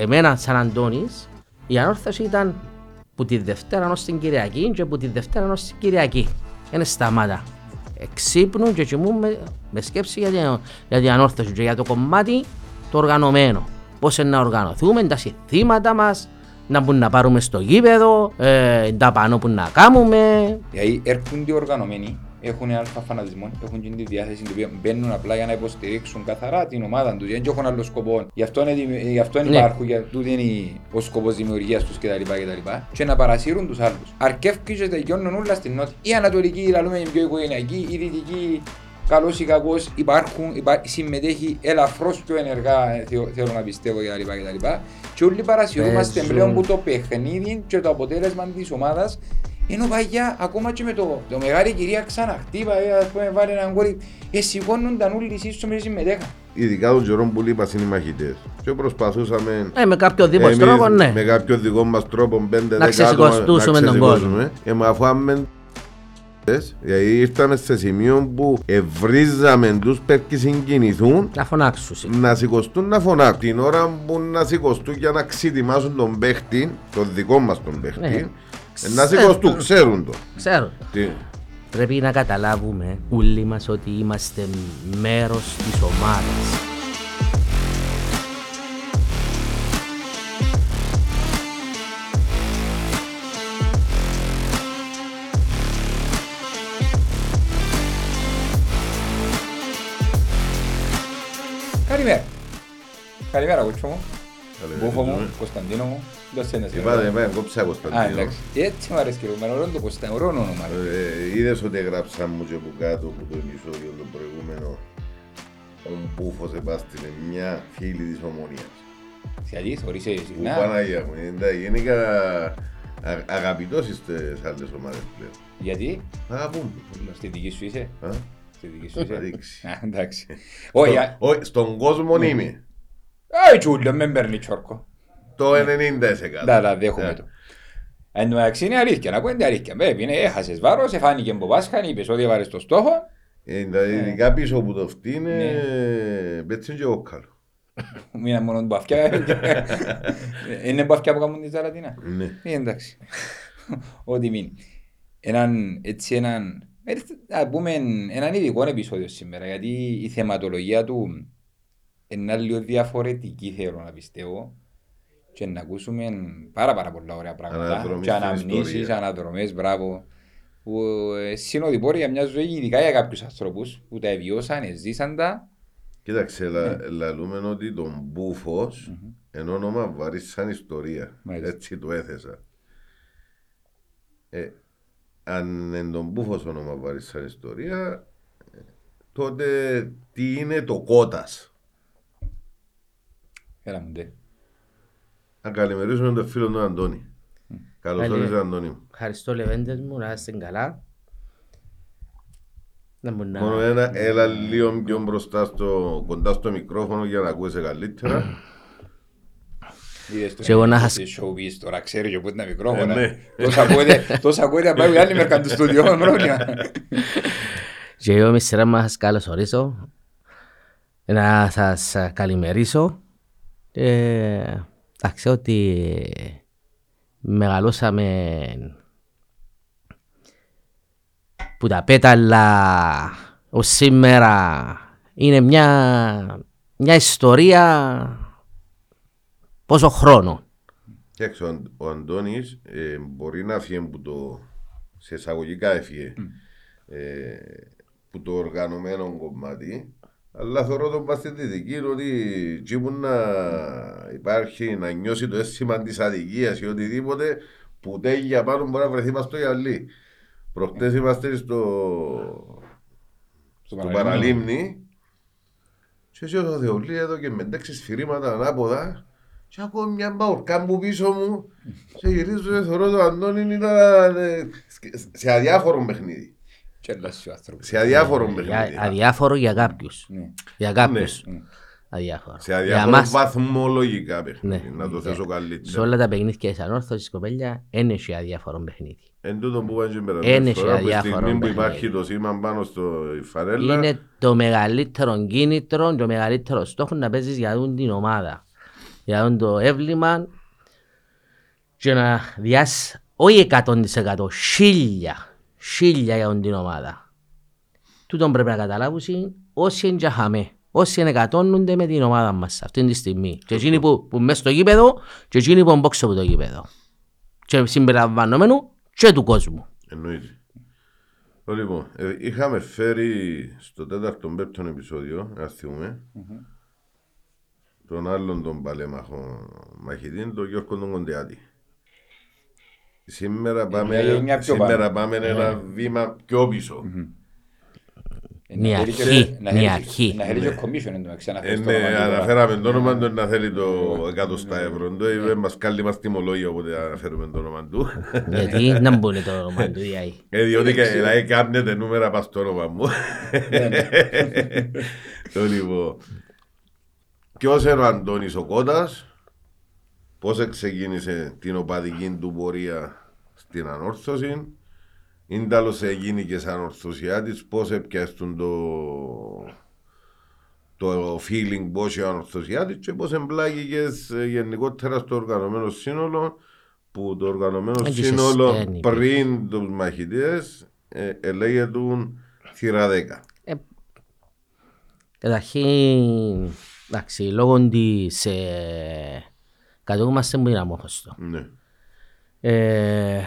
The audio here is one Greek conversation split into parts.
εμένα σαν Αντώνης, η ανόρθωση ήταν που τη Δευτέρα ως την Κυριακή και που τη Δευτέρα ως την Κυριακή. Είναι σταμάτα. Εξύπνουν και κοιμούν με, σκέψη για την, για την ανόρθωση και για το κομμάτι το οργανωμένο. Πώς είναι να οργανωθούμε, τα συστήματα μας, να μπορούμε να πάρουμε στο γήπεδο, ε, τα πάνω που να κάνουμε. Γιατί έρχονται οργανωμένοι έχουν αλφα φανατισμό, έχουν και τη διάθεση την οποία μπαίνουν απλά για να υποστηρίξουν καθαρά την ομάδα τους. Δεν έχουν άλλο σκοπό. Γι' αυτό, είναι, γι αυτό ναι. υπάρχουν, για τούτο είναι ο σκοπός δημιουργίας τους κτλ. Και, και να παρασύρουν τους άλλους. Αρκεύκει και τελειώνουν όλα στην νότια. Η Ανατολική, λαλούμε η πιο οικογενειακή, η Δυτική, καλός ή κακός υπάρχουν, υπά, συμμετέχει ελαφρώς πιο ενεργά, ε, θέλω να πιστεύω κτλ. Και όλοι παρασυρούμαστε πλέον που το παιχνίδι και το αποτέλεσμα της ομάδας ενώ παγιά ακόμα και με το, το μεγάλη κυρία ξαναχτύπα, ε, ας πούμε βάλει έναν κόρη, ε, σηκώνονταν όλοι οι στο μέσα συμμετέχαν. Ειδικά τον καιρό που λείπα είναι οι μαχητές. Και προσπαθούσαμε... Ε, με κάποιο δικό μας τρόπο, ναι. Με κάποιο δικό μας τρόπο, πέντε να ξεσηκωστούσουμε τον κόσμο. Ε, μα αφού άμε Δηλαδή ήρθαμε σε σημείο που ευρίζαμε τους πέρκοι συγκινηθούν Να φωνάξουν Να σηκωστούν να φωνάξουν Την ώρα που να σηκωστούν για να ξετοιμάσουν τον παίχτη Τον δικό μας τον παίχτη ναι. Να σηκωστούν, ξέρουν το. Ξέρουν. Τι; Πρέπει να καταλάβουμε όλοι μας ότι είμαστε μέρος της ομάδας. Καλημέρα. Καλημέρα, κούτσο μου. Μπούφο μου, Κωνσταντίνο μου. Είπατε εμένα, κόψα Κωνσταντίνο. Έτσι μου αρέσει και εμένα, ωραίο το Κωνσταντίνο, ωραίο όνομα. Ε, είδες ότι έγραψα μου και από κάτω από το επεισόδιο το προηγούμενο ο Μπούφος επάστηλε μια φίλη της ομονίας. Γιατί θωρείσαι συχνά. Που Παναγία μου, γενικά αγαπητός είστε σε άλλες ομάδες πλέον. Γιατί; Αγαπούν. Στη δική σου είσαι. Στη δική σου είσαι. Εντάξει. Στον κόσμο είμαι. Όχι τσούλιο, με παίρνει τσόρκο. Το 90%. Ναι, ναι, δέχομαι το. Εν τω μεταξύ είναι αλήθεια, να είναι αλήθεια. Πρέπει, είναι, έχασες βάρος, εφάνηκε από Πάσχαν, είπες ότι έβαλες το στόχο. Ειδικά πίσω που το φτύνε, πέτσιν και εγώ καλό. Μήνα μόνο μπαφκιά. Είναι μπαφκιά που κάνουν τη Ζαρατίνα. Ναι. Εντάξει. Ό,τι μείνει. Έναν, έτσι έναν, να πούμε έναν ειδικό επεισόδιο σήμερα, γιατί η θεματολογία του είναι λίγο διαφορετική θέλω να πιστεύω και να ακούσουμε πάρα πάρα πολλά ωραία πράγματα και αναμνήσεις, αναδρομές, μπράβο που ε, συνοδοιπόροι για μιας ζωής ειδικά για κάποιους ανθρώπους που τα εβιώσαν, ζήσαν τα Κοίταξε, ναι. λαλούμε ότι τον Μπούφος mm-hmm. εν όνομα βαρύ σαν ιστορία. Μάλιστα. Έτσι το έθεσα. Ε, αν εν τον Μπούφος όνομα βαρύ σαν ιστορία, τότε τι είναι το κότας; Έλα μου ντε. Να καλημερίσουμε τον φίλο του Αντώνη. Καλώς ήρθατε Αντώνη μου. Ευχαριστώ Λεβέντες μου, να είστε καλά. Μόνο ένα, έλα λίγο πιο μπροστά στο, κοντά στο μικρόφωνο για να ακούεσαι καλύτερα. Και εγώ να has... showbiz τώρα ξέρει και πού είναι τα μικρόφωνα. Τόσα ακούετε να πάει άλλη μερικά του στούντιο με χρόνια. Και εγώ με σειρά μας καλωσορίσω. Να σας καλημερίσω. Εντάξει, ότι μεγαλώσαμε που τα πέταλα ως σήμερα είναι μια, μια ιστορία πόσο χρόνο. Κοιτάξτε, ο, ο Αντώνης ε, μπορεί να φύγει που το σε εισαγωγικά έφυγε mm. ε, που το οργανωμένο κομμάτι αλλά θεωρώ τον παστιδική ότι εκεί που να υπάρχει να νιώσει το αίσθημα της αδικίας ή οτιδήποτε που τέγια πάνω μπορεί να βρεθεί μας στο γυαλί. Προχτές είμαστε στο, στο, παραλίμνη και εσύ ο Θεολή εδώ και με τέξεις σφυρίγματα ανάποδα και ακούω μια μπαουρκά που πίσω μου και γυρίζω και θεωρώ το Αντώνη ήταν σε αδιάφορο παιχνίδι. Σε αδιάφορο παιχνίδι. Αδιάφορο για κάποιους. Ναι. Για κάποιους. Ναι. Αδιάφορο. Σε αδιάφορο βαθμολογικά παιχνίδι, να το θέσω καλύτερα. Σε όλα τα παιχνίδια της ανόρθωσης κοπέλια, είναι σε αδιάφορο παιχνίδι. Εν τούτο που βάζει πέρα. Είναι σε αδιάφορο παιχνίδι. που υπάρχει το σήμα πάνω στο φαρέλα. Είναι το μεγαλύτερο κίνητρο, το μεγαλύτερο στόχο να παίζεις για την ομάδα. για αυτό το έβλημα και να διάσει όχι 100% χίλια, χίλια για αυτή την ομάδα. Τούτον πρέπει να καταλάβουν όσοι είναι για χαμέ, όσοι εκατόνονται με την ομάδα μας αυτή τη στιγμή. Και εκείνοι που, που μέσα στο γήπεδο και εκείνοι που μπόξω από το γήπεδο. Και συμπεριλαμβανομένου και του κόσμου. Εννοείται. Λοιπόν, ε, είχαμε φέρει στο τέταρτο πέπτον επεισόδιο, να θυμούμε, τον άλλον τον παλέμαχο μαχητή, τον Γιώργο τον Κοντιάτη. Σήμερα πάμε, μια γενιά πιο σήμερα πάνω. πάμε ένα βήμα πιο πίσω. Είναι η Να θέλει αρχή, και- να είναι η θέλει- αρχή. Να θέλει και commission εν τω μεταξύ, Ε, αναφέρεις το ναι, όνομα του τώρα. αναφέραμε το όνομα του να θέλει το 100 ευρώ. Το είπε μας κάλλει μας τιμολόγια οπότε αναφέρουμε το όνομα του. Γιατί να μπουν το όνομα του ΙΑΗ. Ε, διότι κα- δηλαδή κάνετε νούμερα πας στο όνομα μου. Το λοιπόν. Ποιος είναι ο Αντώνης ο Κώτας, πώς ξεκίνησε την οπαδική του πορεία στην ανόρθωση, είναι τέλος έγινε και σαν ορθωσιάτης, πώς έπιαστον το, το feeling πώς είναι ανορθωσιάτης και πώς εμπλάγηκες ε, γενικότερα στο οργανωμένο σύνολο που το οργανωμένο Έχεις σύνολο εσένη, πριν τους μαχητές ε, ελέγεται θύρα 10. Καταρχήν, εντάξει, λόγω της ε, κατοικούμαστε που είναι αμόχωστο. Ναι. Ε,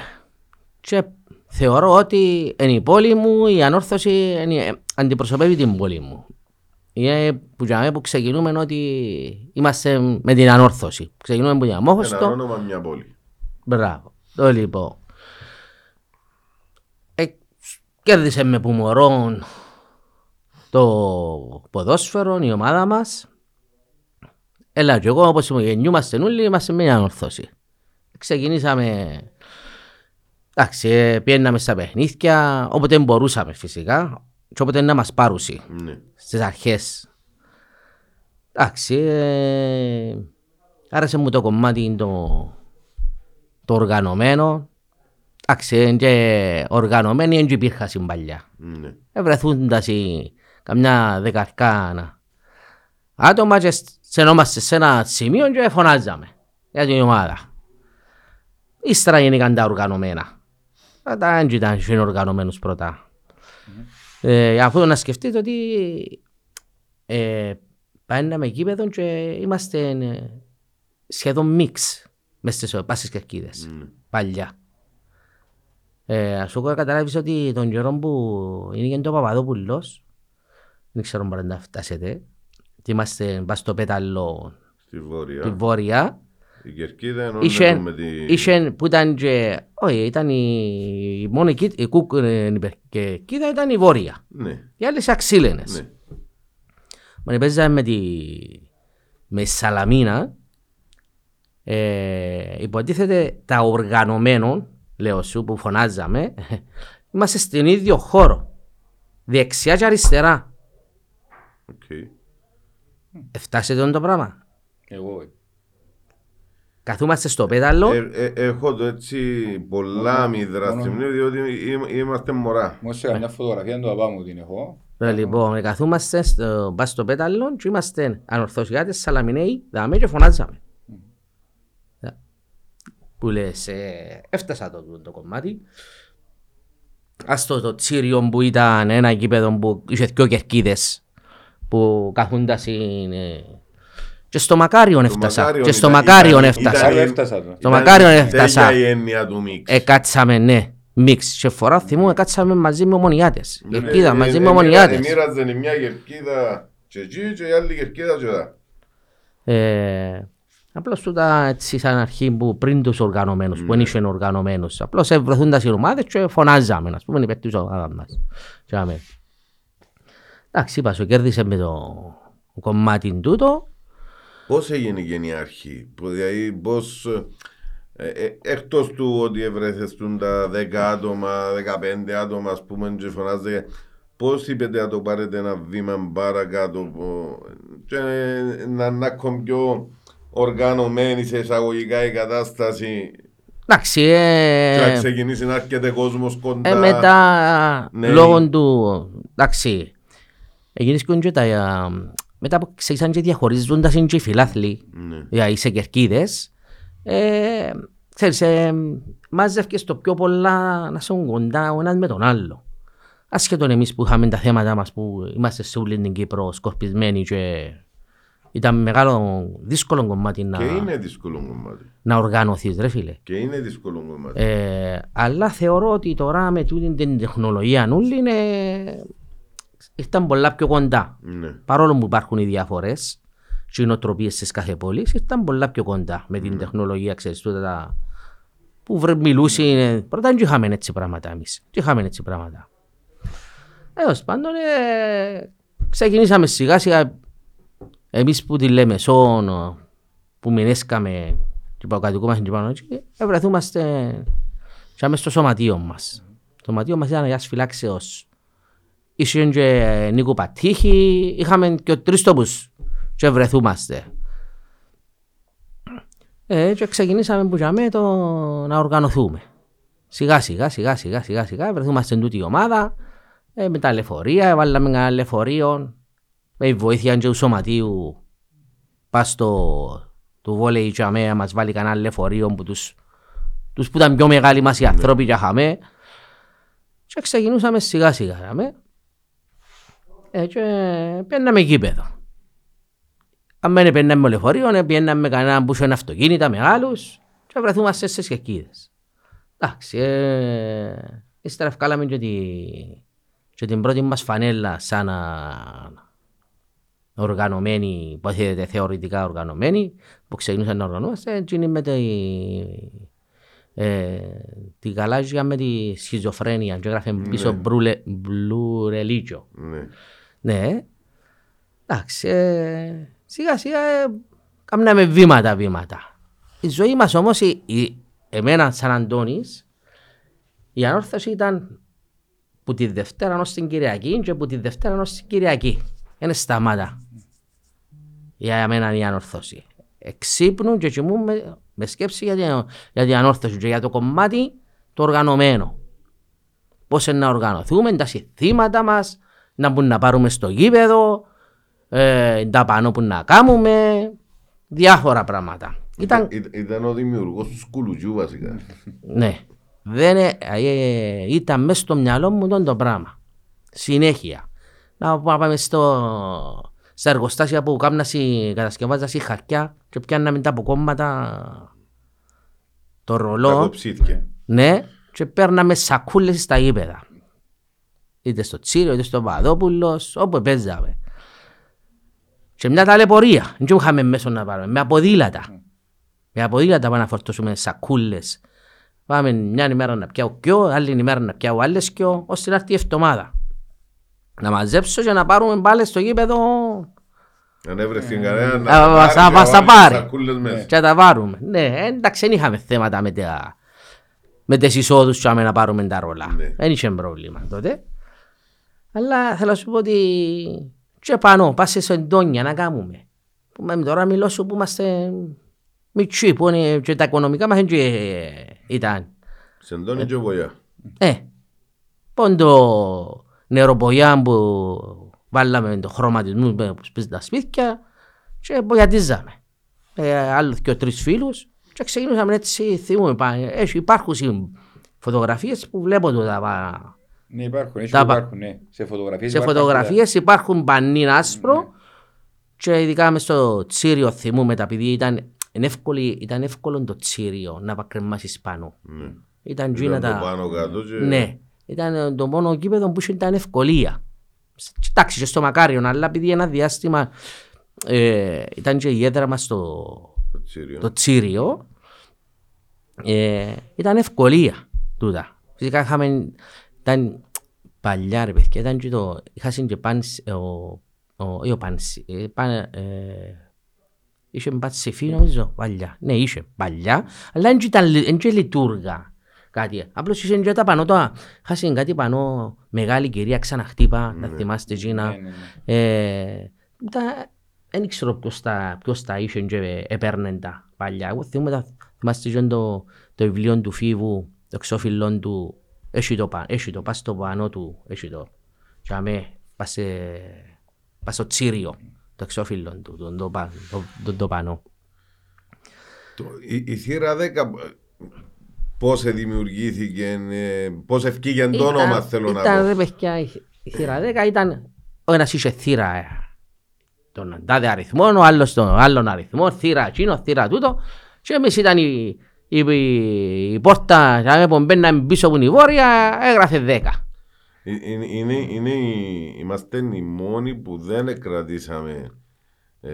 και θεωρώ ότι είναι η πόλη μου, η ανόρθωση είναι, αντιπροσωπεύει την πόλη μου. Είναι που, για μένα που ξεκινούμε ότι είμαστε με την ανόρθωση. Ξεκινούμε που είναι Ένα αμόχωστο. όνομα μια πόλη. Μπράβο. Το λοιπόν. Ε, κέρδισε με που μωρό το ποδόσφαιρο, η ομάδα μας. Έλα και εγώ όπως γεννιούμαστε όλοι, είμαστε με μια ορθώση. Ξεκινήσαμε, εντάξει, ε, πιέναμε στα παιχνίδια, όποτε μπορούσαμε φυσικά, και όποτε να μας πάρουσει Ναι. στις αρχές. Εντάξει, ε, άρεσε μου το κομμάτι το, το οργανωμένο. Εντάξει, είναι και οργανωμένοι δεν υπήρχαν στην παλιά. Ναι. Ευρεθούντας οι καμιά δεκαρκάνα άτομα και στενόμαστε σε ένα σημείο και φωνάζαμε για την ομάδα. Ύστερα γεννήκαν τα οργανωμένα. Αλλά Τα δεν ήταν και οργανωμένους πρώτα. Ε, αφού να σκεφτείτε ότι ε, πάνε γήπεδο και είμαστε ε, σχεδόν μίξ μες στις πάσες κερκίδες. Παλιά. Ε, ας σου καταλάβεις ότι τον καιρό που είναι και το Παπαδόπουλος, δεν ξέρω αν μπορεί να φτάσετε, ότι είμαστε πας στο πέταλο Στη Βόρεια. τη Βόρεια, Η Κερκίδα ενώ είχε, με τη... είχε που ήταν και, όχι, ήταν η, η μόνη κοι- η κούκ ε, η κερκίδα ήταν η Βόρεια. Ναι, Οι άλλες αξίλενες. ναι. Μα παίζαμε με τη με η Σαλαμίνα ε, υποτίθεται τα οργανωμένο λέω σου που φωνάζαμε είμαστε στην ίδιο χώρο δεξιά και αριστερά Οκ. Εφτάσετε τον το πράγμα Εγώ, ε. καθούμαστε στο πέταλο Ε, ε, έχω το έτσι πολλά αμύδρα στη μνήμη διότι είμα- είμαστε μωρά. Μου έστειλα μια φωτογραφία του παπά μου την έχω. Ρε, λοιπόν καθούμαστε στο, πας στο πέταλο και είμαστε ανορθωσιάτες σαλαμινέοι δάμε και φωνάζαμε Ε, που λες ε, έφτασα το, το, το κομμάτι Ας το, το τσίριο που ήταν ένα γήπεδο που είχε δυο κερκίδες που καθούνταν είναι... Και στο Μακάριον έφτασα. Μακάριον Και στο ήταν- Μακάριον ήταν- έφτασα. Μακάριον έφτασα το. Στο Μακάριον έφτασα. Τέτοια η έννοια του μίξ. Ε, κάτσαμε, ναι. Μίξ. Και φορά θυμούμε κάτσαμε μαζί με ομονιάτες. Ναι, Κερκίδα ε, μαζί ε, με ε, ομονιάτες. Εμοίραζαν η μια κερκίδα και εκεί και η άλλη κερκίδα και εδώ. Ε, απλώς τούτα έτσι σαν αρχή που πριν τους οργανωμένους, Ναι. που δεν είχαν οργανωμένους. Απλώς βρεθούν οι ομάδες και φωνάζαμε, ας πούμε, υπέρ της ομάδας μας. Και άμε. Εντάξει, είπα σου, κέρδισε με το κομμάτι τούτο. Πώς έγινε και η αρχή, που δηλαδή πώς, ε, ε, εκτός του ότι ευρέθεστούν τα 10 άτομα, 15 άτομα ας πούμε και φωνάζετε, πώς είπετε να το πάρετε ένα βήμα παρακάτω που- και να είναι ακόμη πιο οργανωμένη σε εισαγωγικά η κατάσταση Εντάξει, και να ε, ξεκινήσει να έρχεται κόσμος κοντά. ε, μετά Ναι. λόγω του, εντάξει, γίνησκαν και τα, ε, μετά που ξεκίνησαν και διαχωρίζοντας είναι και οι φιλάθλοι, Ναι. δηλαδή σε κερκίδες, ε, ξέρεις, ε, μάζευκες το πιο πολλά να είσαι κοντά ο ένας με τον άλλο. Ασχέτον εμείς που είχαμε τα θέματα μας που είμαστε σε όλη την Κύπρο σκορπισμένοι και ήταν μεγάλο, δύσκολο κομμάτι να, Και είναι δύσκολο κομμάτι. να οργανωθείς ρε φίλε. Και είναι δύσκολο κομμάτι. Ε, αλλά θεωρώ ότι τώρα με τούτη την τεχνολογία νουλή είναι... ήρθαν πολλά πιο κοντά. Ναι. Παρόλο που υπάρχουν οι διαφορές και οι νοοτροπίες στις κάθε πόλη, ήρθαν πολλά πιο κοντά με την τεχνολογία, ξέρεις, τούτα τα... που βρε, μιλούσε, πρώτα δεν είχαμε έτσι πράγματα εμείς, δεν είχαμε έτσι πράγματα. Έως πάντων, ε, ξεκινήσαμε σιγά σιγά, εμείς που τη λέμε σόν, που μηνέσκαμε και παοκατοικούμαστε και πάνω έτσι, ευρεθούμαστε και μες στο σωματείο μας. Το σωματείο μας ήταν για φυλάξεως. Είχε και Νίκο Πατήχη, είχαμε και τρεις τόπους και βρεθούμαστε. Ε, και ξεκινήσαμε που είχαμε το να οργανωθούμε. Σιγά σιγά σιγά σιγά σιγά σιγά βρεθούμαστε τούτη η ομάδα ε, με τα λεωφορεία, βάλαμε ένα λεωφορείο με η βοήθεια και του σωματείου πας στο του βόλεϊ και αμέ μας βάλει κανένα λεωφορείο που τους, τους που ήταν πιο μεγάλοι μας οι άνθρωποι και είχαμε και ξεκινούσαμε σιγά σιγά αμέ. Ε, και παίρναμε γήπεδο. Αν δεν παίρναμε με λεωφορείο, παίρναμε κανέναν που είχε αυτοκίνητα μεγάλους και βρεθούμαστε στις κερκίδες. Εντάξει, ε, ύστερα βγάλαμε και, τη, και την πρώτη μας φανέλα σαν να οργανωμένη, υποθέτεται θεωρητικά οργανωμένη, που ξεκινούσαν να οργανούμαστε, εκείνη με τη, ε, τη γαλάζια με τη σχιζοφρένεια και έγραφε πίσω μπρουλε, blue religion. Ναι. Ναι. Εντάξει, ε, σιγά σιγά ε, κάναμε βήματα βήματα. Η ζωή μας όμως, η, η- εμένα σαν Αντώνης, η ανόρθωση ήταν που τη Δευτέρα ως την Κυριακή και που τη Δευτέρα ως την Κυριακή. Είναι σταμάτα. Για μένα η ανόρθωση. Εξύπνουν και κοιμούμε με σκέψη για την, για την ανόρθωση και για το κομμάτι το οργανωμένο. Πώς να οργανωθούμε, τα συστήματα μας, να μπορούμε να πάρουμε στο γήπεδο, ε, τα πάνω που να κάνουμε, διάφορα πράγματα. Ήταν, Ήταν, ήταν ο δημιουργός του σκουλουτζιού βασικά. ναι, δεν, ε, ε, ήταν μέσα στο μυαλό μου τον το πράγμα. Συνέχεια. Να πάμε στο, στα εργοστάσια που κάμνασι, κατασκευάζασι χαρτιά και πιάνναμε τα αποκόμματα, το Τα ρολό. κοψίθηκε. Ναι, και παίρναμε σακούλες στα γήπεδα. Είτε στο Τσίριο, είτε στο Παδόπουλος, όπου παίζαμε. Και μια ταλαιπωρία, δεν είχαμε μέσο να πάρουμε, με αποδήλατα. Με αποδήλατα πάμε να φορτώσουμε σακούλες. Πάμε μια ημέρα να πιάω κιό, άλλη ημέρα να πιάω άλλες κιό, ώστε να έρθει η εβδομάδα. Να μαζέψω και να πάρουμε πάλι στο γήπεδο Αν έβρεθε κανένα να Α, μας- πάρει να μας και τα βάλει πάρει. σακούλες μέσα. και να τα πάρουμε. Ναι, εντάξει, δεν είχαμε θέματα με, τα, με τις εισόδους και να πάρουμε τα ρόλα. Ναι. Δεν είχε πρόβλημα τότε. Αλλά θέλω να σου πω ότι και πάνω, πας σε εντόνια να κάνουμε. Που με τώρα μιλώ σου που είμαστε μητσί, που είναι και τα οικονομικά μας και ήταν. Σεντόνι και βολιά. Ε, πόντο νεροπογιά που βάλαμε το χρωματισμό που σπίζει τα σπίτια και μπογιατίζαμε. Ε, άλλους και τρεις φίλους και ξεκινούσαμε έτσι, θυμούμε, πά- έχει, υπάρχουν συ- φωτογραφίες που βλέπω το τα, πά- Ναι, υπάρχουν, έτσι Τα πα- υπάρχουν, ναι. Σε φωτογραφίες σε υπάρχουν φωτογραφίες υπάρχουν πανίν άσπρο και ειδικά μες στο τσίριο θυμούμε τα επειδή ήταν, είναι εύκολη, ήταν εύκολο το τσίριο να πακρεμάσεις πάνω. Ναι. Ήταν τζίνα Ήταν τα... το πάνω κάτω και... Ναι, ήταν το μόνο γήπεδο που είχε ήταν ευκολία. Εντάξει, και στο Μακάριο, αλλά επειδή ένα διάστημα ε, ήταν και η έδρα μας στο το τσίριο. το Τσίριο, ε, ήταν ευκολία τούτα. Φυσικά είχαμε, ήταν παλιά ρε παιδιά, ήταν και το, είχα και πάνση, ο, ο, ή ο πάνση, ε, πάν, ε, είχε πανσιφί νομίζω, παλιά. Ναι, είχε παλιά, αλλά δεν ήταν, λει- δεν και λειτούργα κάτι. Απλώς είχε και τα πανώ, το, είχα κάτι πανώ, μεγάλη κυρία ξαναχτύπα, να θυμάστε εκείνα. Ναι, ναι, ναι. Ε, τα- Δεν ξέρω ποιος τα, ποιος τα είχε και έπαιρνε τα παλιά. Εγώ θυμούμαι τα, θυμάστε και το, το βιβλίο του Φίβου, το εξώφυλλο του, έχει το, πα- έχει το, πας στο πάνω του, έχει το. Και αμέ, πας, σε- πας στο τσίριο. το εξώφυλλο του, τον το, πα- το, το, το πανό. Το- η, η θύρα 10 πώς δημιουργήθηκε, ε, πώς ευκήγε το όνομα θέλω να ήταν, πω. ρε παιδιά, η, η θύρα 10 ήταν, ο ένας είχε θύρα ε, τον τάδε αριθμό, ο άλλος τον άλλον αριθμό, θύρα εκείνο, θύρα τούτο και εμείς ήταν η, η, η, η πόρτα για να μπαίναμε πίσω από την βόρεια, έγραφε 10. Ε, Είναι, είναι, είναι, οι- είμαστε οι μόνοι που δεν κρατήσαμε ε,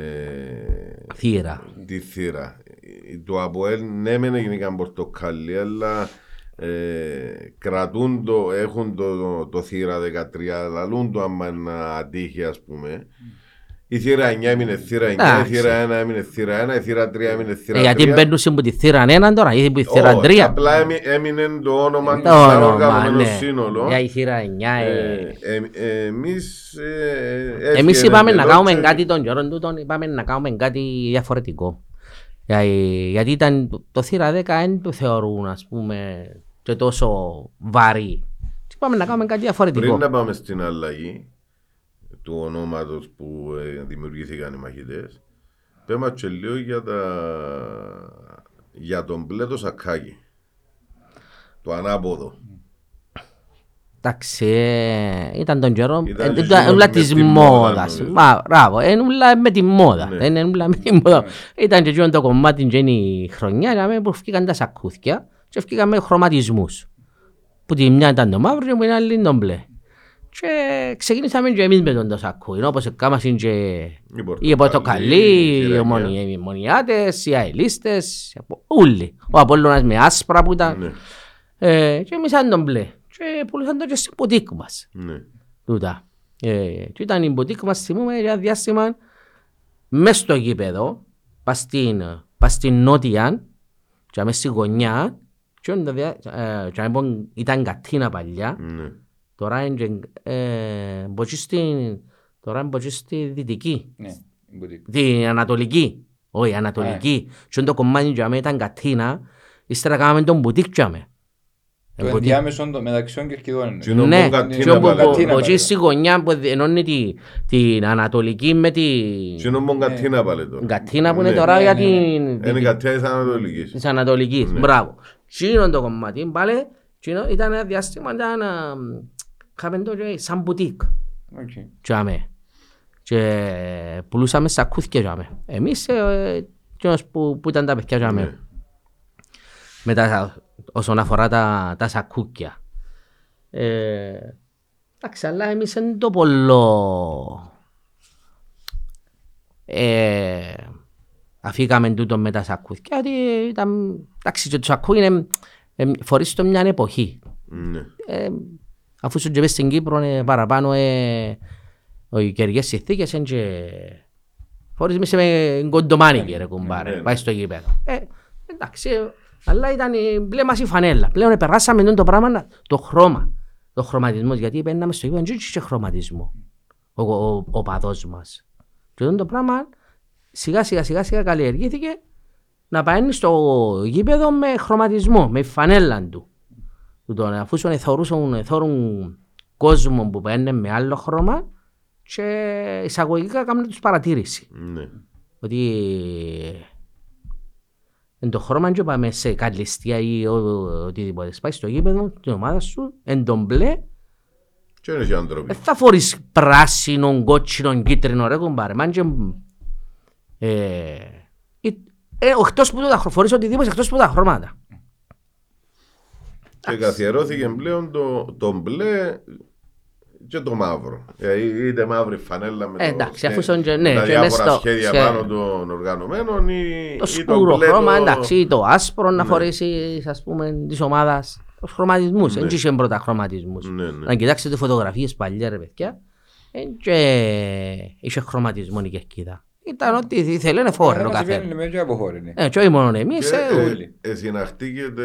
Θύρα. τη θύρα. Ε, Το ΑΠΟΕΛ ναι μεν έγιναν πορτοκαλί αλλά ε, κρατούν το, έχουν το, το, το θύρα 13, λαλούν το άμα να ατύχει ας πούμε. Η θύρα 9 έμεινε θύρα 9, η Εντάξει. θύρα 1 έμεινε θύρα 1, η θύρα 3 έμεινε θύρα Ε, 3. γιατί μπαίνουν από τη θύρα 1 τώρα ή από τη θύρα Όχι, 3. Απλά έμει- έμεινε το όνομα του Το σαν όνομα, οργανωμένο ναι. σύνολο. Για η θύρα 9. ε, Ε, ε, εμείς ε, Εμείς έφυγε είπαμε να εντελώς κάνουμε και- κάτι τον καιρό τούτον, είπαμε να κάνουμε κάτι διαφορετικό. Για- Γιατί ήταν το- το θύρα 10 δεν το θεωρούν ας πούμε και τόσο βαρύ. Και Είπαμε να κάνουμε κάτι διαφορετικό. Πριν να πάμε στην αλλαγή του ονόματος που ε, δημιουργήθηκαν οι μαχητές, πέμα και λίγο για, τα... για τον μπλε το σακάκι. Το ανάποδο. Εντάξει, ε, ήταν τον καιρό, Ήταν ε, και ήταν λίγο ούλα με της τη μόδα, μόδας. νομίζω. Μα, μπράβο, είναι ούλα με τη μόδα. Ναι. Δεν είναι ούλα με τη μόδα. Ήταν και εκείνο το κομμάτι και είναι η χρονιά για μένα, που βγήκαν τα σακούθια και βγήκαν με χρωματισμούς. Που τη μια ήταν το μαύρος και που η άλλη είναι το μπλε. Και ξεκινήσαμε και εμείς με τον το σακούι, όπως έκαναν και οι πορτοκαλί, οι θηρανιά. ομονι- οι μονιάτες, οι αελίστες, όλοι. Ο Απόλλωνας με άσπρα που ήταν. Ναι, Ε, και εμείς ήταν τον μπλε. Και πουλούσαν το και στην ποτίκ μας. ναι. Τούτα. Ε, και ήταν η ποτίκ μας θυμούμε για διάστημα μες στο γήπεδο, πας στην, πας στην νότια και μες στη γωνιά και onda δια- ε, και λοιπόν ήταν κατίνα παλιά, ναι. Τώρα είναι και, ε, μποτσί στην- τώρα είναι μποτσί στη δυτική, Ναι, μπορεί. την ανατολική, όχι ανατολική. Και το κομμάτι για μένα ήταν κατίνα, ύστερα κάναμε τον μπουτίκ για μένα. Το ενδιάμεσο το μεταξύ των κερκιδών είναι. Τι είναι Ναι, ο Κατίνα και όπου πάλι. Κατίνα που πάλι. στη γωνιά που ενώνει τη- την Ανατολική με την Τι είναι ο Κατίνα πάλι τώρα. Κατίνα που είναι Ναι. τώρα ναι, για ναι, την Είναι Κατίνα της Ανατολικής. της Ανατολικής. Ναι. Μπράβο. Τι είναι το κομμάτι, πάλι, τι είναι- ήταν ένα διάστημα, ήταν, α, είχαμε το και σαν μπουτίκ. Οκ. Τζάμε. Και πουλούσαμε σακούθια τζάμε. Εμείς, ε, εκείνος που, που ήταν τα παιδιά τζάμε. Ναι. Με τα, όσον αφορά τα, τα σακούκια. Ε, εντάξει, αλλά εμείς δεν το πολλό ε, αφήκαμε τούτο με τα σακούθια. Γιατί ήταν, εντάξει, και το σακού είναι ε, φορείς το μια εποχή Ναι. ε, αφού σου και πες στην Κύπρο ε, παραπάνω ε, οι καιρικές συνθήκες είναι και φορείς μέσα με κοντομάνικη ρε κουμπάρε, Ναι. πάει στο γήπεδο. Ε, εντάξει, ε, αλλά ήταν η μπλε μας η φανέλα. Πλέον περάσαμε τον το πράγμα, να- το χρώμα, το χρωματισμός, γιατί παίρναμε στο γήπεδο και είχε χρωματισμό ο, ο, ο παδός μας. Και αυτό το πράγμα σιγά σιγά σιγά σιγά καλλιεργήθηκε να πάει στο γήπεδο με χρωματισμό, με φανέλα του. Του τον, αφού σου θεωρούσαν θεωρούν κόσμο που παίρνει με άλλο χρώμα και εισαγωγικά κάνουν τους παρατήρηση. Ναι. Ότι εν το χρώμα και πάμε σε καλυστία ή ο- οτιδήποτε. Πάει στο γήπεδο την ομάδα σου, εν τον μπλε, Και είναι και άνθρωποι. δεν θα φορείς πράσινο, κότσινο, κίτρινο ρε κουμπάρε. Μάν και, ε, ε, ε, εκτός που το τα φορείς οτιδήποτε εκτός που τα χρώματα. Και καθιερώθηκε πλέον το, το μπλε και το μαύρο. Ε, είτε μαύρη φανέλα με Ε, το, εντάξει, αφού στον και- ναι, τα και διάφορα μες στο- σχέδια σε- πάνω των οργανωμένων ή, Το ή σκούρο μπλε χρώμα, το- εντάξει, ή το άσπρο να Ναι. φορέσεις, ας πούμε, της ομάδας. Τους χρωματισμούς, Ναι. δεν είχε πρώτα χρωματισμούς. Ναι, ναι. Να κοιτάξετε φωτογραφίες παλιά, ρε παιδιά, εν και είχε χρωματισμό η κερκίδα. Ήταν ό,τι ήθελε να φόρει ο Καθένας καθένας. βγαίνει με και από χώρη, ναι. Ε, και όχι μόνο εμείς, Και, ε, ε, όλοι. ε, συναχτήκεται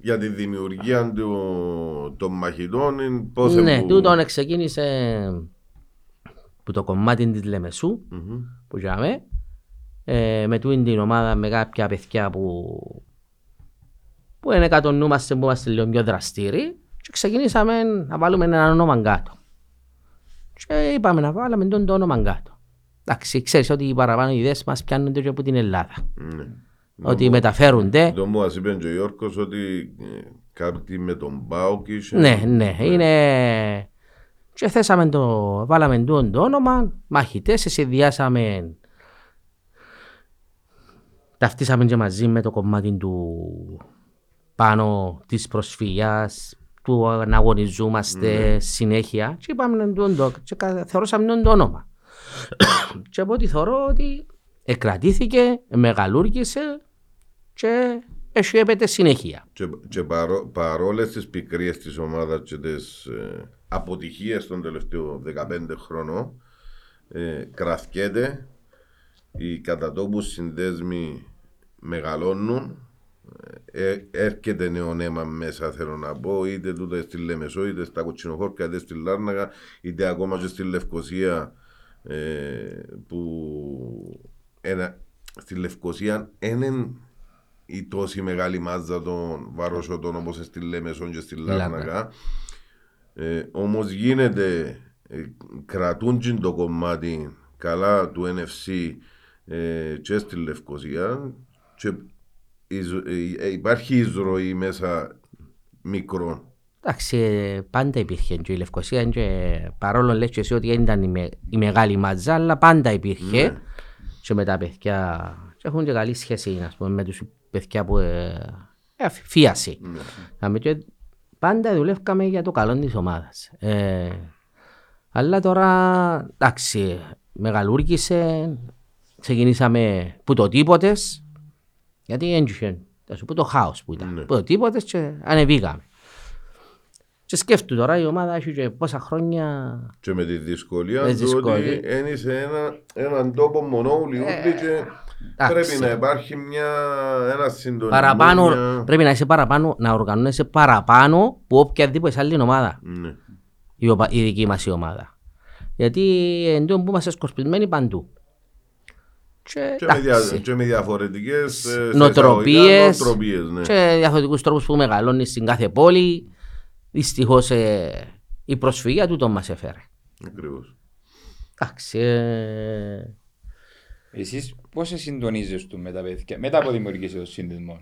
για τη δημιουργία του, των μαχητών είναι πώς Ναι, εμπου- τούτον ξεκίνησε που το κομμάτι της Λεμεσού, Μμμ. που είχαμε, ε, με τούτη την ομάδα με κάποια παιδιά που που είναι κατονούμαστε που είμαστε λίγο πιο δραστήριοι και ξεκινήσαμε να βάλουμε ένα όνομα κάτω. Και είπαμε να βάλουμε τον το όνομα κάτω. Εντάξει, ξέρεις ότι οι παραπάνω ιδέες μας πιάνονται και από την Ελλάδα. Ναι. Ότι μεταφέρονται. Το μου ας είπε και ο Γιώργος ότι ε, κάτι με τον Πάοκ είχε... Ναι, ναι, είναι... Και θέσαμε το, βάλαμε το, το όνομα, μαχητές, συνδυάσαμε, ταυτίσαμε και μαζί με το κομμάτι του πάνω της προσφυγιάς, του να αγωνιζόμαστε συνέχεια και είπαμε το, το, και κα- θεωρούσαμε το, το όνομα. και από ό,τι θεωρώ ότι εκρατήθηκε, μεγαλούργησε και έχει έπεται συνέχεια. Και, και παρό, παρόλες τις πικρίες της ομάδας και τις ε, αποτυχίες των τελευταίων 15 χρονών ε, κρατιέται οι κατατόπους συνδέσμοι μεγαλώνουν ε, έρχεται νέο αίμα μέσα θέλω να πω είτε τούτα στη Λεμεσό είτε στα Κοτσινοχώρια είτε στη Λάρνακα είτε ακόμα και στη Λευκοσία ε, που ένα, στη Λευκοσία είναι η τόση μεγάλη μάζα των βαροσότων όπως στη Λεμεσό και στη Λάρνακα ε, όμως γίνεται ε, κρατούν τζιν το κομμάτι καλά του NFC ε, και στη Λευκοσία και η ζω- ε, ε, υπάρχει εισρωή μέσα μικρών. Εντάξει, ε, πάντα υπήρχε και η Λευκοσία και παρόλο λες και εσύ ότι δεν ήταν η, με- η μεγάλη μάτζα, αλλά πάντα υπήρχε Ναι. και με τα παιδιά και έχουν και καλή σχέση ας πούμε, με τους παιδιά που ε, ε, φίαση. Ναι. Να και πάντα δουλεύκαμε για το καλό της ομάδας. Ε, αλλά τώρα, εντάξει, μεγαλούργησε, ξεκινήσαμε που το τίποτες, γιατί έντυχε, θα σου πω το χάος που ήταν, Ναι. που το τίποτες και ανεβήκαμε. Και σκέφτου τώρα η ομάδα έχει και πόσα χρόνια Και με τη δυσκολία Με του δυσκολία. ότι είναι σε ένα, έναν τόπο μονόουλοι Ε, και εντάξει. Πρέπει να υπάρχει μια, ένα συντονισμό. παραπάνω, μια- πρέπει να είσαι παραπάνω, να οργανώνεσαι παραπάνω που οποιαδήποτε άλλη ομάδα. Ναι. η, οπα- η δική μας η ομάδα. Γιατί εντός που είμαστε σκορπισμένοι παντού. Και, Και, με, δια, εντάξει, και με διαφορετικές ε, σε νοοτροπίες εισαγωγικά, νοοτροπίες, ναι. και διαφορετικούς τρόπους που μεγαλώνεις στην κάθε πόλη. Δυστυχώς ε, η προσφυγία του τον μας έφερε. Ακριβώς. Εντάξει, ε, Εσείς πώς συντονίζεστε με τα παιδιά, μετά από δημιουργήσει το σύνδεσμο,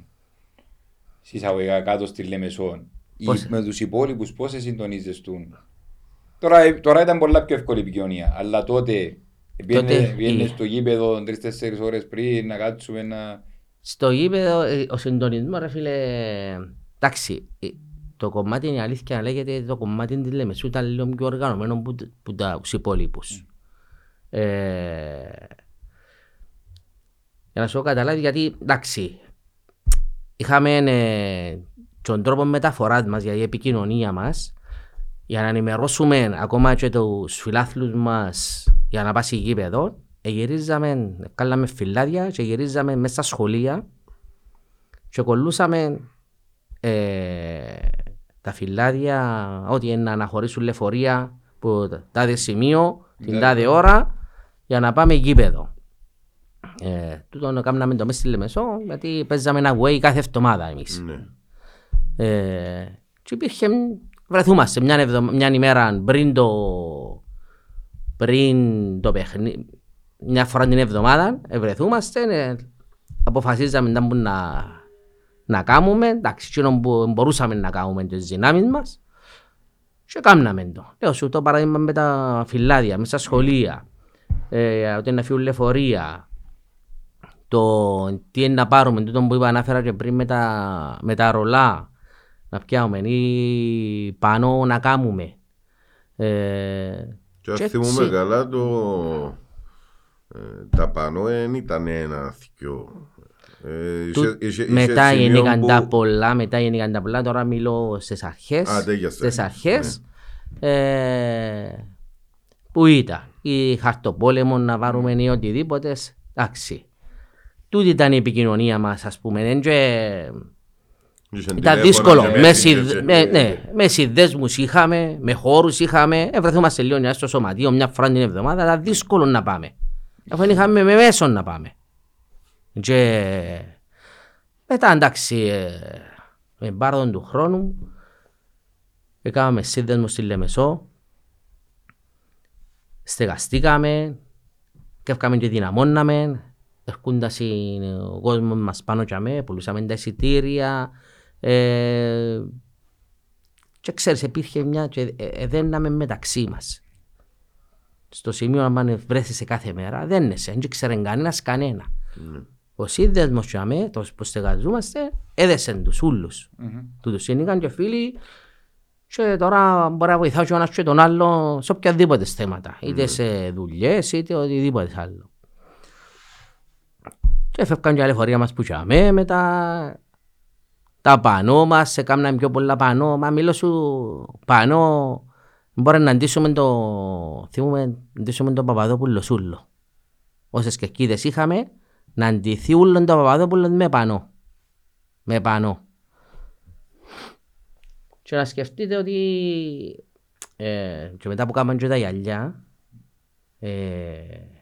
συσσαγωγικά κάτω στη Λεμεσόν, ή Πώς- με τους υπόλοιπους πώς συντονίζεστε. Τώρα, τώρα ήταν πολλά πιο εύκολη η επικοινωνία, αλλά τότε Τότε πήγαινε η- στο γήπεδο τρεις-τέσσερις ώρες πριν να κάτσουμε να... στο γήπεδο ε, ο συντονισμός ρε φίλε, εντάξει, ε, το κομμάτι είναι η αλήθεια να λέγεται το κομμάτι της Λεμεσού ήταν λίγο πιο οργανωμένο που, που τα τους υπόλοιπους. Ε, για να σου καταλάβεις γιατί εντάξει είχαμε ε, τον τρόπο μεταφοράς μας για η επικοινωνία μας για να ενημερώσουμε ακόμα και τους φιλάθλους μας για να πάει σε γήπεδο ε, γυρίζαμε, κάναμε φυλάδια και γυρίζαμε μέσα στα σχολεία και κολλούσαμε ε, τα φυλάδια ότι είναι να αναχωρήσουν λεωφορεία που τάδε σημείο, την Ναι. τάδε ώρα για να πάμε γήπεδο. Ε, τούτο κάναμε το μέσα στη Λεμεσό γιατί παίζαμε ένα away κάθε εβδομάδα εμείς. Ναι. Ε, και υπήρχε, βρεθούμαστε μια, εβδο, μια ημέρα πριν το, πριν το παιχνίδι, μια φορά την εβδομάδα, ε, βρεθούμαστε, ε, αποφασίζαμε να, να, να κάνουμε, εντάξει, εκείνο που μπορούσαμε να κάνουμε τις δυνάμεις μας και κάναμε το. Λέω σου το παράδειγμα με τα φυλάδια, με στα σχολεία, ε, ότι να φύγουν λεωφορεία, το τι είναι να πάρουμε, τούτο που είπα ανάφερα και πριν με τα, με τα ρολά, να πιάμε ή πάνω να κάνουμε. Ε, Και αν Και θυμούμε έτσι. καλά το... ε, τα πάνω δεν ήταν ένα θκιο. Ε, του- είχε- είχε- είχε μετά σημείο γεννήκαν που- τα πολλά, μετά γεννήκαν τα πολλά, τώρα μιλώ στις αρχές. Α, τέτοια στις στιγμή, αρχές. Ε, που ήταν η χαρτοπόλεμο να βάλουμε ή οτιδήποτε. Εντάξει. Τούτη ήταν η επικοινωνία μας ας πούμε. Εν και- είχε Ήταν τηλέφωνα δύσκολο. και Με, messenger συνδ- και- με, ναι, με συνδέσμους είχαμε, με χώρους είχαμε. Ε, βρεθούμαστε λίγο στο σωματείο μια φορά την εβδομάδα, αλλά δύσκολο να πάμε. Αφού δεν είχαμε με μέσον να πάμε. Και μετά εντάξει, ε, με πάροδο του χρόνου, έκαναμε σύνδεσμο στη Λεμεσό. στεγαστήκαμε και έφκαμε και δυναμώναμε. Έρχοντας ο κόσμος μας πάνω και αμέ, πουλούσαμε τα εισιτήρια. Ε, και ξέρεις, υπήρχε μια και ε, δέναμε μεταξύ μας. Στο σημείο αν βρέθησε κάθε μέρα, δεν είσαι, δεν ξέρει κανένας κανένα. Ο σύνδεσμος και αμέ, το που στεγαζόμαστε, έδεσαν τους ούλους. Τούτους είναι και φίλοι και τώρα μπορεί να βοηθάω και ο ένας και τον άλλο σε οποιαδήποτε θέματα. Είτε σε δουλειές είτε οτιδήποτε άλλο. Και έφευκαν και λεωφορεία μας που είχαμε με τα, τα πανό μας, σε κάμναν πιο πολλά πανό. Μα μιλώ σου πανό, μπορεί να αντίσουμε το, θυμούμε, να αντίσουμε τον Παπαδόπουλο Σούλο. Όσες κερκίδες είχαμε, να αντιθεί ούλον τον Παπαδόπουλο με πανό. Με πανό. Και να σκεφτείτε ότι ε, και μετά που κάναμε και τα γυαλιά, ε,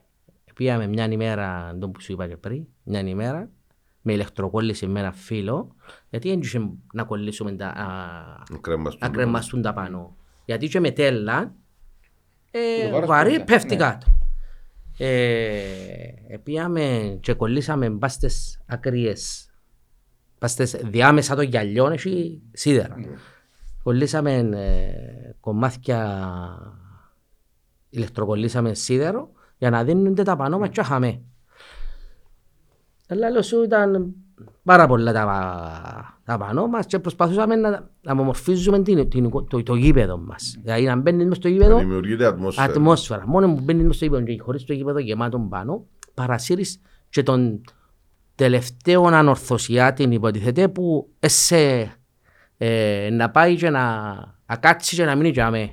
πήγαμε μια ημέρα, τον που σου είπα και πριν, μια ημέρα, με ηλεκτροκόλληση με ένα φύλλο, γιατί δεν είχε να κολλήσουμε τα, α, Κρέμαστούν να τα κρεμαστούν τα πάνω. Γιατί και με τέλα, ε, Το βάρος βαρύ πέφτει, πέφτει ναι. κάτω. Ε, πήγαμε και κολλήσαμε μπας στις ακρίες, μπας στις διάμεσα των γυαλιών, έχει σίδερα. Κολλήσαμε ε, κομμάτια, ηλεκτροκολλήσαμε σίδερο για να δίνονται τα πανώ μας και είχαμε. Αλλά λέω σου ήταν πάρα πολλά τα, τα πανώ μας και προσπαθούσαμε να, να απομορφίζουμε την, την, το, το γήπεδο μας. Δηλαδή να μπαίνεις μες στο Να γήπεδο, Δημιουργείται ατμόσφαιρα. ατμόσφαιρα. Μόνο που μπαίνεις μες στο γήπεδο και χωρίς το γήπεδο γεμάτο πάνω, παρασύρεις και τον τελευταίο ανορθωσιάτη υποτιθέται που εσέ ε, να πάει και να, να κάτσει και να μείνει για με.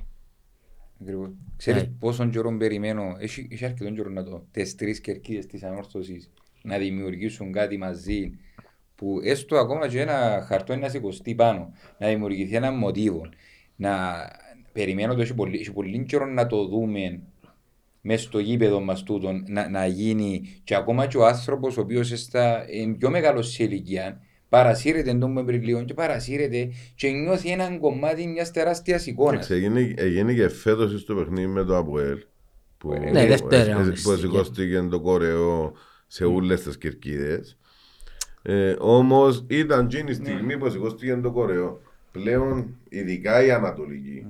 Ακριβώς. Ξέρεις Ναι. πόσον καιρό περιμένω, έχει, έχει αρκετόν καιρό να το, τις τρεις κερκίδες της ανόρθωσης να δημιουργήσουν κάτι μαζί που έστω ακόμα και ένα χαρτό να σηκωστεί πάνω, να δημιουργηθεί ένα μοτίβο, να περιμένω το έχει πολύ, έχει πολύ καιρό να το δούμε μέσα στο γήπεδο μας τούτον να, να γίνει και ακόμα και ο άνθρωπος ο οποίος στα, είναι πιο μεγάλος σε ηλικία παρασύρεται εντός με πριλίων και παρασύρεται και νιώθει έναν κομμάτι μιας τεράστιας εικόνας. Εντάξει, έγινε- Έγινε και φέτος στο παιχνίδι με το Αποέλ. Που, Ναι, δεύτερη ε, ε, αγωνιστική. Που σηκώστηκε το κορεό σε όλες τις κερκίδες. Ε, όμως ήταν εκείνη η στιγμή που σηκώστηκε το κορεό. Πλέον, ειδικά η Ανατολική,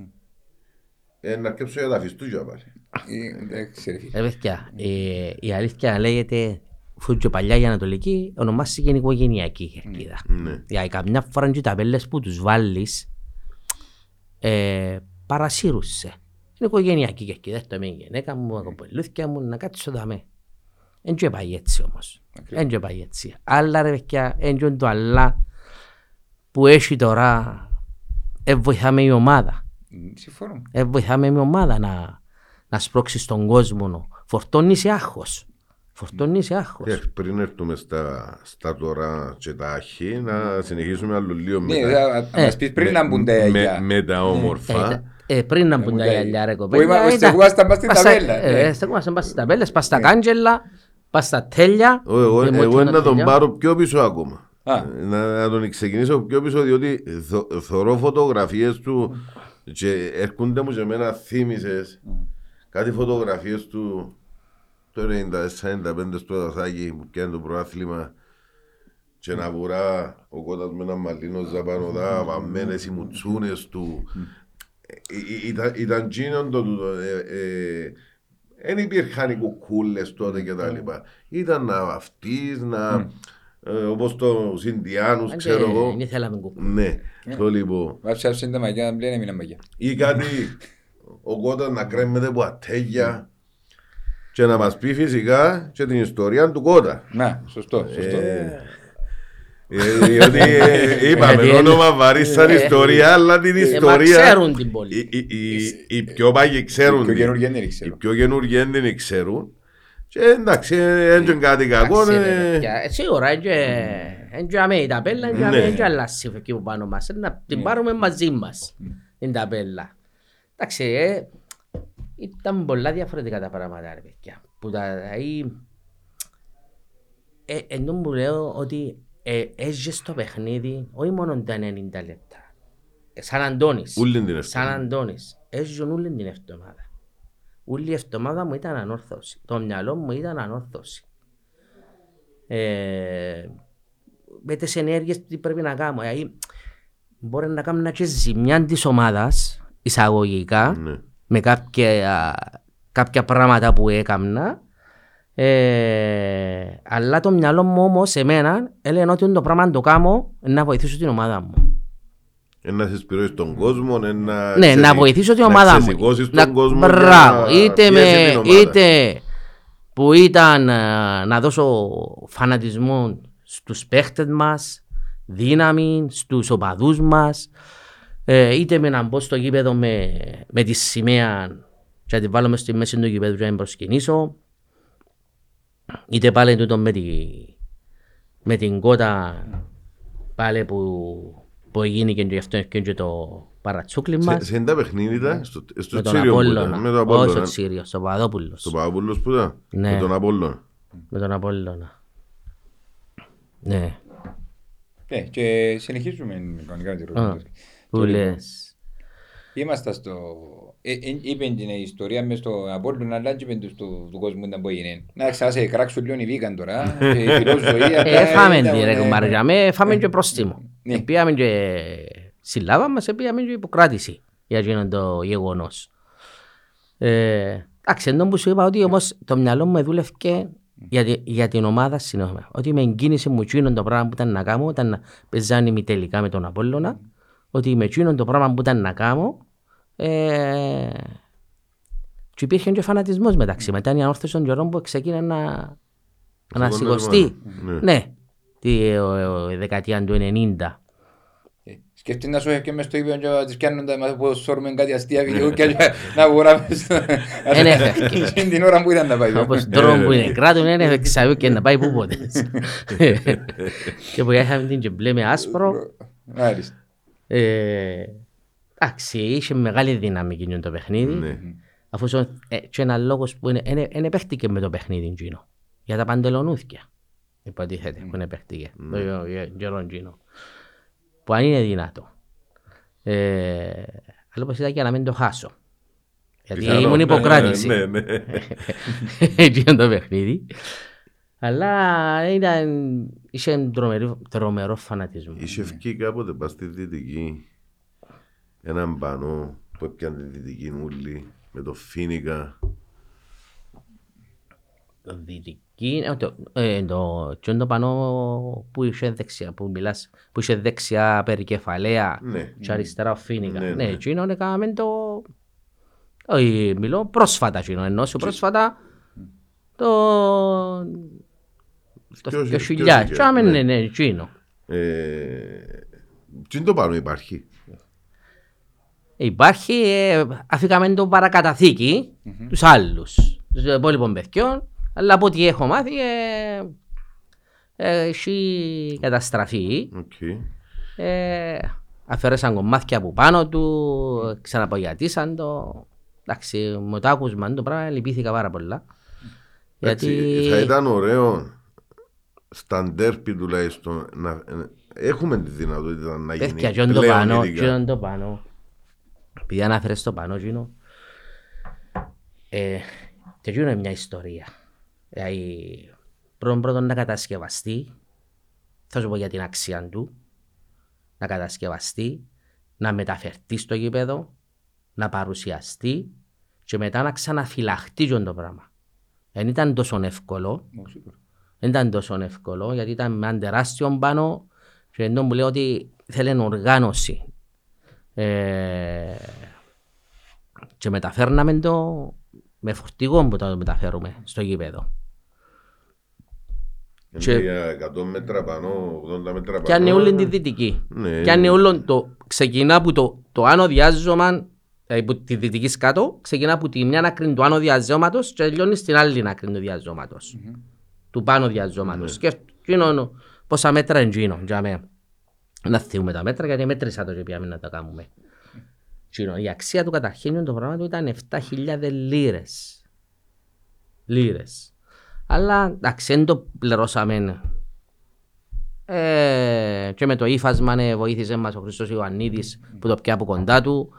ε, να αρκέψω για τα φιστούκια πάλι. Ε, εντάξει, ρε φίλε. Ρε παιδιά, ε, η αλήθεια λέγεται αφού και παλιά η Ανατολική ονομάστηκε οικογενειακή κερκίδα. Ναι. Για καμιά φορά και τα πέλες που τους βάλεις ε, παρασύρουσε. Είναι οικογενειακή κερκίδα, το με η γυναίκα μου, τα κομπολούθια μου, να κάτσω δαμέ. Εν και πάει έτσι όμως. Εν και πάει έτσι. Άλλα ρε παιδιά, εν και το άλλα που έχει τώρα, ε, βοηθάμε η ομάδα. Συμφωνώ. Ε, βοηθάμε η ομάδα να, να σπρώξει τον κόσμο. Φορτώνεις σε άγχος. Φορτώνεις σε άγχος. Και πριν έρθουμε στα, στα τώρα και τα αρχή, να συνεχίσουμε άλλο λίγο Ναι, μετά. θα μας πεις πριν να μπουν τα με, γιαγιά. με τα όμορφα. Ε, ε, πριν να μπουν τα τα- γυαλιά ρε Όχι, κοπέλια. μα ήταν- στεγούμασταν πας στην πας στα- ταβέλα, ναι. ε, Στεγούμασταν πας στις ταβέλες, πας στα κάγκελα, πας στα τέλεια. Ω, Εγώ, Ε, εγώ μότσο να τον τέλεια. πάρω πιο πίσω ακόμα. Α. Να, να τον ξεκινήσω πιο πίσω διότι θω, θωρώ φωτογραφίες του και έρχονται μου και εμένα θύμισες κάτι φωτογραφίες του το 94-95 στο Δασάκι που πιάνε το προάθλημα και να βουρά ο κότας με ένα μαλλίνο ζαπανοδά, βαμμένες οι μουτσούνες του. Ε, ε, Ήταν, ήταν τζίνον το τούτο. Δεν υπήρχαν οι κουκούλες τότε και τα λοιπά. Ήταν να βαφτείς, να... ε, όπως τους Ινδιάνους, Αν ξέρω και εγώ. Δεν ήθελαμε κουκού. Ναι, το λοιπόν. Βάψε άψε τα μαγιά, να μπλένε μήνα μαγιά. Ή κάτι, ο κότας να κρέμεται από ατέλεια και να μας πει φυσικά και την ιστορία του κότα. Να, σωστό, σωστό. Ε, Διότι ε, είπαμε Γιατί το όνομα βαρύ σαν ε, ιστορία, αλλά την Ε, μα ιστορία. ξέρουν την πόλη. Οι- οι- οι- Οι πιο πάγοι ξέρουν. Οι πιο την. καινούργιοι δεν Οι ξέρω. πιο καινούργιοι δεν την ξέρουν. Και εντάξει, δεν είναι κάτι κακό. Εντάξει, ρε ε, παιδιά, ε, Σίγουρα, εν και- εν και αμέ η ταπέλα, εν και αμέ, Ναι. εν και αλλάσει εκεί που πάνω μας. Ε, Να την πάρουμε μαζί μας, την ταπέλα. Εντάξει, ε, ήταν πολλά διαφορετικά τα πράγματα, ρε παιδιά. Που τα, δηλαδή, ε, ενώ μου λέω ότι ε, έζησε στο παιχνίδι, όχι μόνο τα 90 λεπτά. Ε, σαν Αντώνης. Ούλην την Σαν ευθύνη. Αντώνης. Έζησαν όλη την εβδομάδα. Όλη η εβδομάδα μου ήταν ανόρθωση. Το μυαλό μου ήταν ανόρθωση. Ε, με τις ενέργειες τι πρέπει να κάνω. Δηλαδή, μπορεί να κάνω και ζημιά της ομάδας εισαγωγικά Ναι. Με κάποια, κάποια πράγματα που έκανα. Ε, αλλά το μυαλό μου όμως εμένα έλεγε ότι το πράγμα να το κάνω να βοηθήσω την ομάδα μου. Ένα να συσπηρώσεις τον κόσμο, ένα Ναι, να βοηθήσω την ομάδα μου. ξεσηκώσεις Να- τον κόσμο Μπράβο, για να είτε, πιέσει με, την ομάδα. είτε που ήταν ε, να δώσω φανατισμό στους παίχτες μας, δύναμη, στους οπαδούς μας, ε, είτε με να μπω στο γήπεδο με, με τη σημαία και να τη βάλω μες στη μέση του γήπεδου και να την προσκυνήσω, είτε πάλι τούτο με, τη, με την κότα πάλι που, που έγινε και γι' αυτό είναι και το παρατσούκλι μας. Σε, σε είναι τα παιχνίδια στο, στο Με τον Τσίριο που Απόλλωνα. ήταν, με τον Όχι στο Απόλλωνα. Τσίριο, στο Παπαδόπουλος. Στο Παπαπούλος που ήταν, Ναι. με τον Απόλλωνα. Με τον Απόλλωνα. Ναι. Ναι, και συνεχίζουμε κανονικά με τη Α, ρωτή. Που λες; Είμαστε στο... Ε, ε, είπε την ιστορία μες στο Απόλλωνα, αλλά και είπε του- του τους κόσμους ήταν που έγινε. Να ξανά σε κράξουν λίγο οι βίγαν τώρα. και η φιλοζωία, Ε, ε, φάμε ήταν, τη ρε ε, κουμπάρε για με, φάμε και πρόστιμο. Ναι. Ε, Πήγαμε και συλλάβα μας, ε, πήγαμε και υποκράτηση για εκείνο το γεγονός. Ε, Εντάξει, ενώ που σου είπα ότι όμως το μυαλό μου δούλευε για, τη- για την ομάδα συνέχεια. Ότι με εγκίνησε μου εκείνο το πράγμα που ήταν να κάνω, ήταν να παίζανε ημιτελικά με τον Απόλλωνα, ότι με εκείνο το πράγμα που ήταν να κάνω, ε, και υπήρχε και φανατισμός μεταξύ. Μετά η ανόρθωση των καιρών που ξεκίνησε να ανασηκωστεί. Ναι. Ναι, τη ο- ο- η δεκαετία του 90. Ε, Σκεφτεί να σου έχει και μες στο ύπιο και να τις πιάνουν τα μας που σώρουμε κάτι αστεία βίντεο και να βγούμε στο... Εν έφευκε. Στην την ώρα που ήταν να πάει. Όπως τρόμο που είναι κράτο, είναι εξαβεί και να πάει πού ποτέ. Και που είχαμε την και μπλε με άσπρο. Μάλιστα. Ε, Εντάξει, είχε μεγάλη δύναμη εκείνο το παιχνίδι. Ναι. Αφού σω- ε, και ένα λόγος που είναι, δεν παίχτηκε με το παιχνίδι εκείνο. Για τα παντελονούθια. Υποτίθεται που είναι παίχτηκε. Το καιρό εκείνο. Που αν είναι δυνατό. Ε, αλλά όπως είδα και να μην το χάσω. Γιατί Πιθανό, ήμουν ναι, υποκράτηση. Ναι, ναι. εκείνο το παιχνίδι. Αλλά ήταν, είχε τρομερό, τρομερός φανατισμός. Είχε βγει κάποτε πας στη Δυτική έναν πανό που έπιανε τη Δυτική Νούλη με το Φίνικα. Το δυτική, ε, το, ε, το, και είναι το πανό που είχε δεξιά, που μιλάς, που είχε δεξιά περικεφαλαία Ναι. και αριστερά ο Φίνικα. Ναι, Ναι, ναι. εκείνο έκαναμε το, όχι, μιλώ πρόσφατα εκείνο, ενώ σου πρόσφατα το, το Ποιος- 2000, ποιος και άμε, είχε, ναι, ναι, εκείνο. Ε, Τι είναι το πάνω υπάρχει. Υπάρχει, ε, αφήκαμε το παρακαταθήκη τους άλλους, τους υπόλοιπων παιδιών, αλλά από ό,τι έχω μάθει, ε, ε, έχει καταστραφεί. Οκ. Ε, αφαίρεσαν κομμάτια από πάνω του, ξαναπαγιατήσαν το. Εντάξει, με το άκουσμα το πράγμα λυπήθηκα πάρα πολλά. Εντάξει, Γιατί Θα ήταν ωραίο στα ντέρπι τουλάχιστον να ε, έχουμε τη δυνατότητα να γίνει Παιδιά, και το πλέον πάνω, ειδικά. και το πάνω. Επειδή ανάφερες το πάνω, εκείνο, ε, και εκείνο είναι μια ιστορία. Δηλαδή, πρώτον πρώτον να κατασκευαστεί, θα σου πω για την αξία του, να κατασκευαστεί, να μεταφερθεί στο γήπεδο, να παρουσιαστεί και μετά να ξαναφυλαχτεί και το πράγμα. Δεν ήταν τόσο εύκολο, δεν ήταν τόσο εύκολο γιατί ήταν με έναν τεράστιο πάνω και ενώ μου λέει ότι θέλει οργάνωση. Ε, και μεταφέρναμε το με φορτηγό που το μεταφέρουμε στο γήπεδο. Είναι και- για 100 μέτρα πάνω, 80 μέτρα πάνω. Και αν είναι όλη τη δυτική. Ναι. Και αν είναι όλο το, ξεκινά από το, το άνω διάζωμα, δηλαδή που τη δυτικής κάτω, ξεκινά από τη μια άκρη του άνω διαζώματος και τελειώνει στην άλλη άκρη του διαζώματος. Του πάνω διαζώματος. Και εκείνο πόσα μέτρα είναι εκείνο, για μένα. Να θυμούμε τα μέτρα γιατί μέτρησα το και πήγαμε να τα κάνουμε. Εκείνο, η αξία του καταρχήν το πράγμα του ήταν 7.000 λίρες. Λίρες. Αλλά εντάξει, δεν το πληρώσαμε ε, και με το ύφασμα ναι, βοήθησε μας ο Χρήστος Ιωαννίδης που το πια από κοντά του.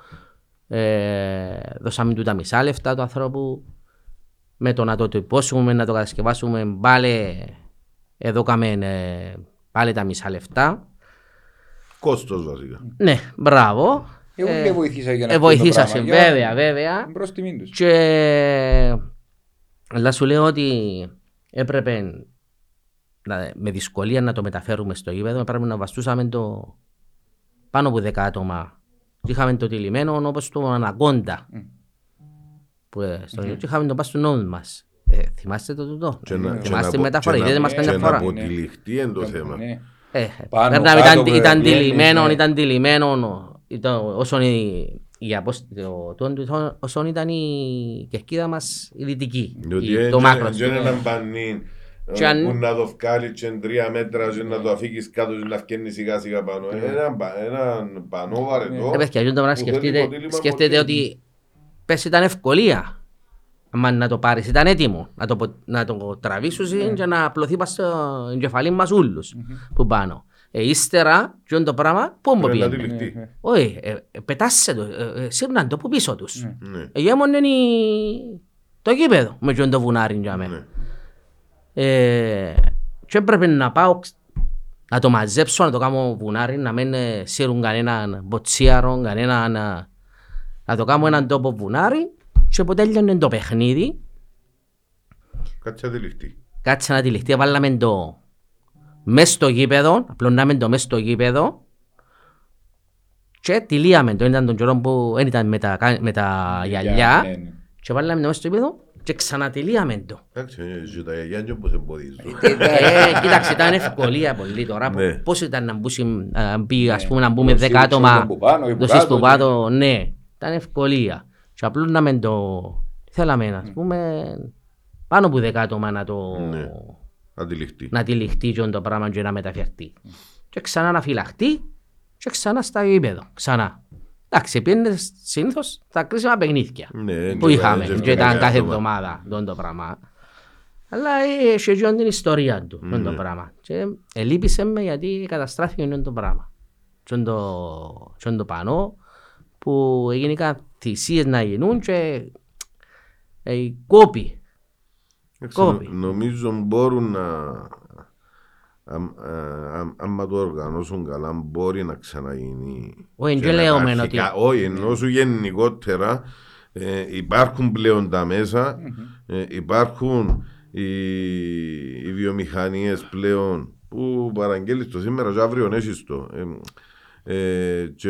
Ε, δώσαμε του τα μισά λεφτά του ανθρώπου. Με το να το τυπώσουμε, να το κατασκευάσουμε, πάλι εδώ κάμε ε, πάλι τα μισά λεφτά. Κόστος βασικά. Ναι, μπράβο. Εγώ Ε, δεν βοηθήσα για να ε, αυτό το βοηθήσασαι, πράγμα, για- βέβαια, βέβαια. Προς τιμήν τους. Και αλλά σου λέω ότι έπρεπε να, με δυσκολία να το μεταφέρουμε στο γήπεδο. Πρέπει να βαστούσαμε το πάνω από 10 άτομα. Και είχαμε το τυλιμένο όπως το Ανακόντα. Που, ε, στο, και είχαμε το πας του νόμου μας. Ε, θυμάστε το τούτο; Και να- και θυμάστε να τη απο- μεταφορά. και να- Είδατε μας και καμιά να φορά. αποτυλιχτεί εν το θέμα. Ναι. Ε, Πάνω, παίρναμε, κάτω, ήταν, που ήταν βγαίνεις, τυλιμένο, ναι. ήταν τυλιμένο. Ήταν, όσον η, η απόσ- το- το- το- όσον ήταν η κερκίδα μας η δυτική. Διότι η- δεν το μάκρος. είναι έναν πανί Και αν- που να το βγάλει και εν τρία μέτρα και να το αφήκεις κάτω και να φκένει σιγά σιγά πάνω. Έναν πα- Έναν πανό βαρετό. Ε, παιδιά, αυτό το πράγμα που θέλει σκεφτείτε, ποτήλημα σκεφτείτε ποτέ. ότι πες ήταν ευκολία. Αν να το πάρεις, ήταν έτοιμο να το, πο- να το τραβήσεις και να απλωθεί πας στο εγκεφαλή μας ούλους που πάνω. Ε, ύστερα, και το πράγμα, πού μου Πρέπει να πήγαινε. τυλιχτεί. Όχι, ε, ε, πετάσσε το, ε, ε, σύρναν το που πίσω τους. Ναι. Εγέμονε το γήπεδο με τον το βουνάρι για Ναι. μένα. Ε, και έπρεπε να πάω ξ- να το μαζέψω, να το κάνω βουνάρι, να μην ε, σύρουν κανέναν μποτσίαρο, κανέναν... να- Να το κάνω έναν τόπο βουνάρι και όποτε έλειωνε το παιχνίδι, Κάτσε να τυλιχτεί. κάτσε να τυλιχτεί, βάλαμε το μες στο γήπεδο, απλώναμε το μες στο γήπεδο και τυλίαμε το, ήταν τον καιρό που δεν ήταν με τα, με τα γυαλιά Ναι, ναι. και βάλαμε το μες στο γήπεδο και ξανατυλίαμε το. Εντάξει, ε, ζω τα γιαγιά και πώς εμποδίζουν. Ε, κοίταξε, ήταν ευκολία πολύ τώρα. Ναι. Πώς ήταν να μπούσει, να μπει, ας πούμε, να μπούμε Το 10 σύρουξε άτομα, τον που πάνω ή που το κάτω σύστο και- πάτο, ναι. Ήταν ευκολία. Και απλώναμε το, θέλαμε, ας πούμε, πάνω από 10 άτομα να το, Ναι. Να τυλιχτεί. να τυλιχτεί και το πράγμα και να μεταφερθεί. Και ξανά να φυλαχτεί και ξανά στα γήπεδο, ξανά. Εντάξει, πήγαινε συνήθως στα κρίσιμα παιχνίδια Ναι, που και είχαμε τα- και ήταν τα- κάθε άτομα. εβδομάδα τον το πράγμα. Αλλά έχει και την ιστορία του τον το Ναι. πράγμα. Και ελείπησε με γιατί καταστράφηκε τον το πράγμα. Τον το, τον το πανό που έγιναν θυσίες να γίνουν και ε, κόπη. Εντάξει, Κόβει. νο- Νομίζω μπορούν να. αν- ε, αν- Άμα το οργανώσουν καλά, μπορεί να ξαναγίνει. Όχι, Και δεν να λέω υπάρχει μεν ότι- κα- Όχι, ενώ σου γενικότερα ε, υπάρχουν πλέον τα μέσα, ε, υπάρχουν οι, οι βιομηχανίες πλέον που παραγγέλνεις το σήμερα και αύριο έχεις το. Ε, ε, και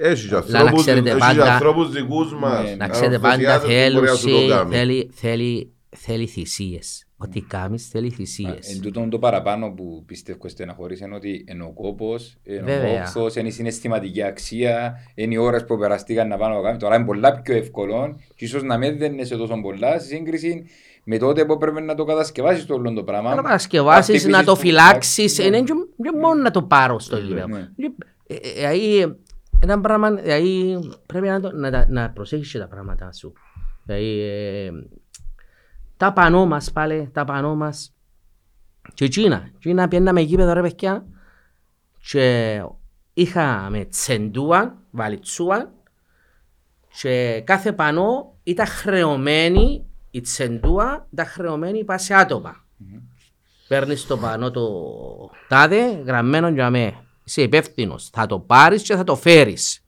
έχεις και να ανθρώπους, ξέρετε έχεις και πάντα- ανθρώπους δικούς μας. Ναι, Να ξέρετε πάντα αναστασιάζεις που μπορεί να σου το θέλει, κάνει. θέλει, θέλει, θέλει θυσίες. Ό,τι κάνεις θέλει θυσίες. Εν τούτον το παραπάνω που πιστεύω στεναχωρείς είναι ότι είναι ο κόπος, είναι ο Βέβαια. όφθος, είναι η συναισθηματική αξία, είναι οι ώρες που περαστήκαν να πάνε να το κάνουν. Τώρα είναι πολλά πιο εύκολο και ίσως να μην δεν σε τόσο πολλά σε σύγκριση με τότε που έπρεπε να το κατασκευάσεις το όλο το πράγμα. Να το κατασκευάσεις, χτυπήσεις να το το- φυλάξεις, Ναι. είναι και και μόνος να το πάρω στο Ναι, γήπεδο. Ναι. Και, ε, ε, Δηλαδή, ένα πράγμα, δηλαδή, πρέπει να, το, να, τα- να προσέχεις και τα πράγματα σου. Δηλαδή, ε, τα πανώ μας πάλι, τα πανώ μας. Και εκείνα, εκείνα πιέναμε γήπεδο ρε παιδιά και είχαμε τσεντούα, βαλιτσούα και κάθε πανό ήταν χρεωμένη, η τσεντούα ήταν χρεωμένη πάει σε άτομα. Παίρνεις το πανό το τάδε, γραμμένο για με. Είσαι υπεύθυνος. Θα το πάρεις και θα το φέρεις.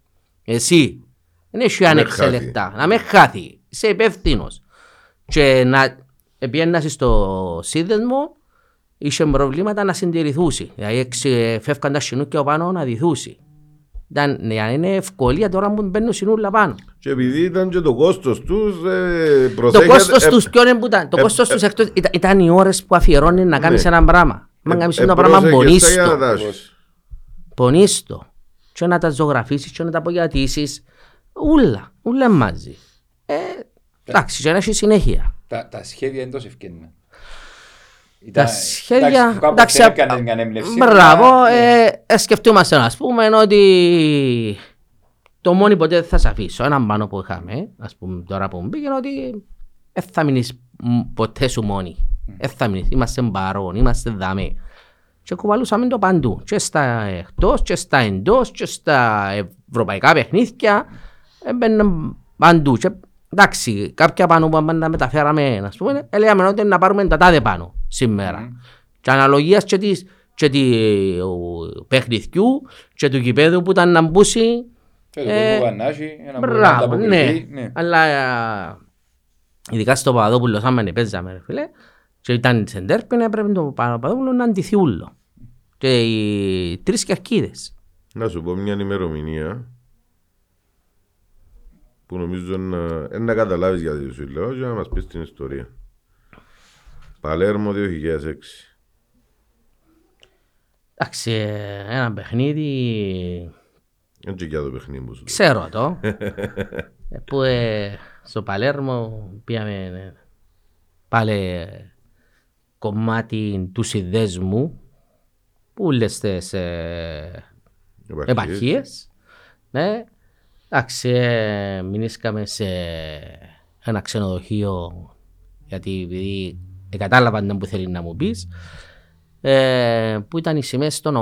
Εσύ. Δεν έχει ανεξελεκτά. Να με χάθει. Είσαι υπεύθυνος. Και να πιένασαι στο σύνδεσμο, είχε προβλήματα να συντηρηθούσει. Δηλαδή έξι- φεύγαν τα σινούκια πάνω να δηθούσει. Ήταν, ναι, είναι ευκολία τώρα που μπαίνουν σινούλα πάνω. Και επειδή ήταν και το κόστος τους, ε, Το προσέχετε... κόστος ε, τους ποιο είναι που ήταν; Το ε, κόστος ε, τους εκτός, ήταν, ήταν οι ώρες που αφιερώνει να κάνεις Ναι. ένα πράγμα. Μα ε, κάνεις ε, ένα πράγμα πρόσεχες τα για να πονίστο. τα έχεις. Πονίστο. Και να τα ζωγραφίσεις και να τα απογιατήσεις. Ούλα, ούλα μαζί. Ε, εντάξει, και να έχει συνέχεια. Τα, τα σχέδια είναι τόσο ευκαιρία. Τα σχέδια, εντάξει, έκανες την ανέμλευση. μπράβο, αλλά, ναι. ε, ε, σκεφτούμαστε να πούμε ότι το μόνο ποτέ δεν θα σε αφήσω. Έναν πάνω που είχαμε, ας πούμε τώρα που μπήκε, είναι ότι δεν θα μείνεις μ, ποτέ σου μόνοι. Δεν θα μείνεις, είμαστε παρόν, είμαστε δάμε. Και κουβαλούσαμε το παντού, και στα εκτός, και στα εντός, και στα ευρωπαϊκά παιχνίδια. Έμπαινε παντού και εντάξει, κάποια πάνω που να μεταφέραμε, ας πούμε, έλεγαμε ότι να πάρουμε τα τάδε πάνω σήμερα. Και αναλογίας και της και του παιχνιδιού και του κηπέδου που ήταν να μπούσει. Και το Ε, που Πανάχη, ένα που Μπράβο, να ναι. ανταποκριθεί, ναι. Αλλά α, ειδικά στο Παπαδόπουλο, άμα είναι παίζαμε, ρε φίλε, και ήταν σε ντέρπιν, έπρεπε το Παπαδόπουλο να αντιθεί ούλο. Και οι τρεις κερκίδες. Να σου πω μια ημερομηνία που νομίζω να, ε, να καταλάβεις γιατί σου λέω και να μας πεις την ιστορία. Παλέρμο 2006. Εντάξει, ε, ένα παιχνίδι, Έτσι για το παιχνίδι μου σου. λέω. ξέρω το, ε, που ε, στο Παλέρμο πήγαμε ε, πάλι κομμάτι του συνδέσμου που όλες τις ε, Επαρχίες. επαρχίες. Ναι. Εντάξει, ε, μείνησκαμε σε ένα ξενοδοχείο γιατί επειδή ε, κατάλαβαν που θέλει να μου πεις ε, που ήταν οι σημαίες των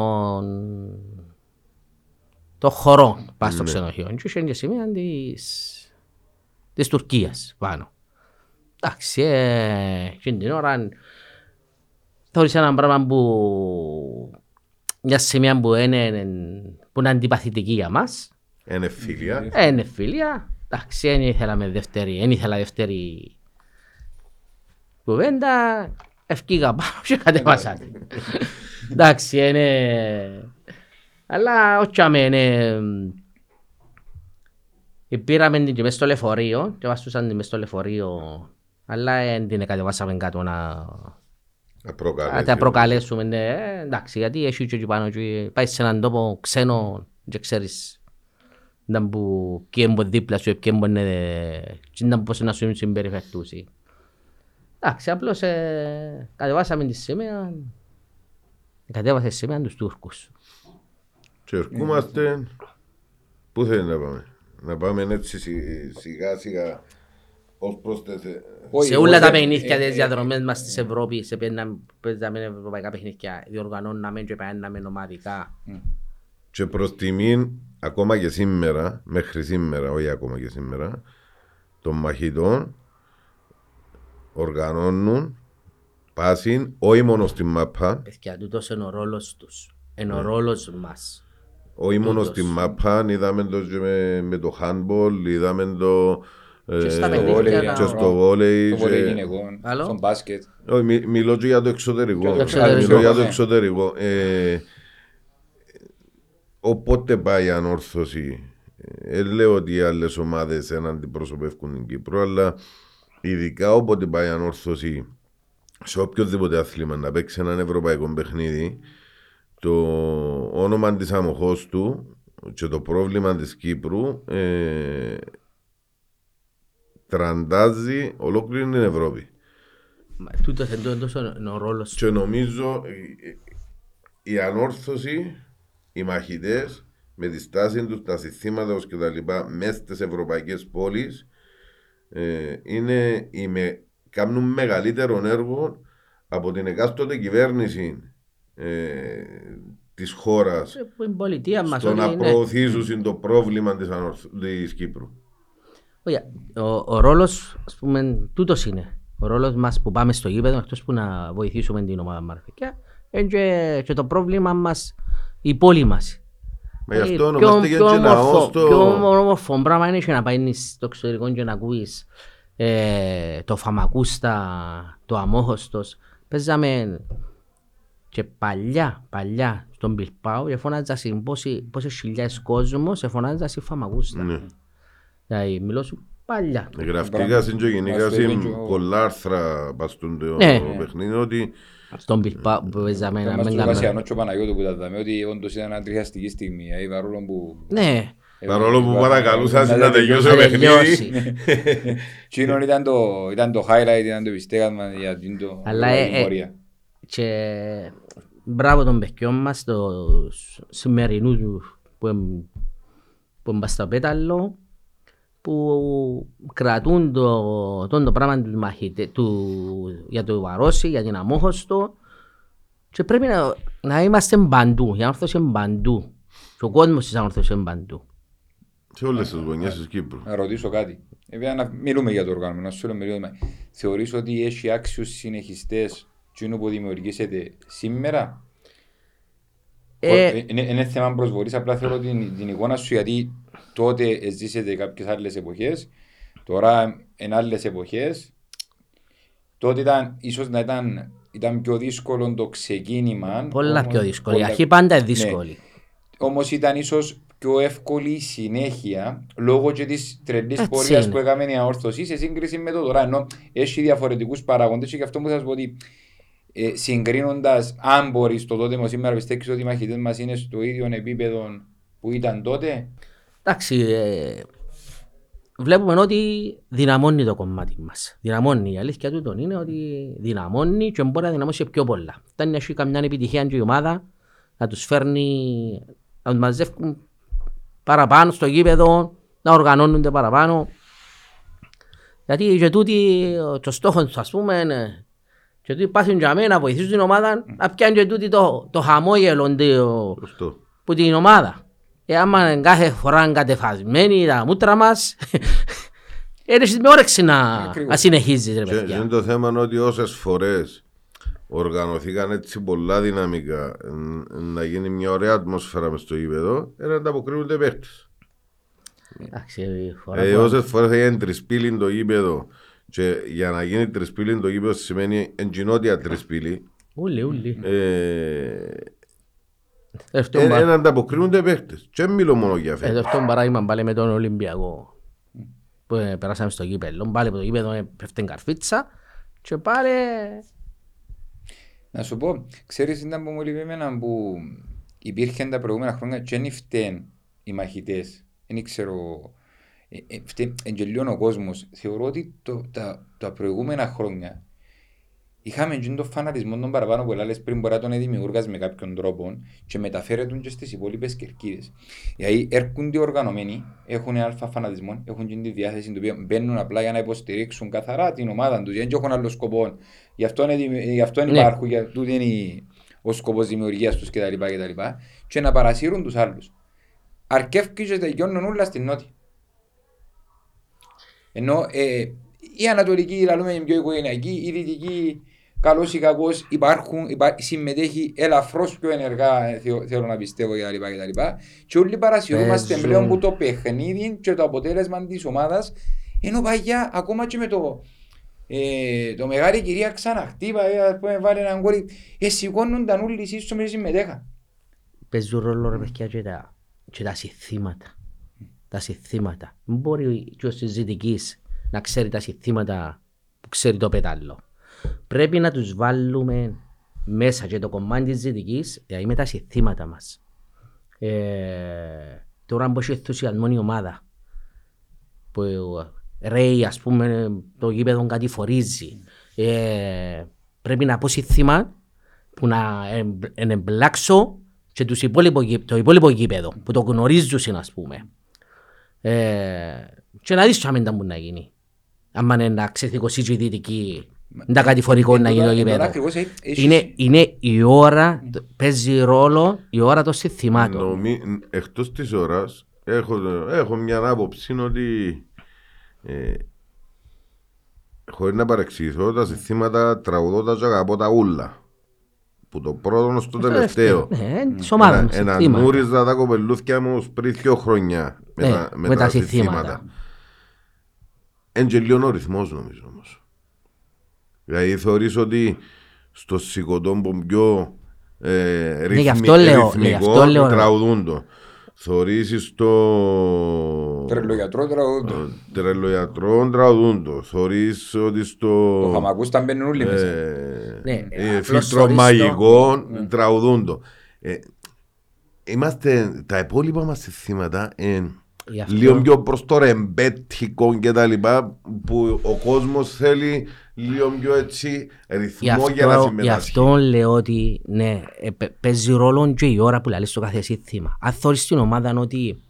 των χωρών πάνω στο ξενοδοχείο και είχε και σημαία της, της Τουρκίας πάνω. Εντάξει, ε, εκείνη την ώρα θεωρήσα ένα πράγμα που μια σημαία που είναι, που είναι αντιπαθητική για μας. Είναι φίλια. Ε, είναι φίλια. Εντάξει, δεν ήθελα με δεύτερη, δεν ήθελα δεύτερη κουβέντα. Ευκήγα πάνω και κατέβασα. την. Εντάξει, είναι... Αλλά όχι αμέ, Πήραμε την και μες στο λεωφορείο και βάστουσαν την μες στο λεωφορείο αλλά δεν την κατεβάσαμε κάτω να Να να προκαλέσει. τα προκαλέσουμε. Ναι. Ε, εντάξει, γιατί έχει και εκεί πάνω και πάει σε έναν τόπο ξένο και ξέρεις να που και έμπο δίπλα σου και έμπο είναι και να πώς να σου συμπεριφερτούσει. Εντάξει, απλώς ε, κατεβάσαμε τη σημαία κατέβασε τη σημαία τους Τούρκους. Και ερχόμαστε. Πού θέλει να πάμε; Να πάμε έτσι σι- σιγά σιγά ως προς τις... ε, Όχι, σε όλα εγώ τα δεν- παιχνίδια ε, τις ε, διαδρομές μας της Ευρώπης σε παίζαμε παίζαμε ευρωπαϊκά παιχνίδια διοργανώναμε και παίρναμε ομαδικά. Και προς τιμήν, ακόμα και σήμερα, μέχρι σήμερα, όχι ακόμα και σήμερα, των μαχητών οργανώνουν πάσιν, όχι μόνο στην μάπα, Παιδιά, τούτος είναι ο ρόλος τους. Είναι ο ρόλος μας. όχι μόνο Τούτος. στην μάπα, είδαμε το και με, με το handball, είδαμε το... Και στα ε, παιχνίδια βόλεϊ, να- και στο βόλεϊ. Το βόλεϊ και- γυναικών, Άλλο; στο μπάσκετ. Όχι, μι- μιλώ και για το εξωτερικό. Για το εξωτερικό. Μιλώ για το Ναι. εξωτερικό. Ε, οπότε πάει η ανόρθωση. Ε, λέω ότι οι άλλες ομάδες δεν αντιπροσωπεύουν την Κύπρο, αλλά ειδικά όποτε πάει η ανόρθωση σε οποιοδήποτε άθλημα να παίξει έναν ευρωπαϊκό παιχνίδι, το όνομα της αμοχώς του και το πρόβλημα της Κύπρου ε, τραντάζει ολόκληρη την Ευρώπη. Μα Τούτος είναι τόσο είναι ο ρόλος τους. Και νομίζω ε, ε, η ανόρθωση, οι μαχητές με τη στάση τους, τα συστήματα τους και τα λοιπά μέσα στις ευρωπαϊκές πόλεις ε, είναι οι με, κάνουν μεγαλύτερο έργο από την εκάστοτε κυβέρνηση ε, της χώρας Ε, Που είναι η πολιτεία μας. στο ότι να είναι- προωθήσουν το πρόβλημα της, ανορθ... της Κύπρου. Όχι, ο, ο ρόλος, ας πούμε, τούτος είναι. Ο ρόλος μας που πάμε στο γήπεδο, εκτός που να βοηθήσουμε την ομάδα Μαρφικιά, είναι και, και το πρόβλημα μας, η πόλη μας. Μα γι' Ε, αυτό πιο- ονομάστε και πιο έτσι όμορφο- λαό στο... Πιο όμορφο πράγμα είναι και να πάει στο εξωτερικό και να ακούεις ε, το Φαμακούστα, το Αμόχωστος. Παίζαμε και παλιά, παλιά στον Πιλπάο και φωνάζασαν πόσοι- πόσες χιλιάδες κόσμος εφωνάζασαν Φαμακούστα. Ναι. Δηλαδή, μιλώ σου παλιά. Γραφτικά συν και γενικά Μας το είπε συν και ο- πολλά άρθρα πας στον το Ναι. παιχνίδι ότι Στον Πιλπάο που παίζαμε να Μας μην του Βασιανό κάνουμε. και ο Παναγιώτου που τα δάμε ότι όντως ήταν μια τριχιαστική στιγμή. ε, παρόλο που... Ναι, Παρόλο που Ε, παρακαλούσαν να να τελειώσει να το παιχνίδι. τελειώσει. Εκείνο ήταν το, ήταν το highlight, ήταν το πιστέγασμα για την το Αλλά, για ε, την ε, πορεία. Και μπράβο των παιδιών μας, τους σημερινούς που είναι που είναι στο πέταλο, που κρατούν το, το, το πράγμα του μαχητέ, του, για το βαρόσι, για την αμόχωστο και πρέπει να, να είμαστε παντού, η ανόρθωση είναι παντού και ο κόσμος της ανόρθωσης είναι παντού. Σε όλες τις γωνιές της Κύπρου. Να ρωτήσω κάτι. Βέβαια να μιλούμε για το οργάνωμα, να σου λέω μερίδιο. Θεωρείς ότι έχει άξιους συνεχιστές εκείνο που δημιουργήσετε σήμερα; Ε, Ε, Είναι, είναι θέμα προσβολής, απλά θέλω την, την εικόνα σου γιατί τότε ζήσετε κάποιες άλλες εποχές, τώρα είναι άλλες εποχές. Τότε ήταν, ίσως να ήταν, ήταν πιο δύσκολο το ξεκίνημα. πολλά όμως- πιο δύσκολη. Η πολλά- αρχή πάντα είναι Ναι. δύσκολη. Όμως ήταν ίσως πιο εύκολη η συνέχεια λόγω και της τρελής Έτσι πορείας είναι. που έκαμε η αόρθωση σε σύγκριση με το τώρα. Ενώ έχει διαφορετικούς παράγοντες και γι' αυτό που θα σου πω ότι ε, συγκρίνοντας αν μπορείς το τότε με σήμερα πιστεύεις ότι οι μαχητές μας είναι στο ίδιο επίπεδο που ήταν τότε; Εντάξει, ε, βλέπουμε ότι δυναμώνει το κομμάτι μας. Δυναμώνει. Η αλήθεια του είναι ότι δυναμώνει και μπορεί να δυναμώσει πιο πολλά. Φτάνει να έχει καμιά επιτυχία και η ομάδα να τους φέρνει, να τους μαζεύουν παραπάνω στο γήπεδο, να οργανώνονται παραπάνω. Γιατί και τούτοι, το στόχο τους ας πούμε, είναι και τούτοι πάθουν για μένα να βοηθήσουν την ομάδα να πιάνουν και τούτοι το, το χαμόγελο το, Σωστό. που την ομάδα. Ε, άμα είναι κάθε φορά είναι κατεφασμένοι τα μούτρα μας, έρχεσαι με όρεξη να, Ακριβώς. να συνεχίζεις ρε Και, και είναι παιδιά. το θέμα είναι ότι όσες φορές οργανωθήκαν έτσι πολλά δυναμικά ν- να γίνει μια ωραία ατμόσφαιρα μες στο γήπεδο, ε, να ανταποκρίνονται παίχτε. Εντάξει, η φορά Ε, που- όσες φορές θα γίνει τρισπύλιν το γήπεδο, και για να γίνει τρισπύλιν το γήπεδο σημαίνει εντζινότια τρισπύλη, Ούλοι, ούλοι. ε, Τελευταίο ε, πα- ε, να ανταποκρίνονται παίχτες. Και δεν μιλώ μόνο για ε, φέτο. τελευταίο παράδειγμα πάλι με τον Ολυμπιακό που ε, περάσαμε στο γήπεδο. Πάλι από το γήπεδο ε, πέφτει καρφίτσα και πάλι Να σου πω, ξέρεις ήταν που μου λείπει εμένα που υπήρχαν τα προηγούμενα χρόνια και δεν φταίν οι μαχητές. Δεν ξέρω, ε, ε, φταίν εγγελιών ο κόσμος. Θεωρώ ότι το, τα, τα προηγούμενα χρόνια είχαμε και τον φανατισμό των παραπάνω που έλεγες πριν μπορεί να τον δημιούργας με κάποιον τρόπο και μεταφέρεται και στις υπόλοιπες κερκίδες. Γιατί έρχονται οργανωμένοι, έχουν αλφα φανατισμό, έχουν και τη διάθεση του οποίου μπαίνουν απλά για να υποστηρίξουν καθαρά την ομάδα τους, δεν έχουν άλλο σκοπό. Γι' αυτό, είναι, δημι- γι αυτό Ναι. υπάρχουν, για τούτο είναι η- ο σκοπός δημιουργίας τους κτλ. κτλ. Και να παρασύρουν τους άλλους. Αρκεύκει και τελειώνουν όλα στην νότια. Ενώ ε, η Ανατολική, λαλούμε είναι πιο οικογενειακή, η Δυτική, καλός ή κακός, υπάρχουν, υπά, συμμετέχει ελαφρώς πιο ενεργά, ε, θεω- θέλω να πιστεύω κτλ. κτλ. Και όλοι παρασυρούμαστε Παίζουν. πλέον που το παιχνίδι και το αποτέλεσμα της ομάδας, ενώ παγιά ακόμα και με το, ε, το μεγάλη κυρία ξαναχτύπα, ε, ας πούμε, βάλε έναν κόρη, ε, σηκώνονταν όλοι εσείς στο συμμετέχαν. παίζουν ρόλο ρε παιδιά και τα, και τα συνθήματα. Τα συνθήματα. Δεν μπορεί και ο συζητικής να ξέρει τα συνθήματα που ξέρει το πετάλλο. Πρέπει να τους βάλουμε μέσα και το κομμάτι της ζητικής, δηλαδή με τα συνθήματα μας. Ε, τώρα που έχει ενθουσιασμό η ομάδα, που ρέει ας πούμε το γήπεδο κατηφορίζει, ε, πρέπει να πω συνθήμα που να εμ- εμπλάξω και τους υπόλοιπο, γή- το υπόλοιπο γήπεδο που το γνωρίζουν ας πούμε. Ε, και να δεις τι αμέντα που να γίνει. Αν είναι να ξεθηκωθεί και η δυτική, είναι τα κατηφορικό να γίνει το Τώρα- τώρα γήπεδο. ακριβώς, ε, έχεις- Είναι, είναι η ώρα, παίζει ρόλο η ώρα των συνθημάτων. Νομί... Εκτός της ώρας έχω, έχω μια άποψη ότι ε, χωρίς να παρεξηγηθώ τα συστήματα τραγουδώντα και αγαπώ τα ούλα. Που το πρώτο στο τελευταίο. Ναι, της ομάδας Ένα- μας, Ένα συνθήματα. νούριζα τα κοπελούθια μου πριν δύο χρόνια με, Ναι, τα, με τα συνθήματα. Εν και λίγο ο ρυθμός νομίζω όμως. Δηλαδή θεωρείς ότι στο σηκωτό που πιο ε, γι' ρυθμι, αυτό λέω, ναι, γι' ρυθμικό αυτό λέω, ρε. τραγουδούν το. Θεωρείς στο Τρελογιατρό τραγουδούν. τρελοιατρό τραγουδούν το. Θεωρείς ότι στο Το χαμακούς τα μπαίνουν όλοι μέσα. ε, Ναι, ε, απλώς φίλτρο θεωρείς το- μαγικό τραγουδούν το. Ε, Είμαστε, τα υπόλοιπα μας θύματα ε, Γι' αυτό- λίγο πιο προς το ρεμπέτικο και τα λοιπά που ο κόσμος θέλει λίγο πιο έτσι Γι' ρυθμό για να αυτό, γι' συμμετάσχει. αυτό λέω ότι ναι, ε, παι- παίζει ρόλο και η ώρα που λέει στο κάθε σύνθημα. Αν θωρείς την ομάδα ότι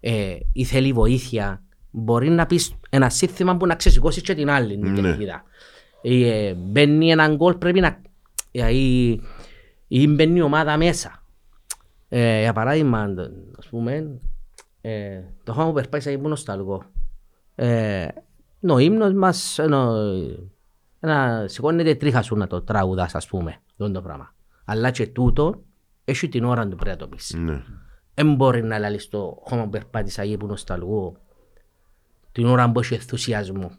ε, ή θέλει βοήθεια, μπορεί να πεις ένα σύνθημα που να ξεσηκώσεις και την άλλη την Ναι. κερκίδα. Ε, μπαίνει έναν γκολ πρέπει να... ε, ή, ή μπαίνει η ομάδα μέσα. Ε, για παράδειγμα, ας πούμε, ε, το χώμα που περπάτησα ήμουν νοσταλγό. Ε, είναι ο ύμνος μας, ενώ, ένα, σηκώνεται τρίχα σου να το τραγουδάς ας πούμε, αυτό το πράγμα. Αλλά και τούτο έχει την ώρα του πρέπει να το πεις. Ναι. Δεν μπορεί να λαλείς το χώμα που περπάτησα εκεί που νοσταλγώ την ώρα που έχει ενθουσιασμό.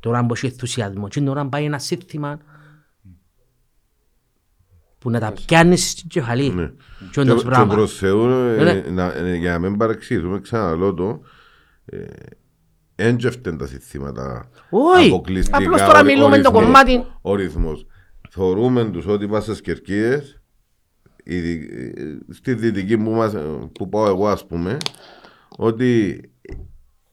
Την ώρα που έχει ενθουσιασμό. Και την ώρα που πάει ένα σύνθημα που να τα πιάνεις στην κεφαλή. Ναι. Και Και, όντως και πράγμα. προς Θεού, ε, Ναι. να- ε, για να μην παρεξηγηθούμε, ξαναλώ το, έντζευτεν τα συστήματα Όχι, αποκλειστικά. απλώς τώρα ο- ο μιλούμε το ρυθμός. κομμάτι. Ο ρυθμός. Θεωρούμε τους ότι είμαστε στις κερκίδες, ήδη- ε, στη δυτική που, μας, που πάω εγώ ας πούμε, ότι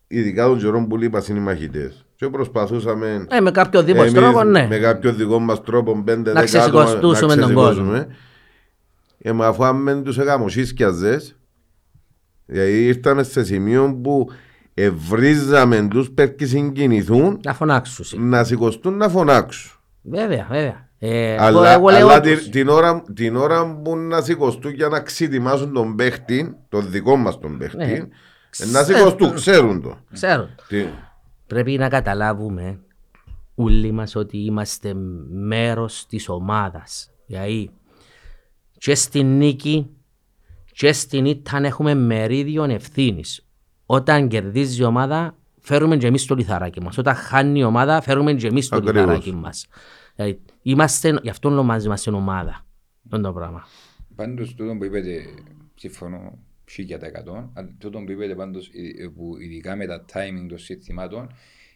ειδικά των καιρών που λείπα είναι οι μαχητές. Και προσπαθούσαμε Ε, με κάποιο δίποτε εμείς τρόπο, ναι. με κάποιο δικό μας τρόπο πέντε Να δέκα άτομα ξεσηκωστούσουμε να τον κόσμο. ξεσηκώσουμε. Ε, μα αφού αν δεν τους έκαμωσίσκιαζες, δηλαδή ήρθαμε σε σημείο που ευρίζαμε τους πέρκοι συγκινηθούν Να φωνάξουν. να σηκωστούν να φωνάξουν. Βέβαια, βέβαια. Ε, Αλλά, εγώ λέω αλλά τους. την, την, ώρα, την ώρα που να σηκωστούν για να ξετοιμάσουν τον παίχτη, τον δικό μας τον παίχτη, Ναι. ε, να σηκωστούν, ξέρουν το. Ξέρω. Τι, Πρέπει να καταλάβουμε όλοι μας ότι είμαστε μέρος της ομάδας. Δηλαδή, και στην νίκη και στην ήττα έχουμε μερίδιο ευθύνης. Όταν κερδίζει η ομάδα, φέρουμε και εμείς το λιθαράκι μας. Όταν χάνει η ομάδα, φέρουμε και εμείς το Ακριβώς. λιθαράκι μας. Δηλαδή, είμαστε, γι' αυτό ονομάζουμε είμαστε ομάδα. Αυτό είναι το πράγμα. Πάντως τούτο που είπετε, συμφωνώ χίλια τα εκατό, αλλά τούτο που είπετε πάντως, ε, που ειδικά με τα timing των συστημάτων,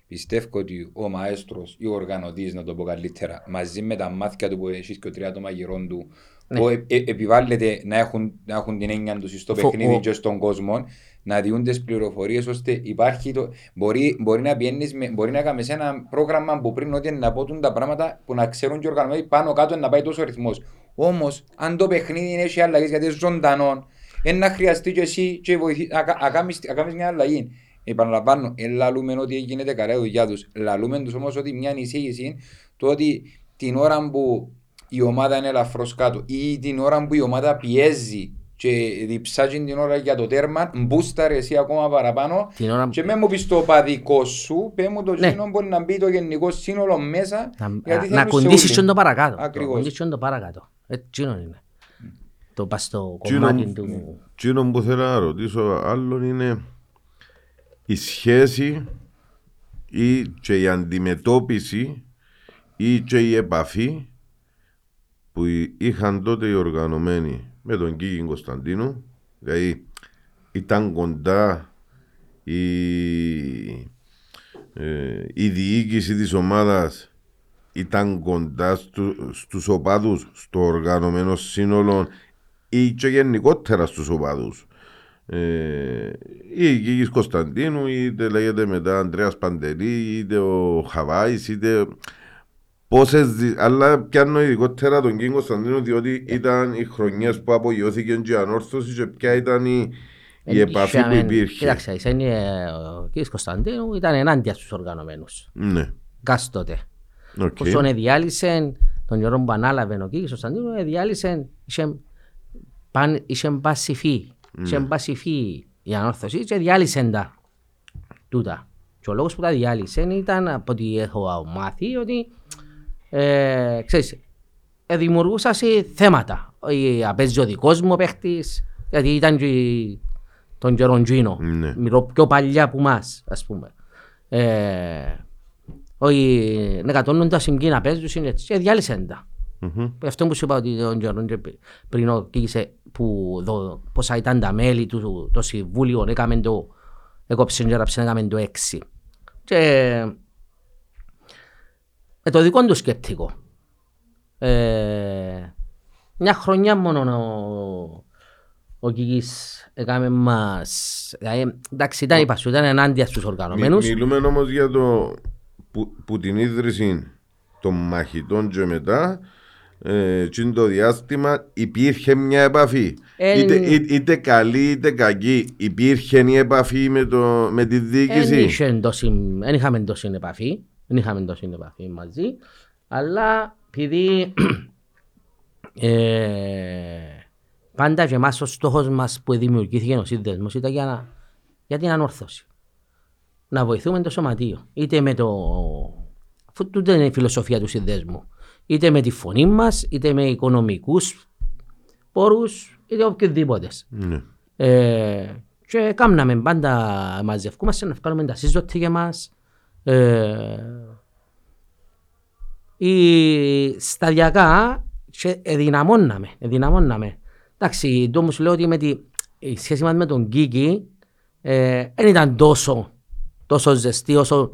πιστεύω ότι ο μαέστρος ή ο οργανωτής, να το πω καλύτερα, μαζί με τα μάθηκια του που έχει και ο τρία άτομα γυρών του, Ναι. που ε, ε, επιβάλλεται να έχουν, να έχουν την έννοια τους στο Φο- παιχνίδι ο- και στον κόσμο, να διούν τις πληροφορίες ώστε υπάρχει το. Μπορεί, μπορεί να πιένεις με, μπορεί να κάνεις ένα πρόγραμμα που πριν ότι να πω τούν τα πράγματα που να ξέρουν και οι οργανωμένοι πάνω κάτω να πάει τόσο ρυθμός. Όμως, αν το παιχνίδι έχει αλλαγή γιατί είναι ζωντανό, είναι να χρειαστεί και εσύ και βοηθεί, να, κα- να, κάνεις, να κάνεις μια αλλαγή. Επαναλαμβάνω, δεν λαλούμε ότι γίνεται καλά η δουλειά τους. Λαλούμε τους όμως ότι μια εισήγηση το ότι την ώρα που η ομάδα είναι ελαφρώς κάτω ή την ώρα που η ομάδα πιέζει και διψάζει την ώρα για το τέρμα, μπούσταρε εσύ ακόμα παραπάνω Την ώρα και με μου πεις το παδικό σου, πέ μου το Ναι. ναι. μπορεί να μπει το γενικό σύνολο μέσα να, γιατί να θέλουν σε κοντήσεις όλοι. και το παρακάτω. Να Ακριβώς. κοντήσεις και το παρακάτω. Έτσι είναι. Το πας στο Τσίνο- κομμάτι του... Τσίνο που θέλω να ρωτήσω άλλον είναι η σχέση ή και η αντιμετώπιση ή και η επαφή που είχαν τότε οι οργανωμένοι με τον Κίκη Κωνσταντίνου. Δηλαδή ήταν κοντά η, ε, η διοίκηση της ομάδας ήταν κοντά στου, στους οπαδούς, στο οργανωμένο σύνολο ή και γενικότερα στους οπαδούς. Ε, ή η Κίκης Κωνσταντίνου, είτε λέγεται μετά Ανδρέας Παντελή, είτε ο Χαβάης, είτε πόσες, δι- αλλά πιάνω ειδικότερα τον Κίκη Κωνσταντίνου διότι ήταν οι χρονιές που απογειώθηκε και η ανόρθωση και ποια ήταν η, η επαφή που Είχαμε- υπήρχε. Κοίταξε, εσένη, ε, ο κ. Κωνσταντίνου ήταν ενάντια στους οργανωμένους. Ναι, Κάς τότε. οκ. Πόσο διάλυσε, τον καιρό που ανάλαβε ο κ. Κωνσταντίνου, ε, διάλυσε, είχε, παν, είχε πασιφή. Είχε πασιφή η ανόρθωσης και διάλυσε τα. Τούτα. Και ο λόγος που τα διάλυσε ήταν από ό,τι έχω μάθει ότι ε, ξέρεις, ε, δημιουργούσα σε θέματα. Ε, Απέζει ο δικός μου ο παίχτης, γιατί ήταν και τον καιρόν Τζίνο. Ναι. Μιλώ πιο παλιά που μας, ας πούμε. Ε, όχι, να κατώνουν τα συγκεί να παίζουν είναι έτσι. Και διάλυσαν τα. Μμμ. Αυτό που σου είπα ότι τον καιρό και πριν ο Κίκησε που δω, πόσα ήταν τα μέλη του, το συμβούλιο, έκαμε το, έκοψε και έγραψε, έκαμε το έξι. Και με το δικό του σκεπτικό. Ε, μια χρονιά μόνο ο, ο Κίκης έκαμε μας, δηλαδή, εντάξει ήταν είπα σου, ήταν ενάντια στους Μι- οργανωμένους. μιλούμε όμως για το που, που την ίδρυση των μαχητών και μετά ε, και το διάστημα υπήρχε μια επαφή. Εν- Είτε, είτε, είτε καλή είτε κακή, υπήρχε η επαφή με, το, με τη Δεν διοίκηση. είχε τόση- δεν είχαμε τόση επαφή, δεν είχαμε τόση επαφή μαζί, αλλά επειδή ε, πάντα και εμάς ο στόχος μας που δημιουργήθηκε ο σύνδεσμος ήταν για, να, για την ανόρθωση. Να βοηθούμε το σωματείο. Είτε με το... Αφού τούτο είναι η φιλοσοφία του συνδέσμου. Είτε με τη φωνή μας, είτε με οικονομικούς πόρους, είτε οποιοδήποτε. Ναι. Ε, και κάμναμε πάντα μαζευκούμαστε να βγάλουμε τα σύζωτη μας. Ε, η, σταδιακά και εδυναμώναμε, εδυναμώναμε. Εντάξει, το όμως λέω ότι με τη, η σχέση μας με τον Κίκη ε, δεν ήταν τόσο, τόσο ζεστή όσο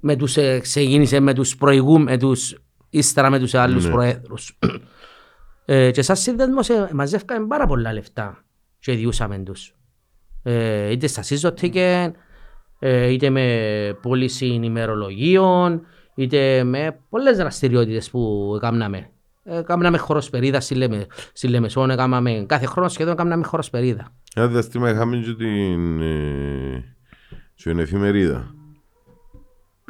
με τους, ε, ξεκίνησε με τους προηγούμενους, με τους, ύστερα με τους άλλους Ναι. προέδρους. Ε, και σαν σύνδεσμος ε, μαζεύκαμε πάρα πολλά λεφτά και διούσαμε τους. Ε, είτε στα σύζωτικεν, ε, είτε με πώληση ημερολογίων, είτε με πολλές δραστηριότητες που έκαναμε. Ε, Κάμναμε χωροσπερίδα στη, Λεμε, στη Λεμεσόν, έκαναμε, κάθε χρόνο σχεδόν έκαναμε χωροσπερίδα. Ένα διαστήμα είχαμε και την, ε, την εφημερίδα.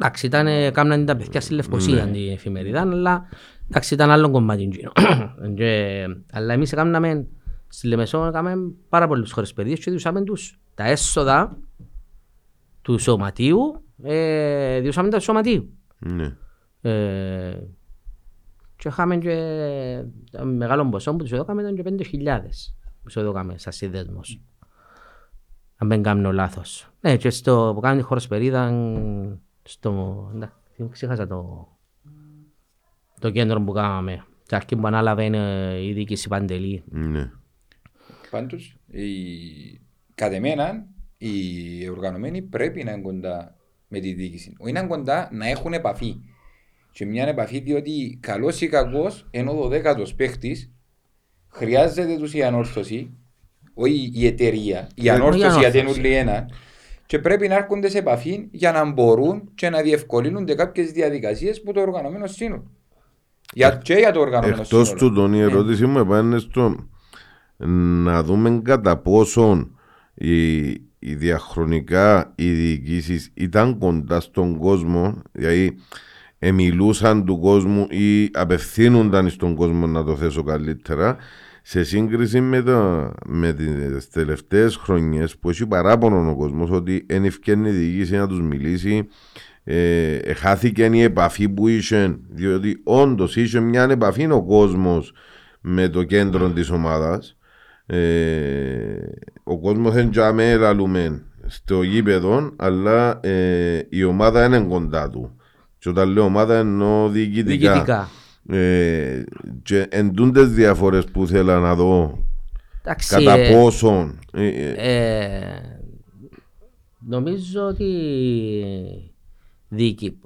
Εντάξει, ήταν, ε, κάμναν τα παιδιά στη Λευκοσία Ναι. την εφημερίδα, αλλά εντάξει, ήταν άλλο κομμάτι εκείνο. Και, αλλά εμείς έκαναμε στη Λεμεσόν, έκαναμε πάρα πολλές χωροσπερίδες και διούσαμε τους τα έσοδα του σωματείου, ε, διούσαμε τα του σωματείου. Ναι. Ε, και είχαμε και ένα μεγάλο ποσό που τους έδωκαμε ήταν και 5.000 που τους έδωκαμε σαν σύνδεσμος. Αν δεν κάνω λάθος. Ναι, και στο που κάνουμε τη χωροσπερίδα, στο, εντάξει, ξέχασα το, το κέντρο που κάναμε. Και αρχή που ανάλαβε είναι η διοίκηση Παντελή. Ναι. Πάντως, η... κατ' εμένα, οι οργανωμένοι πρέπει να είναι κοντά με τη διοίκηση. Όχι να είναι κοντά, να έχουν επαφή. Και μια επαφή διότι καλό ή κακό, ενώ ο δέκατο παίχτη χρειάζεται του η ανόρθωση, όχι η εταιρεία. Η Ε, ανόρθωση η γιατί είναι ανόρθωση. όλοι ένα. Και πρέπει να έρχονται σε επαφή για να μπορούν και να διευκολύνονται κάποιες διαδικασίες που το οργανωμένο σύνολο. Για, και για το οργανωμένο Εκτός σύνολο. του τον η Ναι. ερώτηση μου επάνε στο να δούμε κατά πόσον οι, οι διαχρονικά οι διοικήσεις ήταν κοντά στον κόσμο, δηλαδή εμιλούσαν του κόσμου ή απευθύνονταν στον κόσμο να το θέσω καλύτερα σε σύγκριση με, το, με τις τελευταίες χρονιές που έχει παράπονο ο κόσμος ότι δεν ευκαιρνεί η διοίκηση να τους μιλήσει ε, ε, χάθηκε η επαφή που είχε διότι όντως είχε μια επαφή ο κόσμος με το κέντρο της ομάδας. Ε, ο κόσμος δεν τζάμε λαλούμε στο γήπεδο αλλά ε, η ομάδα είναι κοντά του. Και όταν λέω ομάδα εννοώ διοικητικά, Διοικητικά. Ε, και εντούντες διαφορές που ήθελα να δω Εντάξει, κατά ε, πόσον ε, ε, Ε, νομίζω ότι διοικη,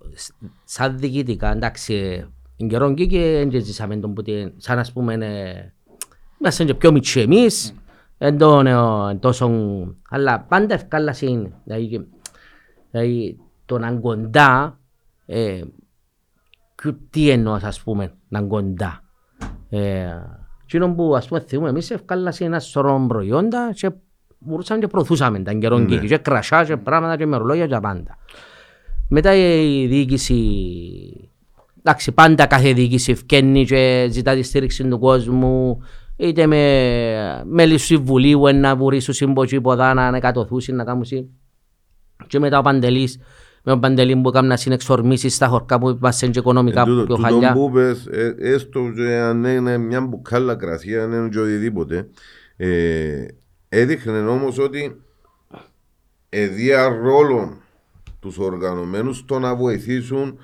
σαν διοικητικά, εντάξει, εν καιρόν και και δεν ζήσαμε τον που την, σαν ας πούμε, ε, είμαστε και πιο μητσοί εμείς, εν τον, ε, τόσο, αλλά πάντα ευκάλασαν, δηλαδή, δηλαδή το να είναι κοντά, ε, και τι εννοώ ας πούμε, να είναι κοντά; Ε, εκείνο που ας πούμε θυμούμε εμείς ευκάλασαν ένα σωρό προϊόντα και μπορούσαμε και προωθούσαμε τα καιρόν Ναι. και, και κρασιά και πράγματα και μερολόγια και πάντα. Μετά η διοίκηση, εντάξει πάντα κάθε διοίκηση ευκαινεί και ζητά τη στήριξη του κόσμου είτε με μέλη του συμβουλίου να βουρήσουν σύμποχοι ποδά να ανεκατοθούσουν να κάνουν συ- και μετά ο Παντελής με τον Παντελή που έκανα συνεξορμήσεις στα χωρκά που είμαστε και οικονομικά Εν τούτο- πιο τούτο χαλιά. που πες, ε, έστω και αν είναι μια μπουκάλα κρασί, αν είναι και οτιδήποτε, ε, έδειχνε όμως ότι εδία ρόλο τους οργανωμένους στο να βοηθήσουν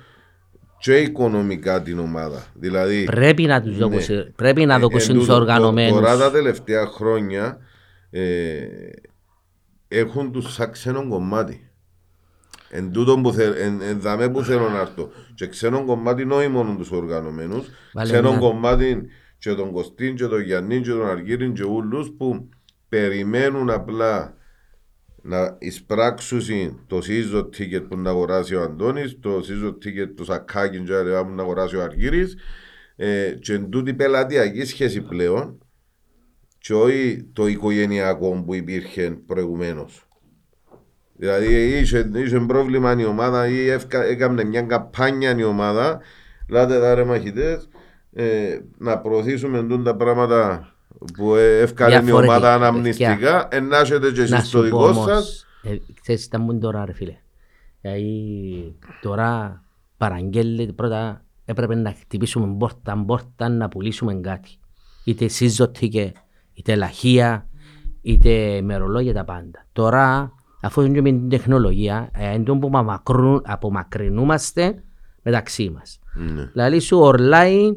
και οικονομικά την ομάδα. Δηλαδή, Πρέπει να τους Ναι. δοκουσι- πρέπει να ε, δοκουσουν εν τους τούτο, οργανωμένους. Τώρα τα τελευταία χρόνια ε, έχουν τους σαν ξένο κομμάτι. Εν τούτο που, θε, εν, εν δαμέ που θέλω να έρθω. Και ξένο κομμάτι όχι μόνο τους οργανωμένους, Βάλε ξένο μια- κομμάτι και τον Κωστίν και τον Γιάννη και τον Αργύριν και ούλους που περιμένουν απλά να εισπράξουν το season ticket που να αγοράσει ο Αντώνης, το season ticket του Σακάκιν και αριά που να αγοράσει ο Αργύρης ε, και εν τούτη πελατειακή σχέση πλέον και όχι το οικογενειακό που υπήρχε προηγουμένως. Δηλαδή είχε, είχε πρόβλημα η ομάδα ή έφκα- έκαμε μια καμπάνια η ομάδα, λάτε τα ρε μαχητές, ε, να προωθήσουμε τούν τα πράγματα που ε, έφκανε η Διαφορετικά, ομάδα παιδιά. αναμνηστικά, ενάσχετε και Να εσείς στο σου πω δικό όμως, σας. ε, ξέρεις τι μου τώρα ρε φίλε. Δηλαδή τώρα παραγγέλλεται πρώτα έπρεπε να χτυπήσουμε πόρτα πόρτα να πουλήσουμε κάτι. Είτε σύζωτηκε, είτε λαχεία, είτε ημερολόγια τα πάντα. Τώρα αφού είναι και με την τεχνολογία, ε, εντός που απομακρούν- απομακρυνούμαστε μεταξύ μας. Ναι. Δηλαδή σου ορλάει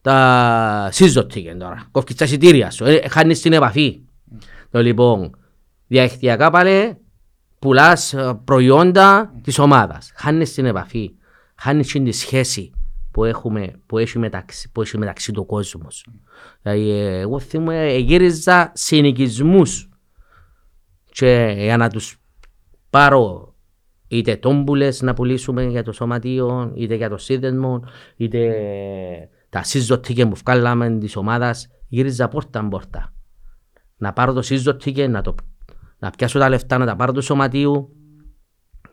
τα σύζωτηκε τώρα. Κόφκεις τα εισιτήρια σου. Ε, χάνεις την επαφή. Το λοιπόν, διαδικτυακά πάλι πουλάς ε, προϊόντα της ομάδας. Χάνεις την επαφή. Χάνεις την τη σχέση που, έχουμε, που, έχει μεταξύ, που έχει μεταξύ του κόσμους. Δηλαδή, ε, εγώ θυμούμαι, ε, γύριζα συνοικισμούς και για να τους πάρω είτε τόμπουλες να πουλήσουμε για το σωματείο, είτε για το σύνδεσμο, είτε τα σύζωτικες που βγάλαμε της ομάδας, γύριζα πόρτα πόρτα. Να πάρω το σύζωτικες, να, το, να πιάσω τα λεφτά, να τα πάρω του σωματείου.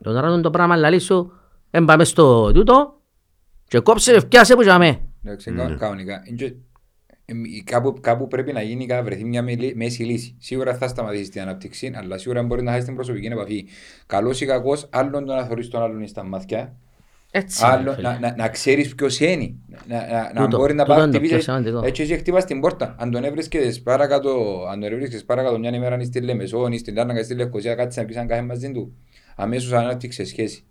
Τον ώρα το πράγμα λαλί σου, εν πάμε στο τούτο και κόψε, φτιάσε που για Εντάξει, κα- κανονικά. Κάπου, κάπου πρέπει να γίνει να βρεθεί μια μελι- μέση λύση. Σίγουρα θα σταματήσει την ανάπτυξη, αλλά σίγουρα μπορεί να χάσει την προσωπική επαφή. Καλός ή κακός, άλλον το να θεωρεί τον άλλον στα μάτια, Έτσι. άλλο ρε φίλε. να, να, να ξέρεις ποιος είναι. Να, να, να Τούτο, μπορεί να τούτο πάει είναι το πιο χτυπήσει. σημαντικό. Έτσι, εσύ χτυπάς την πόρτα. Αν τον έβρισκες παρακάτω, αν τον έβρισκες παρακάτω μια ημέρα ή στη Λεμεσό ή στην Λάρνακα ή στη Λευκοσία, κάτσε να πεις αν κάθεσαι μαζί του. Αμέσως ανάπτυξε σχέση.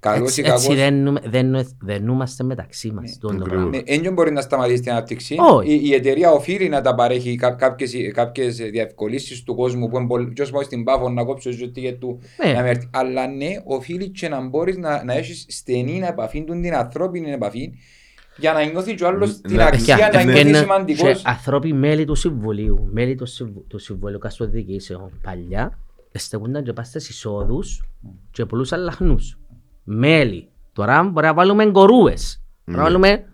Καλός Έτσι, ή κακός. έτσι δεν, νούμε- δεν, νο- δεν νούμαστε μεταξύ μας. τούτο το ακριβώς. πράγμα. Ναι, δεν μπορεί να σταματήσει την ανάπτυξη. Όχι. Η, η εταιρεία οφείλει να τα παρέχει κά, κάποιες, κάποιες διευκολύνσεις του κόσμου που μπορεί ποιος πάει στην Πάφο να κόψει το ζωτή του. Ναι. Να με έρθει. Αλλά ναι, οφείλει και να μπορείς να, να έχεις στενή επαφή, του, την ανθρώπινη επαφή, για να νιώθει και ο άλλος την Ναι. αξία, να Παιδιά, νιώθει ευκαινε- σημαντικός. και Ανθρώποι μέλη του Συμβουλίου, μέλη του, Συμβου- του Συμβουλίου Καστοδιοικήσεων παλιά, στεκούνταν και πας στις εισόδους και πουλούσαν λαχνούς. Μέλη. Τώρα μπορεί να βάλουμε κορούες. Μπορεί να βάλουμε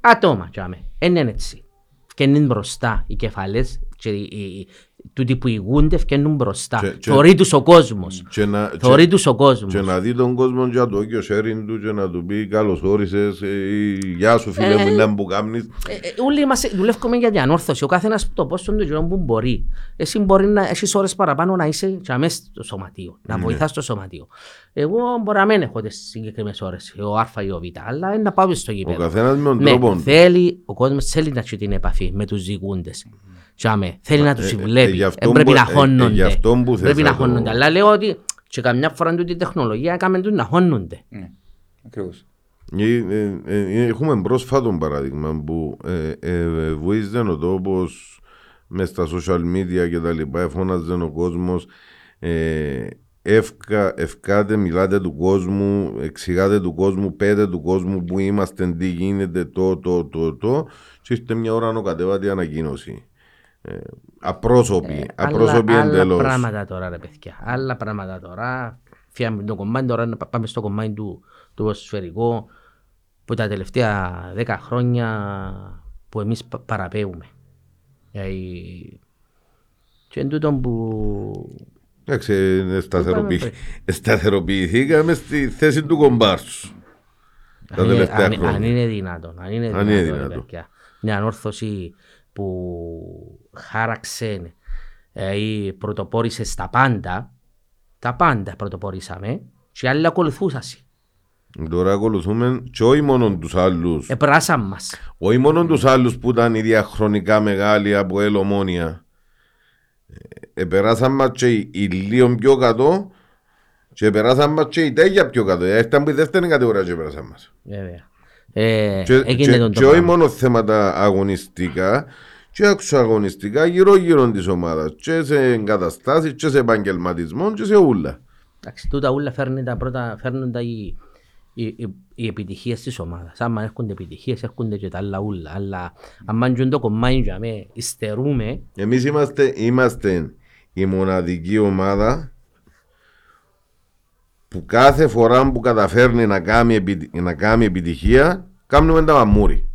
άτομα. Δεν είναι έτσι. Φκένουν μπροστά οι κεφαλές και οι, οι, οι, τούτοι που ηγούνται φκένουν μπροστά. Και- και- Θωρεί τους ο κόσμος. Και να, Θωρεί και, τους ο κόσμος. και να δει τον κόσμο για το όκιο sharing του και να του πει καλώς όρισες, ε, γεια σου φίλε μου, να μου κάνεις. Ε, ε, Όλοι είμαστε, δουλεύουμε για την ανόρθωση. Ο καθένας το πόσο του γύρω που μπορεί. Εσύ μπορεί να έχεις ώρες παραπάνω να είσαι και αμέσως στο σωματείο, να βοηθάς στο σωματείο. Εγώ μπορεί να μην έχω τις συγκεκριμένες ώρες, ο Α ή ο Β, αλλά είναι να πάω στο Ο γήπεδο. καθένας με τον Ναι, τρόπο του. θέλει, ο κόσμος θέλει να έχει την επαφή με τους ζυγούντες. Τσάμε, θέλει να τους ε, ε, βλέπει, γι' αυτό δεν πρέπει που- να ε, ε, χώνονται. γι' αυτό που θες Πρέπει να να το- χώνονται, αλλά λέω ότι και καμιά φορά τούτη η τεχνολογία έκαμε τους να χώνονται. Ναι, ακριβώς. Ε, ε, ε, Έχουμε πρόσφατο παράδειγμα που ε, ε, βοήθησε ο τόπος μες στα social media και τα λοιπά, εφώναζε ο κόσμος. Ε, ευκα, ευκάτε, μιλάτε του κόσμου, εξηγάτε του κόσμου, πέτε του κόσμου που είμαστε, τι γίνεται, το, το, το, το. Και ήρθε μια ώρα να κατέβατε ανακοίνωση. Ε, απρόσωπη, απρόσωπη άλλα, άλλα εντελώς. πράγματα τώρα ρε παιδιά. Άλλα πράγματα τώρα. Φύγαμε το κομμάτι τώρα να πάμε στο κομμάτι του, του ποδοσφαιρικού που τα τελευταία δέκα χρόνια που εμείς πα- παραπέουμε. Δηλαδή, και εν τούτον που Εντάξει, ε, σταθεροποιη- Είπαμε σταθεροποιηθήκαμε στη θέση του κομπάρσου. Τα αν είναι- τελευταία αν, αν χρόνια. είναι δυνατόν. Αν είναι Αν δυνατόν, είναι ρε δυνατόν. παιδιά. Μια ανόρθωση που χάραξε ε, ή πρωτοπόρησε στα πάντα, τα πάντα πρωτοπορήσαμε και άλλοι ακολουθούσαν. Τώρα ακολουθούμε και όχι μόνο τους άλλους, Επράσαν μας. όχι μόνο τους άλλους που ήταν οι διαχρονικά μεγάλοι από ελομόνια. Ε, περάσαν μας και οι, οι λίγο πιο κάτω και περάσαν μας και οι τέγια πιο κάτω. Έρθαν που η δεύτερη κατηγορία και περάσαν μας. Βέβαια. Ε, Και, έγινε και, τον και το όχι πράγμα. μόνο θέματα αγωνιστικά, και εξωαγωνιστικά γύρω-γύρω της ομάδας. Και σε εγκαταστάσεις, και σε επαγγελματισμό, και σε ούλα. Εντάξει, τούτα όλα φέρνουν τα πρώτα, φέρνουν τα οι, οι, οι, οι επιτυχίες της ομάδας. Άμα έρχονται επιτυχίες, έρχονται και τα άλλα ούλα. Αλλά αν μάντζουν το κομμάτι για με, υστερούμε, Εμείς είμαστε, είμαστε η μοναδική ομάδα που κάθε φορά που καταφέρνει να κάνει, επι- να κάνει επιτυχία, κάνουμε τα μαμούρι.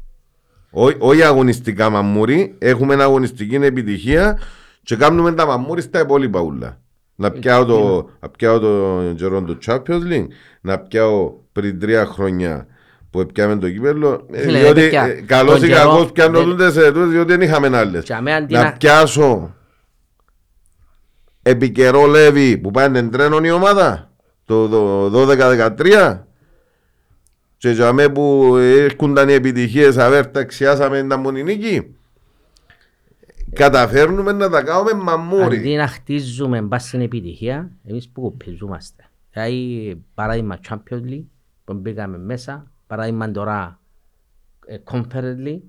Ό- Όχι αγωνιστικά μαμούρι, έχουμε ένα αγωνιστική επιτυχία και κάνουμε τα μαμούρι στα υπόλοιπα ούλα. Να πιάω το, να πιάω το καιρό του Champions League, να πιάω πριν τρία χρόνια που πιάμε το κύπελο. ε, Φίλε, Διότι παιδιά, ε, καλώς τον ή καιρό κακώς πιάνω δεν- τούτες ε, τούτες, διότι δεν είχαμε άλλες. Και αμέ αντί Να να- πιάσω επί καιρό Λέβη που πάει εν τρένον η ομάδα το το 12-13 και για μέ που έρχονταν οι επιτυχίες αβέρτα ξιάσαμε τα μονινίκη καταφέρνουμε να τα κάνουμε Αντί μαμούρι να χτίζουμε μπας στην επιτυχία, εμείς που κοπιζούμαστε. Δηλαδή, παράδειγμα Champions League, που μπήκαμε μέσα, παράδειγμα τώρα ε, Conference League,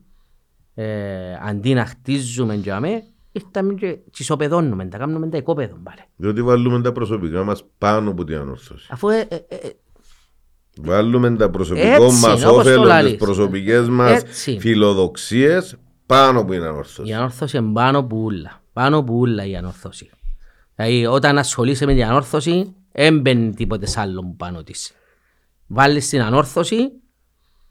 ε, αντί να χτίζουμε για μέ, ήρθαμε και τις ισοπεδώνουμε, τα κάνουμε τα οικόπεδο πάλι. διότι βάλουμε τα προσωπικά μας πάνω από την ανόρθωση Αφού ε, ε, ε, βάλουμε τα προσωπικό Έτσι, μας όπως το όφελος τις λαλείς. προσωπικές μας Έτσι. φιλοδοξίες πάνω από την ανόρθωση η ανόρθωση είναι πάνω που ούλα. Πάνω που ούλα η ανόρθωση. Δηλαδή, όταν ασχολείσαι με την ανόρθωση, έμπαινε τίποτε άλλο πάνω της. Βάλεις την ανόρθωση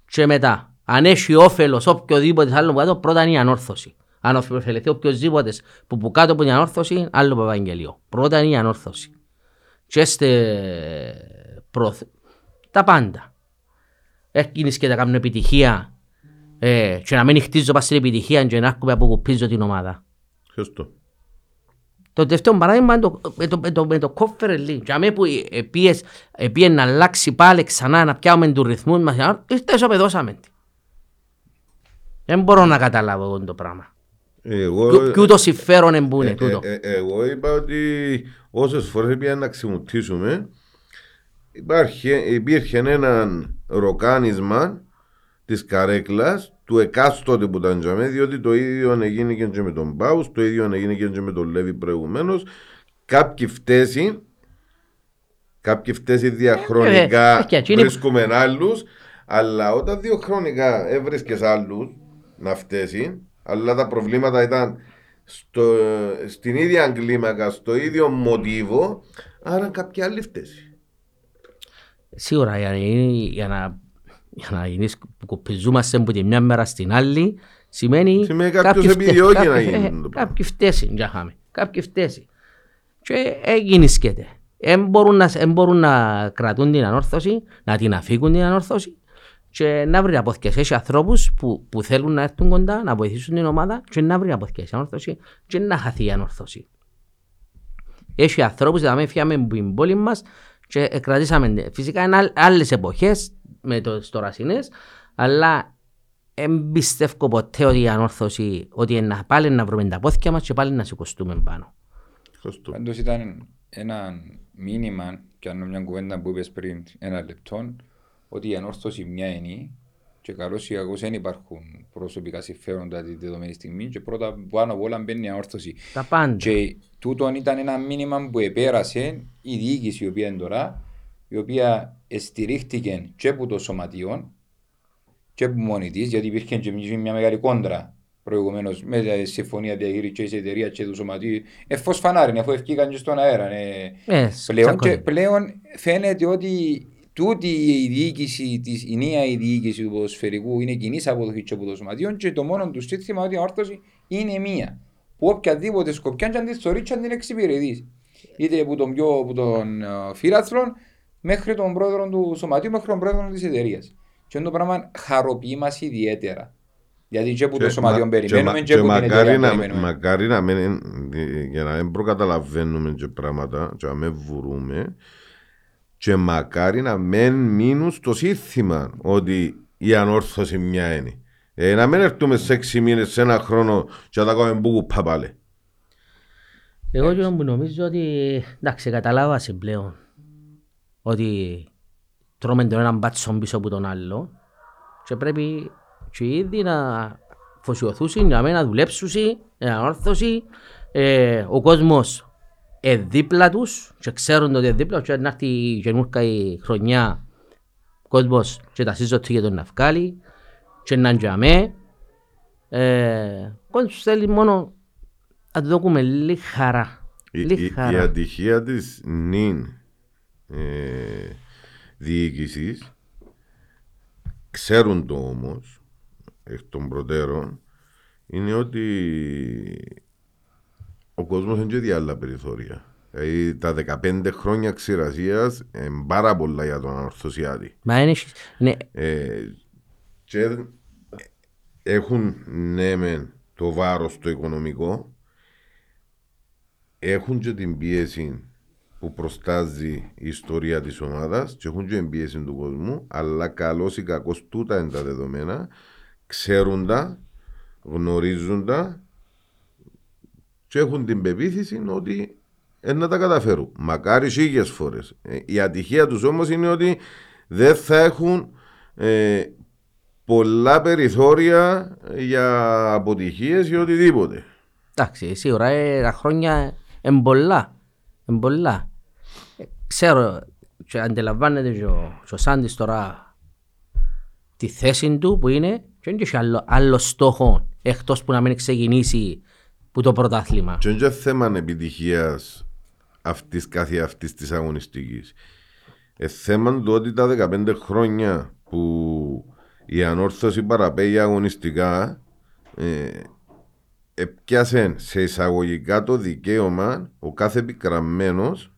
και μετά, αν έχει όφελος οποιοδήποτε άλλο που κάτω, πρώτα είναι η ανόρθωση. Αν ωφεληθεί οποιοδήποτε που, που κάτω από την ανόρθωση, άλλο από Ευαγγελίο. Πρώτα είναι η ανόρθωση. Και είστε προθ... τα πάντα. Έρχινες και τα κάνουν επιτυχία ε, και να μην χτίζω πας στην επιτυχία και να έρχομαι από κουπίζω την ομάδα. Σωστό. Το τελευταίο παράδειγμα είναι το, με το, με το, με το Conference League. Για μένα που επίες, επίες να αλλάξει πάλι ξανά να πιάμε τους ρυθμούς μας, ήρθες ισοπεδώσαμε. τη. Δεν μπορώ να καταλάβω εγώ το πράγμα. Εγώ, Κι- Κι ούτως συμφέρον εμπούνε Ε, τούτο. ε, ε, εγώ είπα ότι όσες φορές πήγαμε να ξεμουτήσουμε, υπάρχει, υπήρχε ένα ροκάνισμα της καρέκλας του εκάστοτε που ήταν τζαμέ, διότι το ίδιο έγινε και με τον Πάους, το ίδιο έγινε και με τον Λέβη προηγουμένως. Κάποιοι φταίσοι, κάποιοι φταίσοι διαχρονικά ε, και εκείνοι- βρίσκουμε άλλους, αλλά όταν διαχρονικά έβρισκες άλλους να φταίσει, αλλά τα προβλήματα ήταν στο, στην ίδια κλίμακα, στο ίδιο μοτίβο, άρα κάποια άλλη φταίση. Σίγουρα για να, γίνει- για να, για να γίνεις που κουπιζούμαστε από τη μια μέρα στην άλλη σημαίνει, Σημαίνει κάποιος κάποιοι φτε- επιδιώκει να κάποιοι- γίνει ε, το πράγμα. Κάποιοι φταίσουν για χάμε. Κάποιοι φταίσουν. Και έγινε σκέτε. Δεν μπορούν, να, εν μπορούν να κρατούν την ανόρθωση, να την αφήκουν την ανόρθωση και να βρει αποθηκές. Έχει ανθρώπους που, που θέλουν να έρθουν κοντά, να βοηθήσουν την ομάδα και να βρει αποθηκές η ανόρθωση και να χαθεί η ανόρθωση. Έχει ανθρώπους που με φιάμε από την πόλη μας και κρατήσαμε. Φυσικά είναι άλλ- άλλες εποχές με το στο Ρασινές, αλλά δεν πιστεύω ποτέ ότι η ανόρθωση, ότι είναι να- πάλι να βρούμε τα πόθηκια μας και πάλι να σηκωστούμε πάνω. Σωστό. Πάντως ήταν ένα μήνυμα και αν είναι μια κουβέντα που είπες πριν ένα λεπτό ότι η ανόρθωση μια είναι και καλώς ή κακώς δεν υπάρχουν προσωπικά συμφέροντα τη δεδομένη στιγμή και πρώτα πάνω απ' όλα μπαίνει η ανόρθωση. Τα πάντα. Και τούτο ήταν ένα μήνυμα που επέρασε η διοίκηση η οποία είναι τώρα, η οποία στηρίχτηκε και από το σωματιόν και από μόνη της, γιατί υπήρχε και μια μεγάλη κόντρα προηγουμένως με τη συμφωνία διαχείρισης της εταιρείας και του σωματείου. Εφώ φανάρι, αφού ευκήκαν και στον αέρα. Ε, Ε, πλέον, τσακώνει. και πλέον φαίνεται ότι τούτη η διοίκηση, της, η νέα η διοίκηση του ποδοσφαιρικού είναι κοινή αποδοχή και από το σωματείο και το μόνο τους σύστημα ότι η όρθωση είναι μία. Που οποιαδήποτε σκοπιά και αν τη θεωρεί και αν την εξυπηρετείς. Είτε από τον πιο από τον ε, φίλαθλον μέχρι τον πρόεδρο του σωματείου μέχρι τον πρόεδρο της εταιρείας. Και αυτό το πράγμα χαροποιεί μα ιδιαίτερα. Γιατί και από το Και σωματείο μα- περιμένουμε και και από την μακάρι εταιρεία να, περιμένουμε. μακάρι να μην, για να μην προκαταλαβαίνουμε και πράγματα και να μην βουρούμε και μακάρι να μην μείνουν στο σύνθημα ότι η ανόρθωση μια είναι. Ε, να μην έρθουμε σε έξι μήνες, σε ένα χρόνο και να τα κάνουμε μπούκουπα πάλι. Εγώ και που νομίζω ότι εντάξει καταλάβασε πλέον ότι τρώμε τον έναν μπάτσον πίσω από τον άλλο και πρέπει και ήδη να φωσιωθούν για μένα να δουλέψουν, να όρθωση. Ε, ο κόσμος ε, δίπλα τους και ξέρουν ότι είναι δίπλα και να έρθει η καινούργια η χρονιά ο κόσμος και τα σύζωτη για τον Ναυκάλη και να τζαμέ. Ε, ο κόσμος θέλει μόνο να του δώσουμε λίγη χαρά. Η, η, Λίγη η χαρά. ατυχία της νυν ε, διοίκησης ξέρουν το όμως εκ των προτέρων είναι ότι ο κόσμος δεν έχει άλλα περιθώρια. Δηλαδή τα 15 χρόνια ξηρασίας είναι πάρα πολλά για τον ανορθωσιάτη. Μα είναι, ναι, Ε, και έχουν ναι μεν το βάρος το οικονομικό έχουν και την πίεση που προστάζει η ιστορία της ομάδας και έχουν και την πίεση του κόσμου αλλά καλώς ή κακώς τούτα είναι τα δεδομένα ξέρουν τα, γνωρίζουν τα και έχουν την πεποίθηση ότι ε, να τα καταφέρουν. Μακάρι χίλιες φορές. Ε, η ατυχία τους όμως είναι ότι δεν θα έχουν ε, πολλά περιθώρια για αποτυχίες ή οτιδήποτε. Εντάξει, σίγουρα ε, τα χρόνια εμπολά. εμπολά. Ε, ξέρω και αντιλαμβάνεται και ο, και ο Σάντης τώρα τη θέση του που είναι και δεν έχει άλλο, άλλο στόχο εκτός που να μην ξεκινήσει που το πρωτάθλημα. Και είναι θέμα επιτυχίας αυτής καθ' αυτής της αγωνιστικής. Ε, θέμα του ότι τα 15 χρόνια που η ανόρθωση παραπέγει αγωνιστικά ε, έπιασε σε εισαγωγικά το δικαίωμα ο κάθε επικραμμένος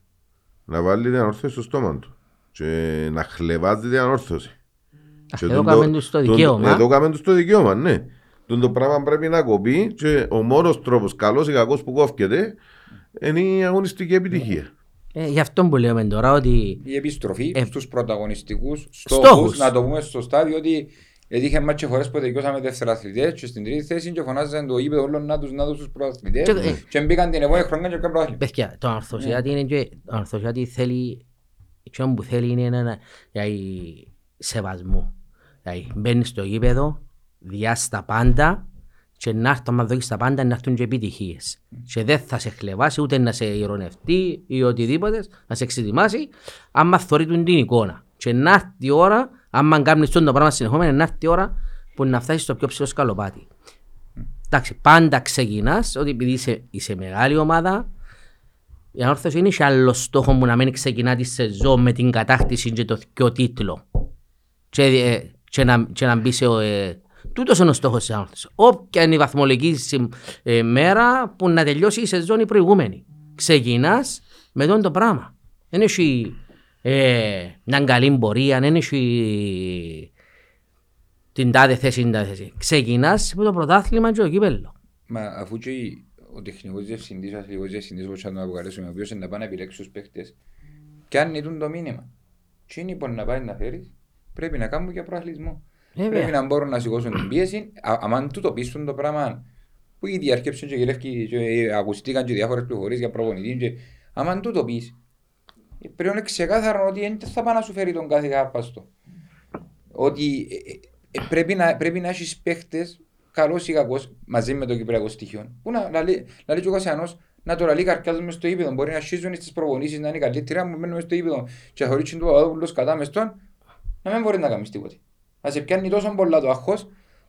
να βάλει την ανόρθωση στο στόμα του και να χλεβάζει την ανόρθωση. Εδώ κάμε τους το δικαίωμα. Εδώ κάμε τους το δικαίωμα, ναι. Τον το πράγμα πρέπει να κοπεί και ο μόνος τρόπος, καλός ή κακός που κόφκεται, είναι η αγωνιστική επιτυχία. Ε, γι' αυτό που λέμε τώρα ότι. Η επιστροφή Ε, στους πρωταγωνιστικούς στόχους. στόχους, να το πούμε σωστά, διότι γιατί είχε μάτια φορές που τελειώσαμε δευτεραθλητές και στην τρίτη θέση και φωνάζαν το είπε όλων να τους να τους τους πρωταθλητές Και, ε, και μπήκαν την επόμενη χρονιά και έκαναν πρωτάθλημα. Παιδιά, το αρθωσιάτι είναι και το αρθωσιάτι θέλει εκείνο που θέλει είναι ένα δηλαδή, σεβασμό. Δηλαδή μπαίνεις στο γήπεδο, διάς τα πάντα και να έρθουν άμα δώσεις τα πάντα να έρθουν και επιτυχίες. Και δεν θα σε χλεβάσει ούτε να σε ηρωνευτεί ή οτιδήποτε, να σε εξετοιμάσει, άμα θωρεί του την εικόνα. Και να έρθει η ώρα, άμα κάνεις το πράγμα συνεχόμενα, να έρθει η ώρα που να φτάσεις στο πιο ψηλό σκαλοπάτι. Εντάξει, πάντα ξεκινάς ότι επειδή είσαι, είσαι μεγάλη ομάδα, η ανόρθωση είναι και άλλο στόχο μου να μην ξεκινά τη σεζόν με την κατάκτηση και το πιο τίτλο. Και, ε, και, να, και να μπει σε... Ε, τούτος είναι ο στόχος της ανόρθωσης. Όποια είναι η βαθμολογική συμ- ε, μέρα που να τελειώσει η σεζόν η προηγούμενη. Ξεκινάς με τον το πράγμα. Δεν έχει ε, μια καλή πορεία, δεν έχει την τάδε θέση, την τάδε θέση. Ξεκινάς με το πρωτάθλημα και το κύπελλο. Μα αφού και ο τεχνικός διευθυντής, ο αθλητικός διευθυντής όπως θα τον αποκαλέσουμε, ο οποίος είναι να πάει να επιλέξει τους παίχτες και αν νητούν το μήνυμα. Τι είναι που να πάει να φέρεις, πρέπει να κάνουν και προαθλισμό. Βέβαια. Πρέπει να μπορούν να σηκώσουν την πίεση. Α- Αν του το πείσουν το πράγμα που ήδη αρκέψουν και γυρεύκει και ακουστήκαν και διάφορες πληροφορίες για προπονητή και άμα του το πεις πρέπει να είναι ξεκάθαρο ότι δεν θα πάει να σου φέρει τον κάθε κάπαστο. Ότι ε, ε, ε, πρέπει να, πρέπει να έχεις παίχτες καλός ή κακός μαζί με το κυπριακό στοιχείο. Που να, να, λέει, να λέει και ο Κασιανός να το λαλεί καρκιάς μες στο ύπεδο. Μπορεί να αρχίζουν στις προπονήσεις να είναι καλύτερα, αν μένουν μες στο ύπεδο και αθωρίτσουν του Παπαδόπουλος κατά μες τον, να μην μπορεί να κάνεις τίποτε. Να σε πιάνει τόσο πολλά το αγχός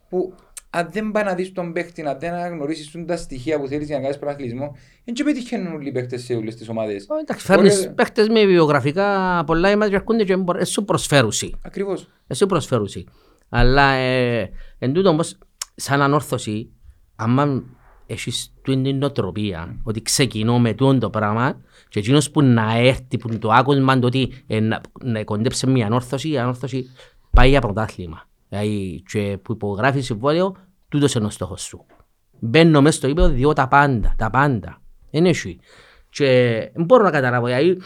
που αν δεν πάει να δεις τον παίχτη, αν δεν αναγνωρίσεις τον τα στοιχεία που θέλεις για να κάνεις προαθλισμό, δεν και πετυχαίνουν όλοι οι παίχτες σε όλες τις ομάδες. Ε, Εντάξει, φέρνεις Μπορεί- παίχτες με βιογραφικά πολλά ημάς και έρχονται και μπορεί- σου προσφέρουσι. Ακριβώς. Εσύ προσφέρουσι. Αλλά ε, εν τούτο όμως, σαν ανόρθωση, άμα έχεις την νοοτροπία ότι ξεκινώ με τούτο το πράγμα και εκείνος που να έρθει, που το άκουσμα το ότι ε, να, να κοντέψει μια ανόρθωση, η ανόρθωση πάει για πρωτάθλημα. Δηλαδή και που υπογράφει συμβόλαιο, τούτος είναι ο στόχος σου. Μπαίνω μέσα στο ύπεδο, διώ τα πάντα, τα πάντα. Δεν έχει. Και δεν μπορώ να καταλάβω, δηλαδή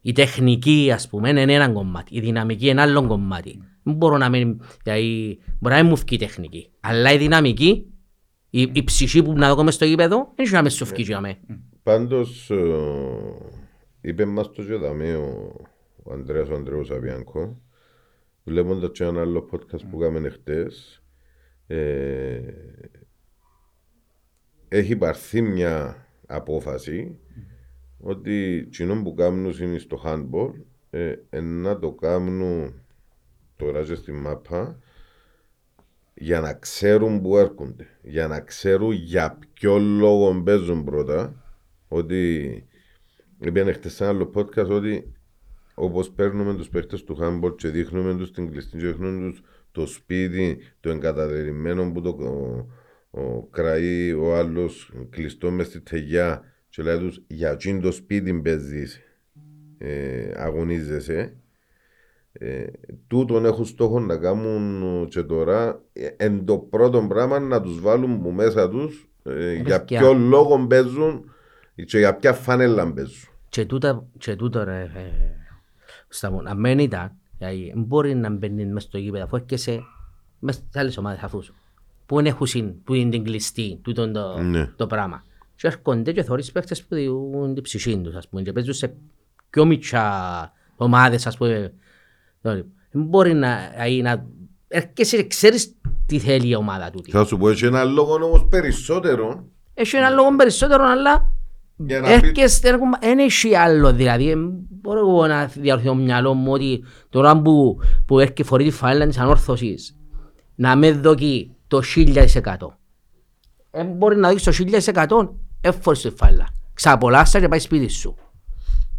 η τεχνική, ας πούμε, είναι ένα κομμάτι. Η δυναμική είναι άλλο κομμάτι. Δεν μπορώ να μην, δηλαδή, μπορεί να μην μου φκεί η τεχνική. Αλλά η δυναμική, η, η ψυχή που να δω μες στο γήπεδο, δεν έχει να μες σου φκεί για μέ. Πάντως ε, είπε μας το και ο, ο Ανδρέας ο Ανδρέος Αβιάνκο βλέποντας και ένα άλλο podcast που κάναμε χτες ε, έχει πάρθει μια απόφαση ότι εκείνο που κάνουν είναι στο handball ε, ε, να το κάνουν τώρα και στη μάπα για να ξέρουν που έρχονται. Για να ξέρουν για ποιο λόγο παίζουν πρώτα. Ότι είπαν χτες σε ένα άλλο podcast ότι όπως παίρνουμε τους παίχτες του handball και δείχνουμε τους την κλειστή και δείχνουμε τους το σπίτι, το εγκαταδερημένο που το ο, ο, κραεί ο άλλος κλειστό μες στη τεγιά και λέει τους για εκείνο το σπίτι παίζεις, ε, αγωνίζεσαι Ε, τούτον έχουν στόχο να κάνουν και τώρα ε, εν το πρώτο πράγμα να τους βάλουν που μέσα τους ε, για παιδιά. ποιο λόγο παίζουν και για ποια φανέλα παίζουν. Και τούτα, και τούτο ρε, ε, στα μου, αν δεν ήταν, δηλαδή, δεν μπορεί να μπαίνει μες στο γήπεδο, αφού έρχεσαι μες στις άλλες ομάδες αφούς σου, που δεν έχουν συν, που είναι την κλειστή, τούτο το, Ναι. το πράγμα. Και έρχονται και θωρείς παίχτες που διούν την ψυχή τους, ας πούμε, και παίζουν σε πιο μίτσα ομάδες, ας πούμε. Δηλαδή, Δεν μπορεί να, δηλαδή, να έρχεσαι και ξέρεις τι θέλει η ομάδα τούτη. Θα σου πω έχει ένα λόγο όμως περισσότερο Έχει ένα λόγο περισσότερο, αλλά για να πει έρχεστε, έρχομαι- δεν έχει άλλο δηλαδή. Ε, Μπορώ εγώ να διαρθώ το μυαλό μου ότι τώρα που, που έρχεται φορεί της φανέλα της ανόρθωσης να με δοκεί το 1000%. Ε, μπορεί να δεις το 1000% έφορες τη φανέλα. Ξαπολάσσα και πάει σπίτι σου.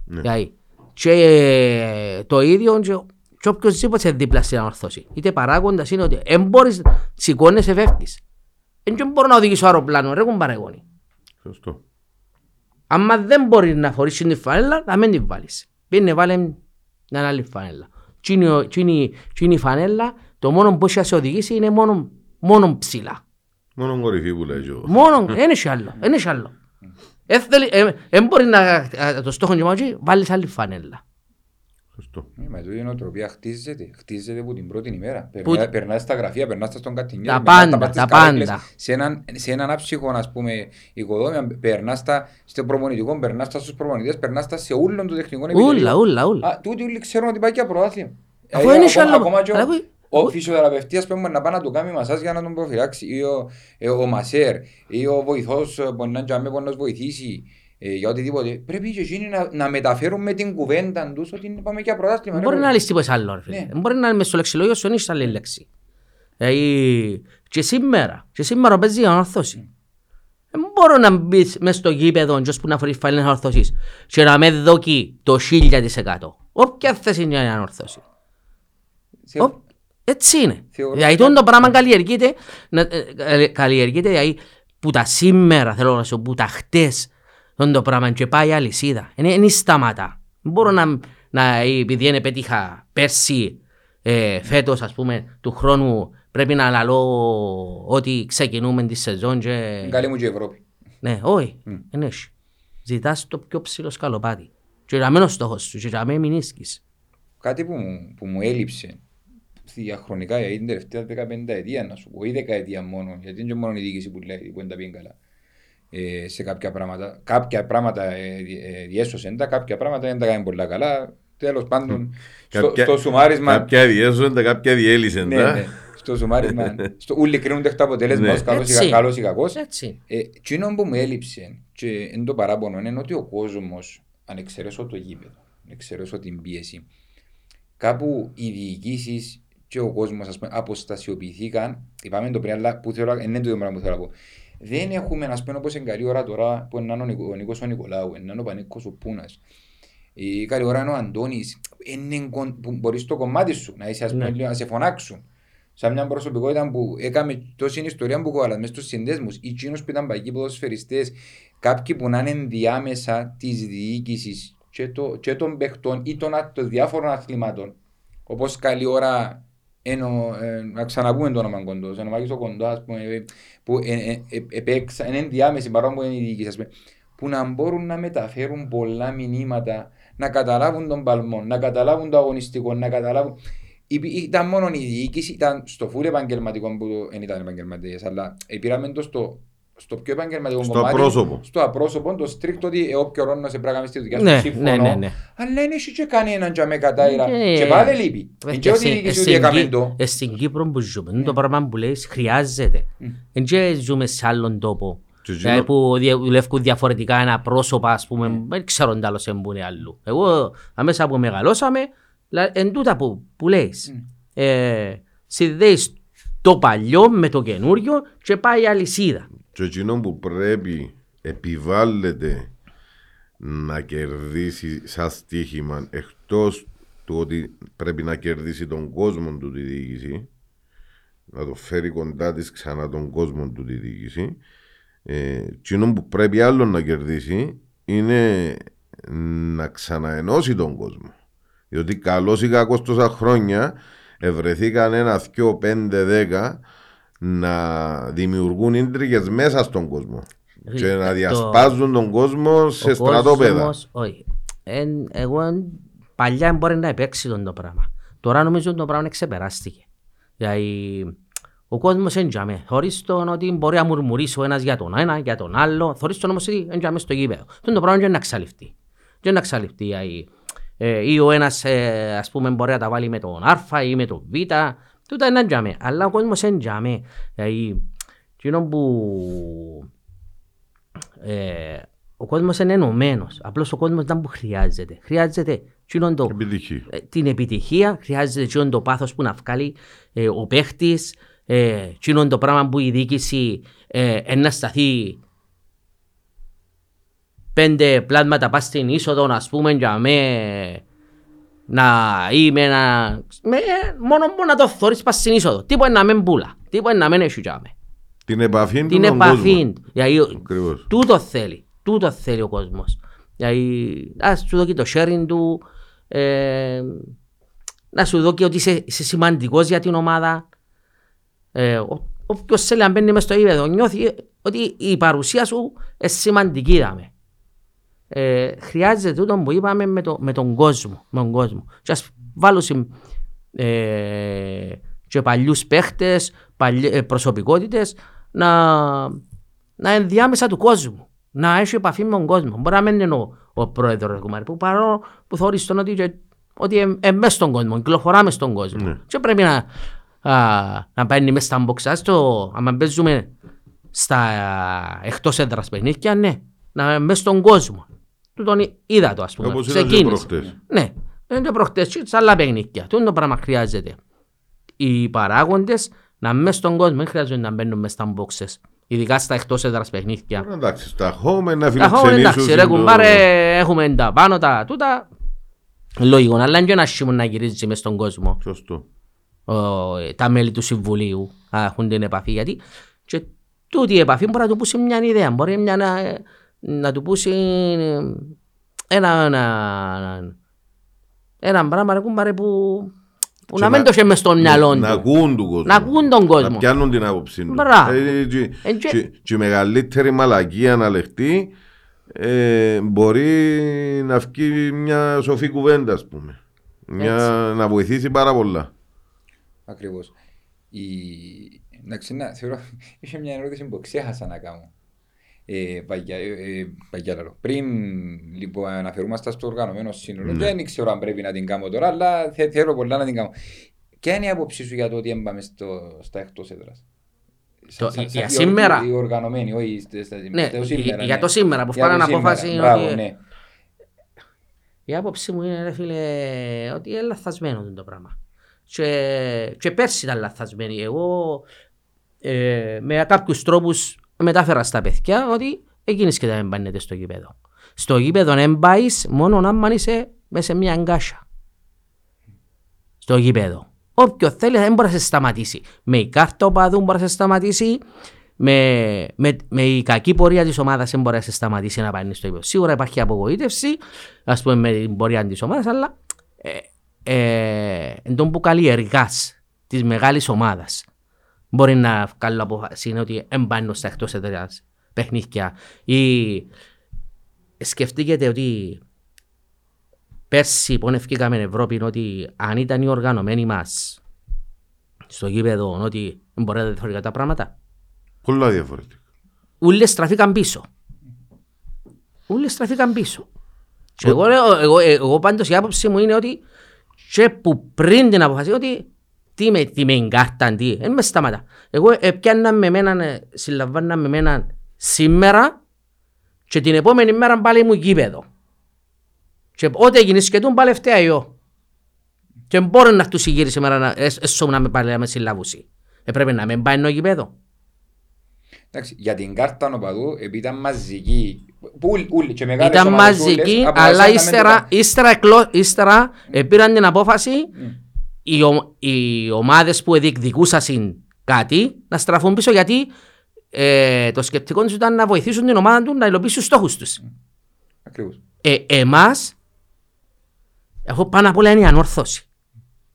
Ναι. Δηλαδή, και ε, το ίδιο και, και οποιοςδήποτε δίπλα στην ανόρθωση. Είτε παράγοντας είναι ότι δεν μπορείς, σηκώνεσαι φεύγεις. Δεν μπορώ να οδηγήσω αεροπλάνο, ρε κουμπαρεγόνι. Σωστό. Άμα δεν μπορεί να φορήσει την φανέλα, να μην την βάλεις. Πήγαινε βάλε μια άλλη φανέλα. Τι είναι ο- τι είναι- τι είναι η φανέλα, το μόνο που έχει να σε οδηγήσει είναι μόνο, μόνο ψηλά. Μόνο κορυφή που λέει ο Μόνο, δεν έχει άλλο, δεν έχει άλλο. Δεν θέλει- ε, Δεν μπορεί να ε, το στόχο του μάτζι, βάλεις άλλη φανέλα. Σωστό. Ε, Μα τούτη η νοοτροπία χτίζεται. Χτίζεται από την πρώτη ημέρα. Που- Περνά- Περνάς στα γραφεία, περνάς στα στον κατηνιό. Τα περνάς πάντα, πας στις τα καρέκλες. πάντα. Σε έναν, σε έναν άψυχο, ας πούμε, οικοδόμημα, περνάς τα στο προπονητικό, περνάς τα στους προπονητές, περνάς τα σε όλων των τεχνικών Ούλα, ούλα, ούλα. Α, τούτοι όλοι ξέρουν ότι πάει και πρωτάθλημα. Αφού Δηλαδή, δεν έχει ακόμα- άλλο- Ακόμα και ο- αλλά που- ο φυσιοθεραπευτής πρέπει να πάει να του κάνει μασάζ για να τον προφυλάξει ή ο, ε, ο μασέρ ή ο βοηθός ε, μπορεί να είναι τζαμί, μπορεί να τους βοηθήσει ε, για οτιδήποτε. Πρέπει και εκείνοι να, να μεταφέρουν με την κουβέντα τους ότι πάμε για πρωτάθλημα. Δεν ρε, μπορεί να παιδί. λύσει τίποτα άλλο. ρε φίλε. Ναι. Δεν μπορεί να είναι μες στο λεξιλόγιο σου, δεν έχεις άλλη λέξη. Δηλαδή, και σήμερα, και σήμερα παίζει η ανόρθωση. Δεν μπορώ να μπεις μες στο γήπεδο και που να φορείς φάλινες ανόρθωσης και να με δοκεί το 1000%. Όποια θέση είναι η ανόρθωση. Σε- Ω, Έτσι είναι. Θεωρώ- Δηλαδή το πράγμα καλλιεργείται, να- ε, ε, καλλιεργείται δηλαδή που τα σήμερα θέλω να σου πω, που τα χτες τον το πράγμα και πάει αλυσίδα. Είναι, είναι σταματά. Δεν μπορώ να, να επειδή είναι πέτυχα πέρσι, ε, φέτος ας πούμε, του χρόνου πρέπει να λαλώ ότι ξεκινούμε τη σεζόν και... Καλή μου και η Ευρώπη. Ναι, όχι, δεν έχει. Ζητάς το πιο ψηλό σκαλοπάτι. Και να μένω στόχος σου και να μην μηνίσκεις. Κάτι που μου, που μου έλειψε διαχρονικά για την τελευταία 15 ετία, να σου πω, ή δεκαετία μόνο, γιατί είναι και μόνο η διοίκηση που λέει που δεν τα πήγαινε καλά. Ε, σε κάποια πράγματα. Κάποια πράγματα ε, δι- ε, διέσωσαν τα, κάποια πράγματα δεν τα κάνουν πολλά καλά. Τέλος πάντων, στο, Κάποια- στο σουμάρισμα. Κάποια διέσονται, κάποια διέλυσαν. Ναι, ναι, στο σουμάρισμα. στο, όλοι κρίνονται εκ το αποτέλεσμα Ναι. ως καλός ή Έτσι. κα- καλός ή κακός. Έτσι. Ε, εκείνο που μου έλειψε και είναι το παράπονο είναι ότι ο κόσμος, αν εξαιρέσω το γήπεδο, αν εξαιρέσω την πίεση, κάπου οι διοικήσεις και ο κόσμος αποστασιοποιηθήκαν. Είπαμε το πριν, αλλά που θέλω, είναι το ίδιο πράγμα που θέλω να πω. Δεν έχουμε, α πούμε, όπως είναι καλή ώρα τώρα που είναι ο Νικο- ο Νίκος ο Νικολάου, είναι ο Πανίκος ο Πούνας. Η καλή ώρα είναι ο Αντώνης. Που μπορείς στο κομμάτι σου να, είσαι, ας πούμε, Ναι. λίγο να σε φωνάξουν. Σαν μια προσωπικότητα που έκαμε τόση ιστορία που κοβάλα μέσα στους συνδέσμους ή εκείνους που ήταν παγικοί ποδοσφαιριστές κάποιοι που να είναι ενδιάμεσα της διοίκησης και, το, και των παιχτών ή των, α- των διάφορων αθλημάτων όπως καλή ώρα ενώ, ε, να ξαναπούμε το όνομα κοντός, ένα Μάκης ο Κοντός ας πούμε, ε, που ε, ε, ε, επέξα, είναι ενδιάμεση παρόλο που είναι η διοίκηση ας πούμε, που να μπορούν να μεταφέρουν πολλά μηνύματα, να καταλάβουν τον παλμό, να καταλάβουν το αγωνιστικό, να καταλάβουν. Υπή- Ήταν μόνο η διοίκηση, ήταν στο φούλ επαγγελματικό που δεν ήταν επαγγελματίες, αλλά ε, πήραμε το στο, στο πιο επαγγελματικό Στο κομμάτι. απρόσωπο. Στο απρόσωπο, το στρίκτο ότι ε, όποιο ρόλο σε πράγμα στη δουλειά σου, Ναι, συμφωνώ. ναι, ναι, ναι. Αλλά είναι εσύ και κανέναν και με κατάειρα. Ναι. Και πάλι λείπει. Είναι και ότι η διοίκηση ότι έκαμε το. Ε, Στην Κύπρο που ζούμε, είναι το πράγμα που λες χρειάζεται. Δεν και ζούμε σε άλλον τόπο. Και Δηλαδή εκείνο- που δια- δουλεύουν διαφορετικά ένα πρόσωπα, ας πούμε, δεν ξέρω τι άλλος σε μπουν αλλού. Εγώ, αμέσα που μεγαλώσαμε, λα- εν τούτα που, που λες. Ε, συνδέεις το παλιό με το καινούριο και πάει η αλυσίδα. Και εκείνο που πρέπει επιβάλλεται να κερδίσει σαν στοίχημα εκτός του ότι πρέπει να κερδίσει τον κόσμο του τη διοίκηση να το φέρει κοντά της ξανά τον κόσμο του τη διοίκηση ε, εκείνο που πρέπει άλλο να κερδίσει είναι να ξαναενώσει τον κόσμο. Διότι καλός ή κακός τόσα χρόνια ευρεθήκαν ένα, δυο, πέντε, δέκα να δημιουργούν ίντριγες μέσα στον κόσμο. Και να το- διασπάζουν τον κόσμο σε Ο στρατόπεδα. κόσμος, Όχι. Εν- εγώ εν- παλιά μπορεί να υπέξει τον το πράγμα. Τώρα νομίζω το πράγμα ξεπεράστηκε. Δηλαδή, ο κόσμος δεν τζάμε. Θωρείς τον ότι μπορεί να μουρμουρήσει ο ένας για τον ένα, για τον άλλο. Θωρείς τον όμως ότι δεν τζάμε στο γήπεδο. Τον το πράγμα δεν να εξαλειφθεί. Δεν να εξαλειφθεί. Δηλαδή, ε, ή ο ένας ε, ας πούμε μπορεί να τα βάλει με τον Α ή με τον Β. Τούτα είναι τζάμε. Αλλά ο κόσμος δεν τζάμε. Δηλαδή, εκείνο που ε, ο κόσμος είναι ενωμένος. Απλώς ο κόσμος δεν που χρειάζεται. Χρειάζεται εκείνον το, Επιτυχή. ε, την επιτυχία, χρειάζεται εκείνον το πάθος που να βγάλει ε, ο παίχτης, ε, εκείνον το πράγμα που η διοίκηση ε, ε, να σταθεί πέντε πλάσματα πας στην είσοδο, ας πούμε, για με να είμαι ένα... Με, μόνο που να το θωρείς πας στην είσοδο. Τίποτα να μην πουλα. Τίποτα να μην έχει για με. Την επαφή του Την με τον επαφή. κόσμο. Δηλαδή, Ακριβώς. Τούτο θέλει. Τούτο θέλει ο κόσμος. Δηλαδή, να σου δώσει το sharing του, ε, να σου δώσει ότι είσαι, είσαι σημαντικός για την ομάδα. Ε, ο- όποιος θέλει να μπαίνει μες στο γήπεδο νιώθει ότι η παρουσία σου είναι σημαντική. δάμε. Ε, χρειάζεται τούτο που είπαμε με, το, με τον κόσμο. Με τον κόσμο. Και ας βάλω συμ, ε, και παλιούς παίχτες, παλι, ε, προσωπικότητες να, να ενδιάμεσα του κόσμου. Να έχει επαφή με τον κόσμο. Μπορεί να μην είναι ο, ο πρόεδρος του που παρόλο που θεωρείς τον ότι, και- ότι είναι μες στον κόσμο, κυκλοφορά μες στον κόσμο. Ναι. Και πρέπει να, α, να παίρνει μες στα μποξά στο, άμα παίζουμε στα α, εκτός έδρας παιχνίδια, ναι, να είναι μες στον κόσμο. Τούτον είδα το ας πούμε. Όπως ήταν και Ξεκίνησε. προχτές. Ναι, δεν είναι προχτές και σε άλλα παιχνίδια. Τούτο το πράγμα χρειάζεται. Οι παράγοντες να είναι μες στον κόσμο, δεν χρειάζονται να μπαίνουν μες στα μποξές. Ειδικά στα εκτός έδρας παιχνίδια. Τώρα, Εντάξει, στα home να Τα home φιλοξενήσουν. εντάξει ρε το- κουμπάρε, έχουμε τα πάνω τα τούτα. Λογικό, αλλά είναι και ένα σίμον να γυρίζει μες στον κόσμο. Σωστό. Ο, ε, τα μέλη του Συμβουλίου να έχουν την επαφή. Γιατί και τούτη η επαφή μπορεί να του πούσει μια ιδέα. Μπορεί μια, να, να του πούσει ε, ένα, ένα, ένα πράγμα ρε κουμπάρε που, που Και να μην να- το έχει μες στο μυαλό Να του. ακούν τον κόσμο. Να ακούν τον κόσμο. Να πιάνουν την άποψή του. Μπράβο. Ε, και- Ε, και- και- Και η μεγαλύτερη μαλακία να λεχτεί ε, μπορεί να βγει μια σοφή κουβέντα, ας πούμε. Μια, να βοηθήσει πάρα πολλά. Ακριβώς. Η... Εντάξει, να, θεωρώ, είχε μια ερώτηση που ξέχασα να κάνω. Ε, παγιά, ε, ε, παγιά λαλό. Πριν λοιπόν αναφερούμαστε στο οργανωμένο σύνολο, Ναι. δεν ξέρω αν πρέπει να την κάνω τώρα, αλλά θε, θέλω πολλά να την κάνω. Ποια είναι η άποψή σου για το ότι έμπαμε στο, στα εκτός έδρας; Το- Σαν- για σαν- σήμερα. Οι οργανωμένοι, όχι στα- στα- Ναι, το σήμερα, για ναι. το σήμερα που Για φάνε το σήμερα. απόφαση Μπράβο, ότι- ναι. Η άποψη μου είναι, ρε φίλε, ότι είναι λαθασμένο το πράγμα. Και, και πέρσι ήταν λαθασμένοι. Εγώ ε, με κάποιους τρόπους μετάφερα στα παιδιά ότι εκείνες και δεν πάνε στο γήπεδο. Στο γήπεδο δεν πάεις μόνο αν είσαι μέσα σε μια αγκάσια. Στο γήπεδο. Όποιο θέλεις δεν μπορείς να σε σταματήσει. Με η κάρτα οπαδού μπορείς να σε σταματήσει. Με, με, με η κακή πορεία της ομάδας δεν μπορείς να σε σταματήσει να πάει στο γήπεδο. Σίγουρα υπάρχει απογοήτευση, ας πούμε, με την πορεία της ομάδας, αλλά ε, ε, εν τόν που καλλιεργάς της μεγάλης ομάδας μπορεί να βγάλω απόφαση είναι ότι εμπάνω στα εκτός εταιρεία παιχνίδια. Ή σκεφτείτε ότι πέρσι που ευκήκαμε Ευρώπη είναι ότι αν ήταν οι οργανωμένοι μας στο γήπεδο ότι μπορεί να διαφορετικά τα πράγματα. Πολλά διαφορετικά. Ούλες στραφήκαν πίσω. Ούλες στραφήκαν πίσω. Και εγώ, λέω, εγώ, εγώ πάντως η άποψη μου είναι ότι και που πριν την αποφασί ότι τι με, τι με εγκάρταν, τι, δεν μες σταματά. Εγώ έπιανα με εμένα, ε, συλλαμβάνα με εμένα σήμερα και την επόμενη μέρα πάλι μου γήπεδο. Και ό,τι έγινε σχεδόν πάλι φταίει εγώ. Και μπορεί να τους γύρει σήμερα να, έσ- έσω να με πάλι να με συλλαβούσει. Έπρεπε να με πάει στο γήπεδο. Εντάξει, για την κάρτα νοπαδού, επειδή ήταν μαζική, που ούλ- ούλ- και μεγάλες Ήταν ομάδες μαζική, ούλες, αλλά αποφάσισαν να μην ύστερα, το ύστερα, εκλο- ύστερα ε, πήραν την απόφαση κάνουν. οι, ο, οι ομάδες που διεκδικούσαν κάτι να στραφούν πίσω γιατί ε, το σκεπτικό τους ήταν να βοηθήσουν την ομάδα τους να υλοποιήσει τους στόχους τους. Ακριβώς. Ε, εμάς Εγώ πάνω απ' όλα είναι η ανόρθωση.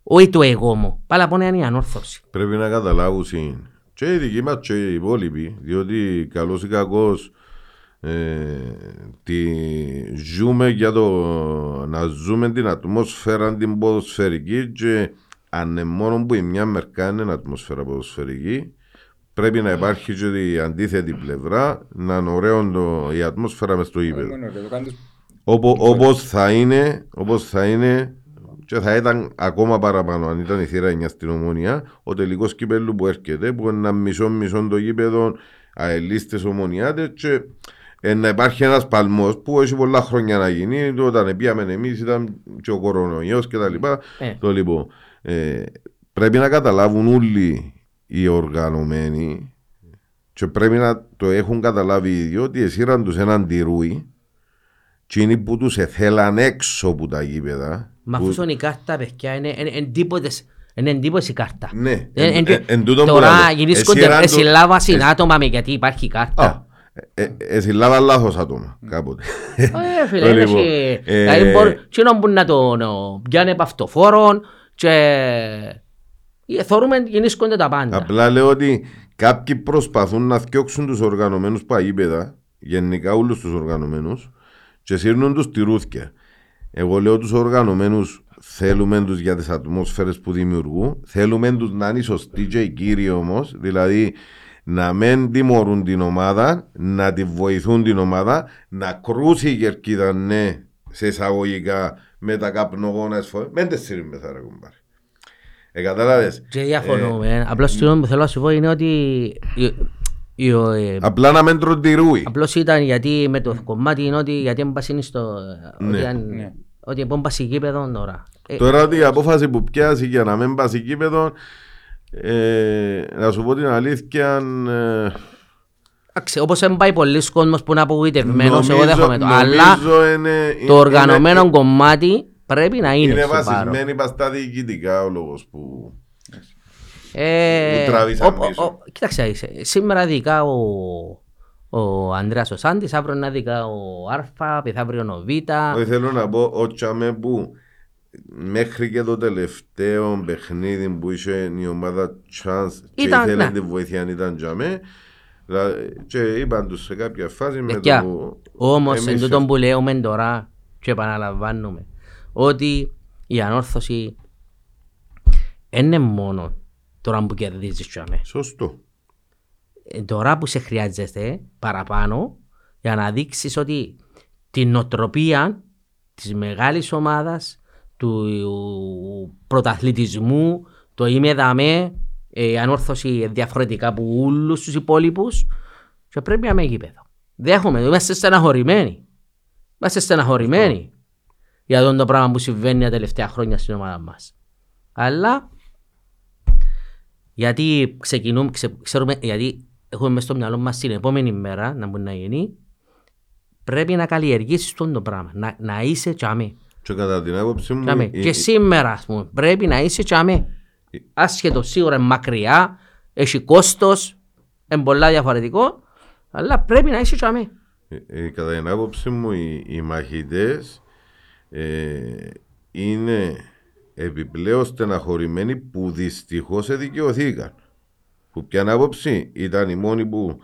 Όχι το εγώ μου. Πάνω απ' όλα είναι η ανόρθωση. Πρέπει να καταλάβουν συν. και οι δικοί μας και οι υπόλοιποι, διότι καλός ή κακός ε, τη ζούμε για το να ζούμε την ατμόσφαιρα την ποδοσφαιρική και αν είναι μόνο που η μια μερικά είναι ατμόσφαιρα ποδοσφαιρική πρέπει να υπάρχει και η αντίθετη πλευρά να είναι ωραίο το, η ατμόσφαιρα μες στο ύπεδο. Όπω όπως θα είναι, όπως θα είναι και θα ήταν ακόμα παραπάνω αν ήταν η θύρα 9 στην ομονία ο τελικός κύπελου που έρχεται που είναι ένα μισό μισό το γήπεδο αελίστες ομονιάτες και ε, να υπάρχει ένας παλμός που έχει πολλά χρόνια να γίνει. Όταν πήγαμε εμείς ήταν και ο κορονοϊός κτλ. Ε. Το λοιπόν. Ε, πρέπει να καταλάβουν όλοι οι οργανωμένοι και πρέπει να το έχουν καταλάβει οι ίδιοι ότι εσύραν τους έναν τυρούι και είναι που τους εθέλαν έξω από τα γήπεδα. Μα που... αφού είναι η κάρτα, παιδιά, είναι εντύπωση. Είναι εντύπωση η κάρτα. Ναι, Ε, εν, ε, εν, εν τούτον που Τώρα λέω. γυρίσκονται Εσύραν εσύ το- λάβα εσ- άτομα με γιατί υπάρχει η κάρτα. Α, ε, ε, Εσύ λάβα λάθος άτομα κάποτε. Ε, φίλε, Το είναι λοιπόν, εσύ. ε, Δηλαδή μπορεί- τσίνο που να τον ο, πιάνε από αυτοφόρον και ε, θεωρούμε γεννήσκονται τα πάντα. Απλά λέω ότι κάποιοι προσπαθούν να φτιάξουν τους οργανωμένους παγίπεδα, γενικά όλους τους οργανωμένους, και σύρνουν τους τη ρούθκια. Εγώ λέω τους οργανωμένους θέλουμε τους για τις ατμόσφαιρες που δημιουργούν, θέλουμε τους να είναι σωστοί και οι κύριοι όμως, δηλαδή να μην τιμωρούν την ομάδα, να τη βοηθούν την ομάδα, να κρούσει η κερκίδα ναι, σε εισαγωγικά με τα καπνογόνα εσφο... Μεν τεσσίρι με θα ρε κουμπάρε. Ε, κατάλαβες; Και διαφωνούμε. Απλώς το που θέλω να σου πω είναι ότι η- η- ο, ε, Απλά να μην τροντιρούει. Απλώς ήταν γιατί με το κομμάτι είναι ότι γιατί δεν πας είναι στο... Ναι. Ότι, αν- Ναι. ότι δεν πας γήπεδο τώρα. Ε, Τώρα ότι η απόφαση που πιάσει για να μην πας γήπεδο, ε, να σου πω την αλήθεια, ε, εντάξει, Όπως δεν πάει πολλοί κόσμος που είναι απογοητευμένος, εγώ νομίζω- δέχομαι το. Αλλά νομίζω είναι- το είναι- οργανωμένο κομμάτι πρέπει να είναι Είναι στο πάρο. βασισμένη πας στα διοικητικά ο λόγος που... Ε, Που τραβήσαν ο- ο- πίσω. ο- Κοίταξε, είσαι. σήμερα δικά ο, ο Ανδρέας ο Σάντης, αύριο να δικά ο Άρφα, πιθαύριο ο Β. Όχι θέλω να πω, ο Τσαμέ που μέχρι και το τελευταίο παιχνίδι που είχε η ομάδα Chance και Ήταν, ήθελε ναι. τη βοήθεια αν ήταν Τσαμέ, δηλαδή, και είπαν τους σε κάποια φάση με Παιδιά, το που Όμως εν εμείς τούτον που λέμε τώρα και επαναλαμβάνουμε ότι η ανόρθωση είναι μόνο τώρα που κερδίζεις τσάμε. Σωστό. Ε, Τώρα που σε χρειάζεται παραπάνω για να δείξεις ότι την οτροπία της μεγάλης ομάδας του πρωταθλητισμού το είμαι δαμέ ε, η ανόρθωση διαφορετικά από όλους τους υπόλοιπους και πρέπει να είμαι γήπεδο. Δέχομαι, είμαστε στεναχωρημένοι. Είμαστε στεναχωρημένοι για τον το πράγμα που συμβαίνει τα τελευταία χρόνια στην ομάδα μας. Αλλά γιατί ξεκινούμε, ξε, ξέρουμε, γιατί έχουμε μέσα στο μυαλό μας την επόμενη μέρα να μπορεί να γίνει, πρέπει να καλλιεργήσεις αυτό το πράγμα, να, να είσαι τσάμε. Και κατά την άποψη μου, τσάμε. η- Και σήμερα, ας πούμε, πρέπει να είσαι τσάμε. Άσχετο σίγουρα είναι μακριά, έχει κόστος, είναι πολλά διαφορετικό, αλλά πρέπει να είσαι τσάμε. Ε, ε, κατά την άποψη μου οι, οι μαχητές ε, είναι επιπλέον στεναχωρημένοι που δυστυχώς εδικαιωθήκαν. Που ποια άποψη ήταν οι μόνοι που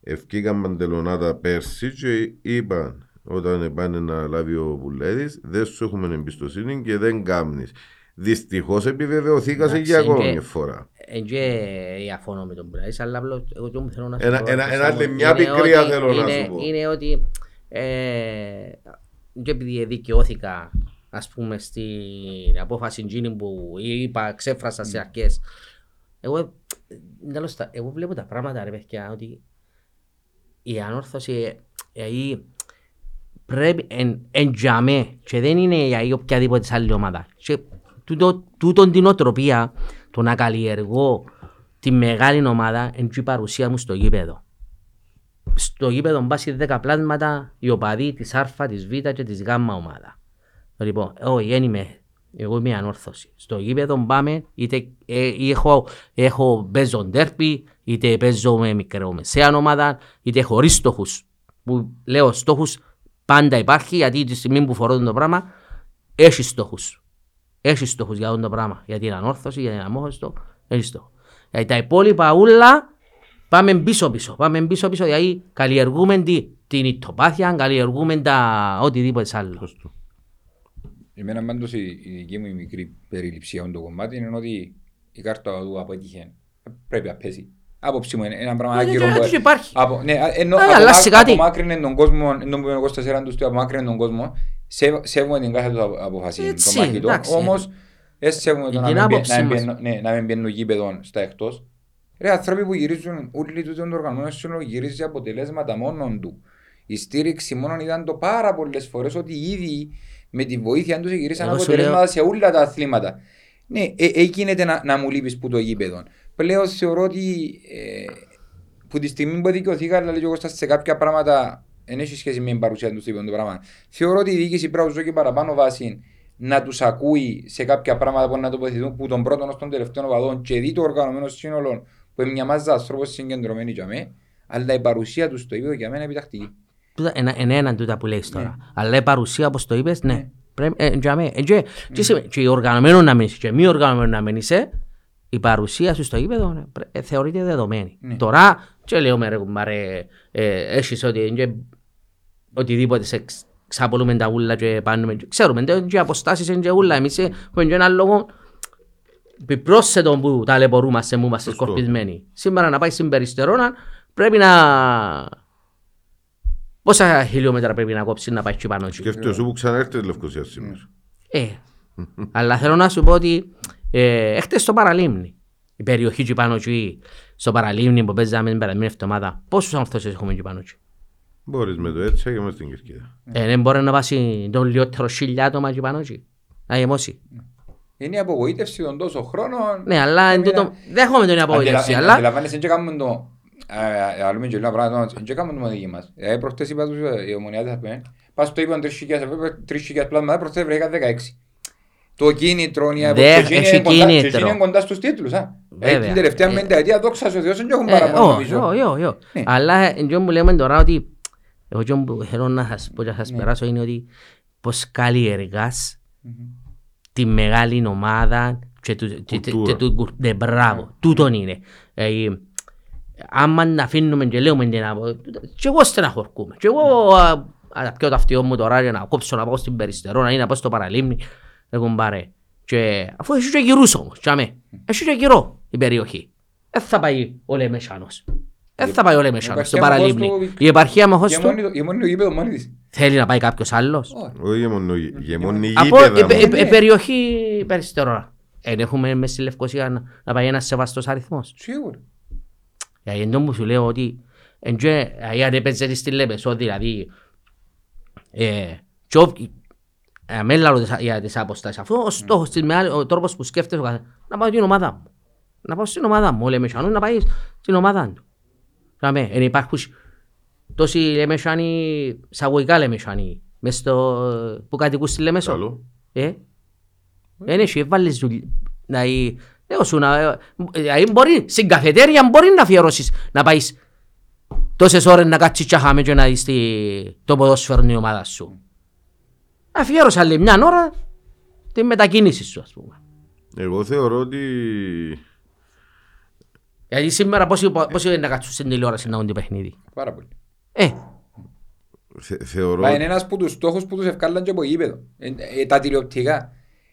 ευκήκαν μαντελονάτα πέρσι και είπαν όταν πάνε να λάβει ο Πουλέδης δεν σου έχουμε εμπιστοσύνη και δεν κάμνεις. Δυστυχώς επιβεβαιωθήκασε Εντάξει, για ακόμη και- μια φορά. Εν και διαφωνώ με τον Πουλάης, αλλά απλώς εγώ τι μου θέλω να σου Ένα- πω, ένα- Κώστα ένα μου, άλλη μια είναι πικρία ότι- θέλω να είναι- σου πω. Είναι ότι ε, και επειδή δικαιώθηκα ας πούμε στην απόφαση εκείνη που είπα, ξέφρασα σε αρχές εγώ, ε, τέλος τα- εγώ βλέπω τα πράγματα ρε παιδιά ότι η ανόρθωση ε, η- πρέπει εν, εν τζαμέ και δεν είναι για η οποιαδήποτε άλλη ομάδα. Και τούτο, τούτον την οτροπία το να καλλιεργώ τη μεγάλη ομάδα εν και η παρουσία μου στο γήπεδο. Στο γήπεδο μπάσει 10 πλάσματα οι οπαδοί της Α, της Β και της Γ ομάδα. Λοιπόν, όχι, δεν είμαι. Εγώ είμαι ανόρθωση. Στο γήπεδο πάμε, είτε ε, ή έχω, έχω παίζω ντέρπι, είτε παίζω με μικρομεσαία ομάδα, είτε χωρίς στόχους. Που λέω στόχους πάντα υπάρχει, γιατί τη στιγμή που φορώ το πράγμα, έχει στόχους. Έχει στόχους για αυτό το πράγμα. Για την ανόρθωση, για την αμόχωστο, έχει στόχο. Γιατί τα υπόλοιπα ούλα πάμε πίσω πίσω. Πάμε πίσω πίσω γιατί καλλιεργούμε τι, την ηττοπάθεια, καλλιεργούμε τα οτιδήποτε άλλο. Εμένα πάντως η, η δική μου η μικρή περιληψία on το κομμάτι είναι ότι η κάρτα του αποτύχε. Πρέπει να πέσει. Άποψη μου είναι ένα πράγμα Ε, άκυρο. έτσι που- υπάρχει. Από, ναι, ενώ, Ε, απο- αλλάζει κάτι. απομάκρυνε τον κόσμο, ενώ που είναι ο Κώστας Εράντους του, απομάκρυνε τον κόσμο, σέβ- σέβομαι την κάθε του απο- απόφαση, Έτσι, το μαχητό. εντάξει. Όμως, δεν σέβομαι το Η να την μην μπαι- άποψη να μην μας. μπαίνω- ναι, να μην μπαίνουν γήπεδο στα εκτός. Ρε, άνθρωποι που γυρίζουν, όλοι τους τον οργανωμένο σύνολο γυρίζει αποτελέσματα μόνον του. Η στήριξη μόνον ήταν το πάρα πολλές φορές ότι ήδη με τη βοήθεια τους γυρίσαν Εγώ σου αποτελέσματα λέω- σε όλα τα αθλήματα. Ναι, ε, ε, γίνεται να, να μου λείπεις που το γήπεδο. Πλέον θεωρώ ότι ε, που τη στιγμή που δικαιωθήκα, αλλά λέει και ο Κώστας, σε κάποια πράγματα δεν έχει σχέση με την παρουσία του στο γήπεδο το πράγμα. Θεωρώ ότι η διοίκηση πρέπει να τους δώσει παραπάνω βάση να τους ακούει σε κάποια πράγματα που να τοποθετηθούν που τον πρώτο ως τον τελευταίο οπαδό και δει το οργανωμένο σύνολο που είναι μια μάζα ανθρώπων συγκεντρωμένοι για μέ, αλλά η παρουσία του στο γήπεδο για μένα είναι επιτακτική. Τούτα Είναι είναι έναν τούτα που λέεις Ναι. τώρα. Αλλά η παρουσία όπως το είπες, ναι. Πρέπει, ε, για μέ. Ε, Και και σε- και οργανωμένο να μείνεις και μη οργανωμένο να μείνεις, ε, η παρουσία σου στο γήπεδο ναι, πρέ- ε, θεωρείται δεδομένη. Ναι. Τώρα, και λέω με ρε κουμπάρε, ε, έχεις ότι είναι οτιδήποτε σε ξ- ξαπολούμε τα ούλα και πάνουμε. και Ξέρουμε, δεν και οι αποστάσεις είναι και ούλα. Εμείς ε, έχουμε και έναν λόγο επιπρόσθετο που ταλαιπωρούμαστε που είμαστε Σωστό. σκορπισμένοι. Σήμερα να πάει στην Περιστερώνα πρέπει να... Πόσα χιλιόμετρα πρέπει να κόψεις να πάεις εκεί πάνω εκεί. Σκέφτομαι σου που ξαναέρθες Λευκοσία σήμερα. Ε, αλλά θέλω να σου πω ότι ε, έχτες στο παραλίμνη. Η περιοχή εκεί πάνω εκεί, στο παραλίμνη που παίζαμε την περασμένη εβδομάδα, πόσους ανθρώπους έχουμε εκεί πάνω εκεί. Μπορείς με το έτσι και μες στην Κερκίδα. Ε, δεν μπορεί να βάσει τον λιότερο χιλιά άτομα εκεί πάνω εκεί. Να γεμώσει. Είναι η απογοήτευση των τόσο χρόνων. Ναι, αλλά εν Έμεινα- τούτο, δέχομαι την απογοήτευση, Αντιλα- αλλά Αντιλαμβάνεσαι, δεν κάνουμε το... ε, ε, Αλλούμε και λίγα πράγματα, δεν κάνουμε το μόνο δική μας. Ε, προχτές είπα τους, ε, οι ομονιάτες θα πούμε, πας στο είπαν 3.000, βέβαια 3.000 πλάσματα, προχτές βρήκα 16. Το κίνητρο, η Δε- αποστολή έχει είναι κοντά- και κίνητρο. είναι κοντά στους τίτλους. α. Ε, Βέβαια. Την τελευταία Ε, πενταετία, δόξα σου Θεός, δεν έχουν Ε, παραπάνω όχι, νομίζω. όχι, όχι, όχι. Ναι. Αλλά εντός που λέμε τώρα ότι εγώ εκείνο που θέλω να σας πω και να σας Ναι. περάσω είναι ότι πως καλλιεργάς τη μεγάλη ομάδα και του, και- και- Κουλτούρα. και του κουρ- ναι, μπράβο, τούτον είναι. Ε, άμα να αφήνουμε και λέμε την απο... και εγώ στεναχωρκούμε. Και εγώ α, α, να πιω το αυτιό μου τώρα για να κόψω να πάω στην Περιστερώνα ή να πάω στο παραλίμνη. Δεν κουμπάρε. Και αφού έχει και γυρούς όμως, τσάμε. Έχει και γυρό η περιοχή. Δεν θα πάει ο Λεμεσάνος. Δεν θα πάει ο Λεμεσάνος στο επαρχία παραλίμνη. μοχός του- Η επαρχία μοχός Και του μόνη το- και μόνη το γήπεδο μόνη της. θέλει να πάει κάποιος άλλος. Όχι. Όχι γεμονό- γεμονή Από γήπεδα η- μόνο. η- η περιοχή Περιστερώνα. Δεν έχουμε μες στη Λευκοσία να, να πάει ένας σεβαστός αριθμός. Σίγουρα. Γιατί εντός που σου λέω ότι εν και, δηλαδή, αν έπαιζε στη Λεμεσό, δηλαδή ε, και όπ- ε, με λαλώ τις- για τις αποστάσεις. Αφού ο στόχος της, με άλλη- ο τρόπος που σκέφτεσαι ο καθένας, να πάω στην ομάδα μου. Να πάω στην ομάδα μου. Ο Λεμεσάνος να πάεις στην ομάδα του. Κάμε, εν υπάρχουν τόσοι Λεμεσάνοι, σαγωγικά Λεμεσάνοι, μες στο, που κατοικούν στη Λεμεσό. Καλό. Ε, δεν έχει, έβαλες δουλειά. Δηλαδή, λέω σου, να, ε, δηλαδή μπορεί, στην καφετέρια μπορεί να αφιερώσεις, να πάεις τόσες ώρες να κάτσεις και χάμε και να δεις τη- το ποδόσφαιρο η ομάδας σου. Αφιέρωσα άλλη μια ώρα τη μετακίνηση σου, ας πούμε. Εγώ θεωρώ ότι Γιατί σήμερα πόσοι, πόσοι είναι να κάτσουν στην τηλεόραση να δουν το παιχνίδι; Πάρα πολύ. Ε, θε- θεωρώ Μα είναι ένας από τους στόχους που τους ευκάλλαν και από γήπεδο. Ε, ε, τα τηλεοπτικά.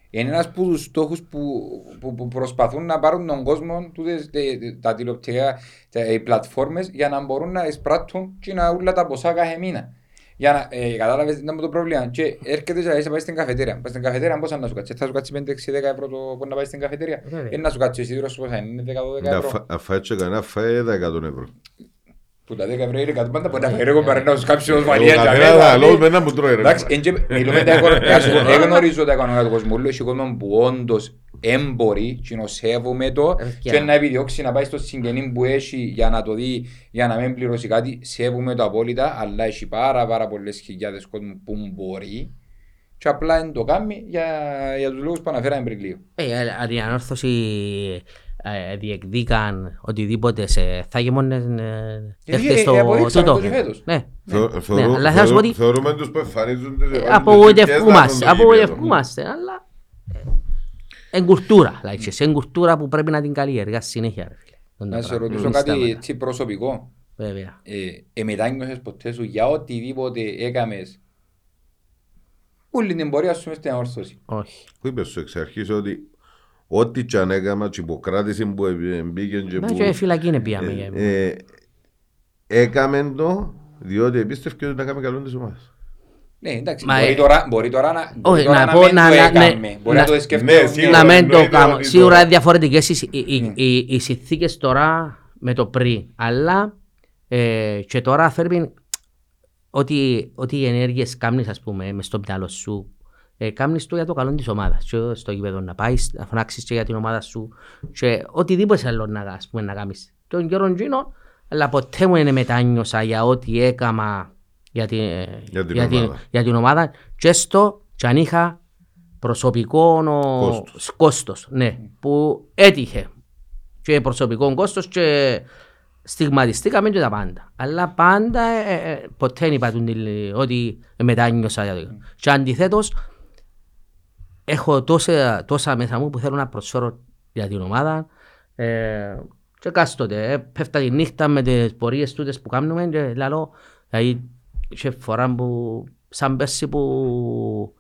Είναι ένας από τους στόχους που, που, που προσπαθούν να πάρουν τον κόσμο τούτες, τε- τε- τα τηλεοπτικά, τα, οι πλατφόρμες για να μπορούν να εισπράττουν και να ούλα τα ποσά κάθε μήνα. Για να ε, κατάλαβες τι είναι το πρόβλημα. Και έρχεται και λέει, πάει στην καφετέρια. Πάει στην καφετέρια πόσα να σου κάτσει. Θα σου κάτσει 5-6-10 ευρώ το που να πάει στην καφετέρια. Βέβαια. Είναι να σου κάτσει εσύ σου πόσα είναι, είναι 10-12 να ευρώ. φα- να φάει και κανένα φάει τα 100 ευρώ. Που τα 10 ευρώ είναι κάτι πάντα που να φέρει εγώ παρά να σου κάψει ως Εγώ μανία. για κανένα μένα, θα δηλαδή. λέω με ένα μου τρώει ρε. Εντάξει, εν και- μιλούμε τα οικονομικά σου. Δεν γνωρίζω τα οικονομικά του κόσμου. Λέω, έχει κόσμο που όντως έμποροι και νοσεύουμε το Ευκαιρία. και να επιδιώξει να πάει στο συγγενή που έχει για να το δει, για να μην πληρώσει κάτι. Σέβουμε το απόλυτα, αλλά έχει πάρα πάρα πολλές χιλιάδες κόσμου που μπορεί και απλά δεν το κάνει για, για τους λόγους που αναφέραμε πριν λίγο. Ε, αλλά η ανόρθωση ε, διεκδίκαν οτιδήποτε σε θα γεμόνες ε, Γιατί, δέχτες ε, το ε, αποδείξαμε τούτο. το και φέτος. Ναι. Θεω- Ναι, θεωρώ- αλλά θα σου πω θεωρώ- ότι- Θεωρούμε τους που εμφανίζονται σε Ε, όλες τις Απογοητευκούμαστε, εθνικές απογοητευκούμαστε, αλλά ε, εν κουλτούρα, like, εν κουλτούρα που πρέπει να την καλλιεργά συνέχεια. ρε φίλε. Τον Να τα σε πράγματα. ρωτήσω Μην κάτι σταματά. έτσι προσωπικό. Βέβαια. Ε, εμετάνιωσες ποτέ σου για οτιδήποτε έκαμες; Όλη την πορεία σου μες στην αόρθωση. Όχι. Που είπες σου εξ αρχής ότι ό,τι κι αν έκαμα και υποκράτηση που μπήκε και Μα που και φυλακή είναι πήγαμε. για εμένα. ε, έκαμε το διότι επίστευκε ότι να κάνει καλό της ομάδας. Ναι, εντάξει, Μα, μπορεί, ε, τώρα, μπορεί τώρα να, μπορεί Όχι, τώρα να να, πω, μην να- το να- έκαμε, ναι, μπορεί να- να το Ναι, σκεφτόμουν. σίγουρα. Να μην το εννοείται κάνω. ότι Σίγουρα τώρα- είναι διαφορετικέ οι, οι, οι, οι συνθήκες τώρα με το πριν. Αλλά ε, και τώρα φέρνει ότι, ότι οι ενέργειες κάνει, ας πούμε, μες στο μυαλό σου, ε, κάνεις το για το καλό της ομάδας. Και στο γήπεδο να πάεις, να φωνάξεις και για την ομάδα σου. Και οτιδήποτε άλλο να, ας πούμε, να κάνεις. Τον καιρό εκείνο, αλλά ποτέ μου δεν μετάνιωσα για ό,τι έκαμα για την, Για την για την, ομάδα. για την ομάδα. Και στο, και αν είχα προσωπικό ο... Κόστος. κόστος, ναι, που έτυχε και προσωπικό κόστος και στιγματιστήκαμε και τα πάντα. Αλλά πάντα ε, ε, ε, ποτέ δεν είπα του την- ότι μετάνιωσα. για το- Και αντιθέτως έχω τόσα, τόσα μέσα μου που θέλω να προσφέρω για την ομάδα ε, και κάστοτε. Ε, πέφτα τη νύχτα με τις πορείες τούτες που κάνουμε και λαλώ, δηλαδή είχε φορά που σαν πέρσι που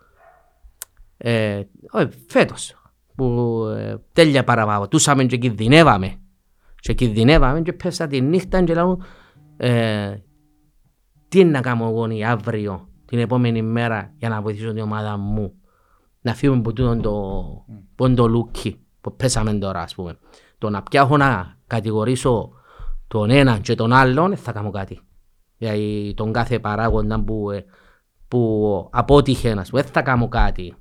ε, όχι, φέτος που ε, τέλεια παραπάνω. Τούσαμε και κινδυνεύαμε. Και κινδυνεύαμε και πέσα τη νύχτα και λέω ε, τι είναι να κάνω εγώ ή αύριο την επόμενη μέρα για να βοηθήσω την ομάδα μου να φύγουμε από τούτον το, που το λούκι που πέσαμε τώρα ας πούμε. Το να πιάχω να κατηγορήσω τον έναν και τον άλλον δεν θα κάνω κάτι. Δηλαδή τον κάθε παράγοντα που, ε, που απότυχε να πούμε, δεν θα κάνω κάτι.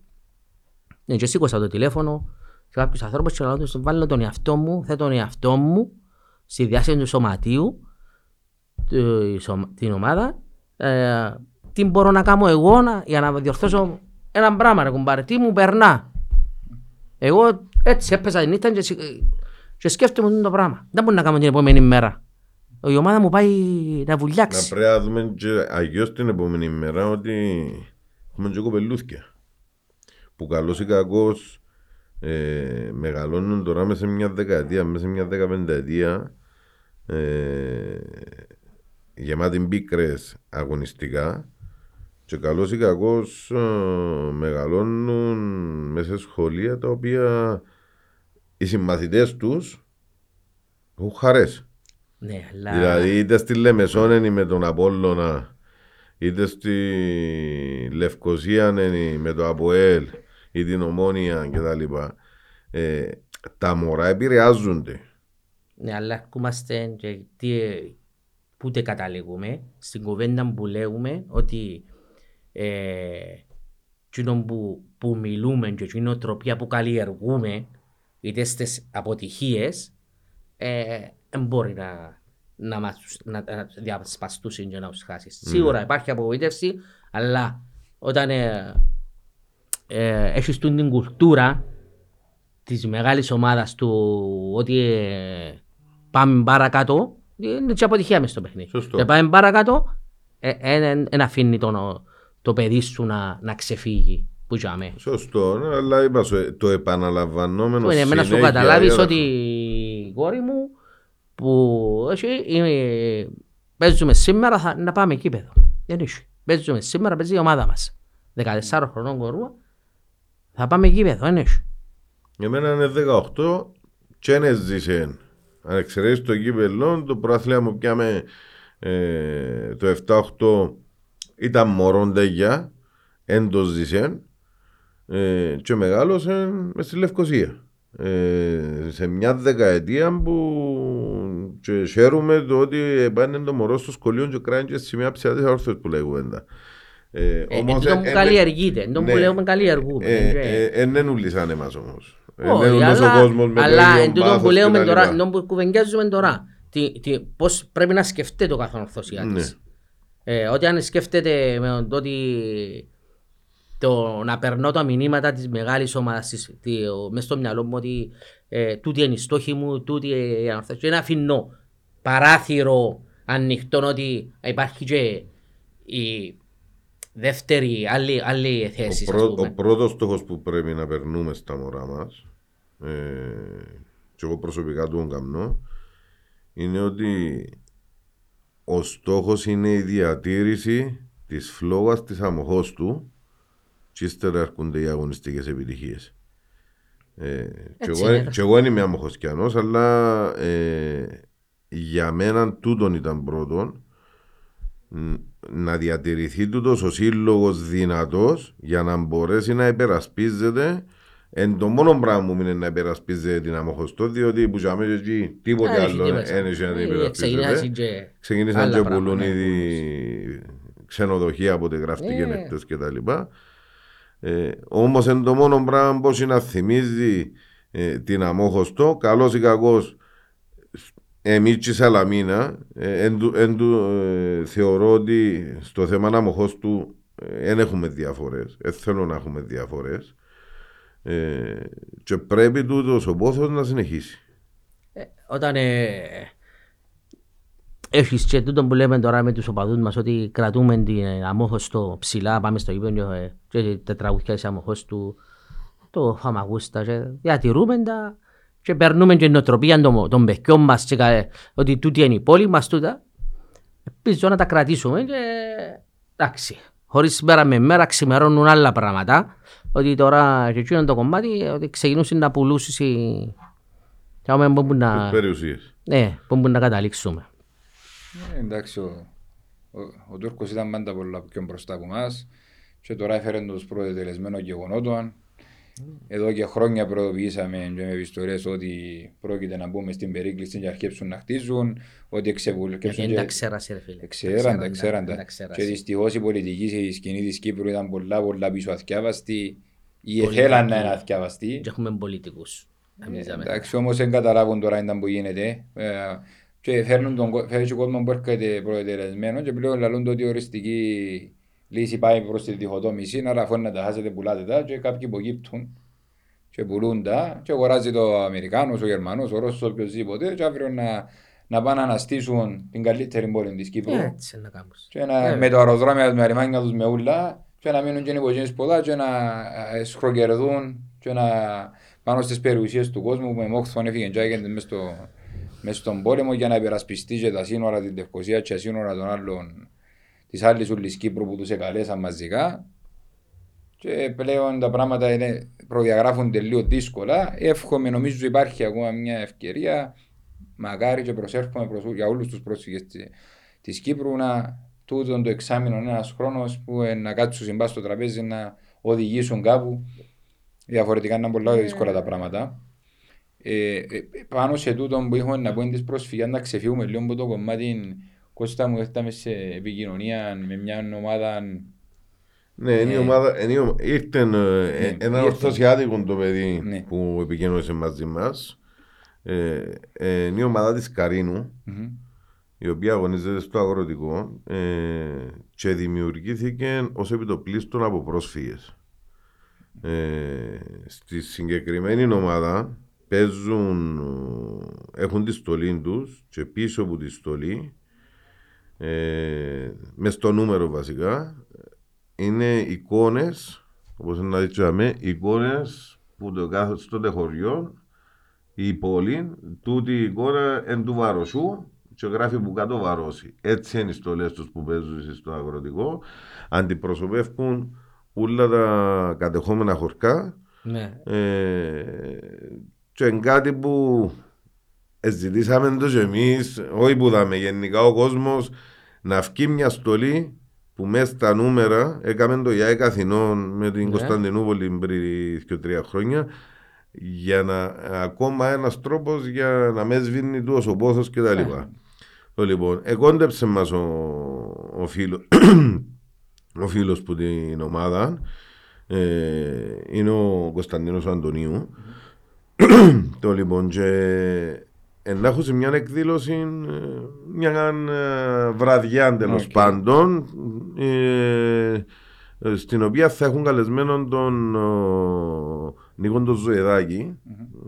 Ναι, και σήκωσα το τηλέφωνο σε κάποιους ανθρώπους και λέω τους βάλω τον εαυτό μου, θέτω τον εαυτό μου στη διάσταση του σωματείου τη- σωμα- την ομάδα. Ε, τι μπορώ να κάνω εγώ να, για να διορθώσω ένα πράγμα ρε κουμπάρε, τι μου περνά εγώ έτσι έπαιζα την νύχτα και, σι- και σκέφτομαι το πράγμα. Δεν μπορώ να κάνω την επόμενη μέρα η ομάδα μου πάει να Να βουλιάξει πρέπει να δούμε και αγιώς την επόμενη μέρα ότι έχουμε και κοπελούθια που καλώς ή κακώς ε, μεγαλώνουν τώρα μέσα σε μια δεκαετία, μέσα σε μια δεκαπενταετία ε, γεμάτη μπίκρες αγωνιστικά και καλώς ή κακώς ε, μεγαλώνουν μέσα σε σχολεία τα οποία οι συμμαθητές τους έχουν χαρές. Ναι, αλλά Δηλαδή είτε στη Λεμεσόν είναι με τον Απόλλωνα, είτε στη Λευκοσία είναι με το Αποέλ ή την Ομόνια κτλ. Ε, τα μωρά επηρεάζονται. Ναι, αλλά ερχόμαστε και τι, πούτε καταλήγουμε στην κουβέντα που λέμε ότι ε, εκείνο που, που μιλούμε και η νοοτροπία που καλλιεργούμε είτε στις αποτυχίες ε, δεν μπορεί να, να, μας, να, να διασπαστούν και να τους χάσεις. Σίγουρα υπάρχει απογοήτευση, αλλά όταν ε, ε, έχεις τούτη την κουλτούρα της μεγάλης ομάδας του ότι ε, πάμε παρακάτω, είναι και αποτυχία μες στο παιχνίδι. Σωστό. Και πάμε παρακάτω, δεν αφήνει το, το παιδί σου να, να ξεφύγει. Που είχαμε. Σωστό, ναι, αλλά είπα σου, το επαναλαμβανόμενο Είναι εμένα σου συνέχεια καταλάβεις για- ότι η κόρη μου που έχει, είναι, παίζουμε σήμερα θα, να πάμε κήπεδο. Δεν έχει. Παίζουμε σήμερα, παίζει η ομάδα μας. 14 χρονών κορούα, θα πάμε κήπεδο, δεν έχει. Εμένα είναι 18 και δεν έζησε. Αν εξαιρέσεις το κύπελλο, το προάθλημα μου πιάμε ε, το 7-8 ήταν μωρόν τέγια, εν το ζήσε ε, και μεγάλωσε μες στη Λευκοσία. Ε, σε μια δεκαετία που και χαίρομαι το ότι πάνε το μωρό στο σχολείο και κράνε και σημεία ψηλά όρθιος που λέει κουβέντα. Ε, Ε, όμως, Εν τω ε, που ε, καλλιεργείται, εν τω που ναι. λέμε καλλιεργούμε. ε, Ε, ε, ε, δεν ούλησαν εμάς όμως. Ε, Όχι, δεν ούλησε ο αλλά- κόσμος με το Αλλά ίδιο εν τούτο πάθος που λέμε κτλ. τώρα, εν τω που κουβεντιάζουμε τώρα, τι, τι, πώς πρέπει να σκεφτεί το κάθε ορθωσία Ναι. της. Ε, ότι αν σκέφτεται με το ότι το να περνώ τα μηνύματα της μεγάλης ομάδας μέσα στο μυαλό μου ότι ε, τούτη είναι η στόχη μου, τούτη η ανορθώση. Και να αφήνω παράθυρο ανοιχτό ότι υπάρχει και η δεύτερη, άλλη, άλλη θέση. Ο, πρω, ο πρώτος στόχος που πρέπει να περνούμε στα μωρά μας, ε, και εγώ προσωπικά του καμνώ, είναι ότι ο στόχος είναι η διατήρηση της φλόγας της αμοχώς του και ύστερα έρχονται οι αγωνιστικές επιτυχίες. Ε, και, εγώ, και εγώ είμαι αμοχοσκιανός, αλλά ε, για μένα τούτον ήταν πρώτον να διατηρηθεί τούτος ο σύλλογος δυνατός για να μπορέσει να υπερασπίζεται Εν το μόνο πράγμα μου είναι να υπερασπίζεται την αμοχωστό, διότι που ζάμε και εκεί τίποτε άλλο δεν έχει να την ε, υπερασπίζεται. Ξεκίνησαν και πουλούν ναι, ήδη ξενοδοχεία από τη γραφτική ε. εκτός και τα λοιπά. Ε, όμως εν το μόνο πράγμα πώς είναι να θυμίζει ε, την αμόχωστο, καλός ή κακός εμείς και Σαλαμίνα ε, εν, ε, θεωρώ ότι στο θέμα αμοχώστου δεν έχουμε διαφορές, δεν θέλω να έχουμε διαφορές ε, και πρέπει τούτος ο πόθος να συνεχίσει. Ε, όταν ε, έχεις και τούτο που λέμε τώρα με τους οπαδούς μας ότι κρατούμε την αμόχωστο ψηλά, πάμε στο γήπεδο ε, και τα τραγουδιά της αμόχωστου, το φαμαγούστα, και διατηρούμε τα και περνούμε και νοοτροπία των, των παιδιών μας ότι τούτη είναι η πόλη μας τούτα. Ελπίζω να τα κρατήσουμε και εντάξει. Χωρίς μέρα με μέρα ξημερώνουν άλλα πράγματα ότι τώρα και εκείνο το κομμάτι ότι ξεκινούσε να πουλούσει και άμα μπορούμε να... Περιουσίες. Ναι, μπορούμε να καταλήξουμε. Ε, εντάξει, ο, ο, ο Τούρκος ήταν πάντα πολλά πιο μπροστά από εμάς και τώρα έφερε τους προετελεσμένων γεγονότων. Εδώ και χρόνια προειδοποιήσαμε και με ιστορίες ότι πρόκειται να μπούμε στην περίκληση και αρχίσουν να χτίζουν, ότι εξεβουλεύουν. Δεν τα ξέρασε ρε φίλε. Ξέραντα, ξέραντα. Και δυστυχώς η πολιτική σκηνή της Κύπρου ήταν πολλά πολλά πίσω αθιάβαστη ή θέλαν να είναι αθιάβαστη. Και έχουμε πολιτικούς. Ε, εντάξει, όμως δεν καταλάβουν τώρα ήταν που γίνεται. Ε, και φέρνουν τον κόσμος που έρχεται προετελεσμένο και πλέον λαλούν ότι οριστική λύση πάει προς τη διχοτόμηση, άρα αφού να τα χάσετε πουλάτε τα και κάποιοι υποκύπτουν και πουλούν τα και αγοράζει το Αμερικάνος, ο Γερμανός, ο Ρώσος, οποιοδήποτε και αύριο να, να πάνε να αναστήσουν την καλύτερη πόλη της Κύπρου. Έτσι να κάνουν. Και να, ε. με το αεροδρόμιο, με αριμάνια τους με ούλα και να μείνουν και οι πολλά και να ε, σχροκερδούν και να πάνω στις περιουσίες του κόσμου που με μόχθον έφυγε και έγινε μέσα στο, μες στον πόλεμο για να υπερασπιστεί και τα σύνορα την Τευκοσία και τα σύνορα των άλλων της άλλης ούλη Κύπρου που τους εκαλέσαν μαζικά. Και πλέον τα πράγματα είναι, προδιαγράφονται λίγο δύσκολα. Εύχομαι, νομίζω υπάρχει ακόμα μια ευκαιρία. Μακάρι και προσέρχομαι προς, για όλους τους πρόσφυγες της Κύπρου να τούτον το εξάμεινο ένας χρόνος που ε, να κάτσουν συμπάς στο τραπέζι να οδηγήσουν κάπου. Διαφορετικά είναι πολλά δύσκολα τα πράγματα. Ε, ε, πάνω σε τούτο που είχαμε να πούμε τι προσφυγιάς να ξεφύγουμε λίγο από το κομμάτι Κώστα μου έφταμε σε επικοινωνία με μια ομάδα ναι, είναι η ε, ομάδα, ήρθε ε, ναι, ένα ορθωσιάτικο το παιδί ναι. που επικοινωνήσε μαζί μας. Ε, είναι η ομάδα της Καρίνου, η οποία αγωνίζεται στο αγροτικό και δημιουργήθηκε ως επιτοπλίστων από πρόσφυγες. στη συγκεκριμένη ομάδα παίζουν, έχουν τη στολή τους και πίσω από τη στολή ε, μες στο νούμερο βασικά, είναι εικόνες, όπως να δείξαμε, εικόνες που το κάθε στο χωριό, η πόλη, τούτη η εικόνα εν του βαροσού και γράφει που κάτω βαρώσει. Έτσι είναι οι στολές τους που παίζουν στο αγροτικό, αντιπροσωπεύουν όλα τα κατεχόμενα χωρκά ναι. ε, και είναι κάτι που ζητήσαμε το και εμείς, όχι που δάμε γενικά ο κόσμος να βγει μια στολή που μέσα στα νούμερα έκαμε το ΙΑΕ Καθηνών με την ναι. Κωνσταντινούπολη πριν και τρία χρόνια για να ακόμα ένας τρόπος για να μες σβήνει του ο πόθος κτλ. Ναι. Το λοιπόν, εκόντεψε μας ο, ο φίλο ο φίλος που την ομάδα ε, είναι ο Κωνσταντίνος Αντωνίου. Το λοιπόν και να έχω σε μια εκδήλωση, ε, μια ε, βραδιά τέλο πάντων. Ε, ε, στην οποία θα έχουν καλεσμένο τον ο, Νίκο τον Ζωεδάκη,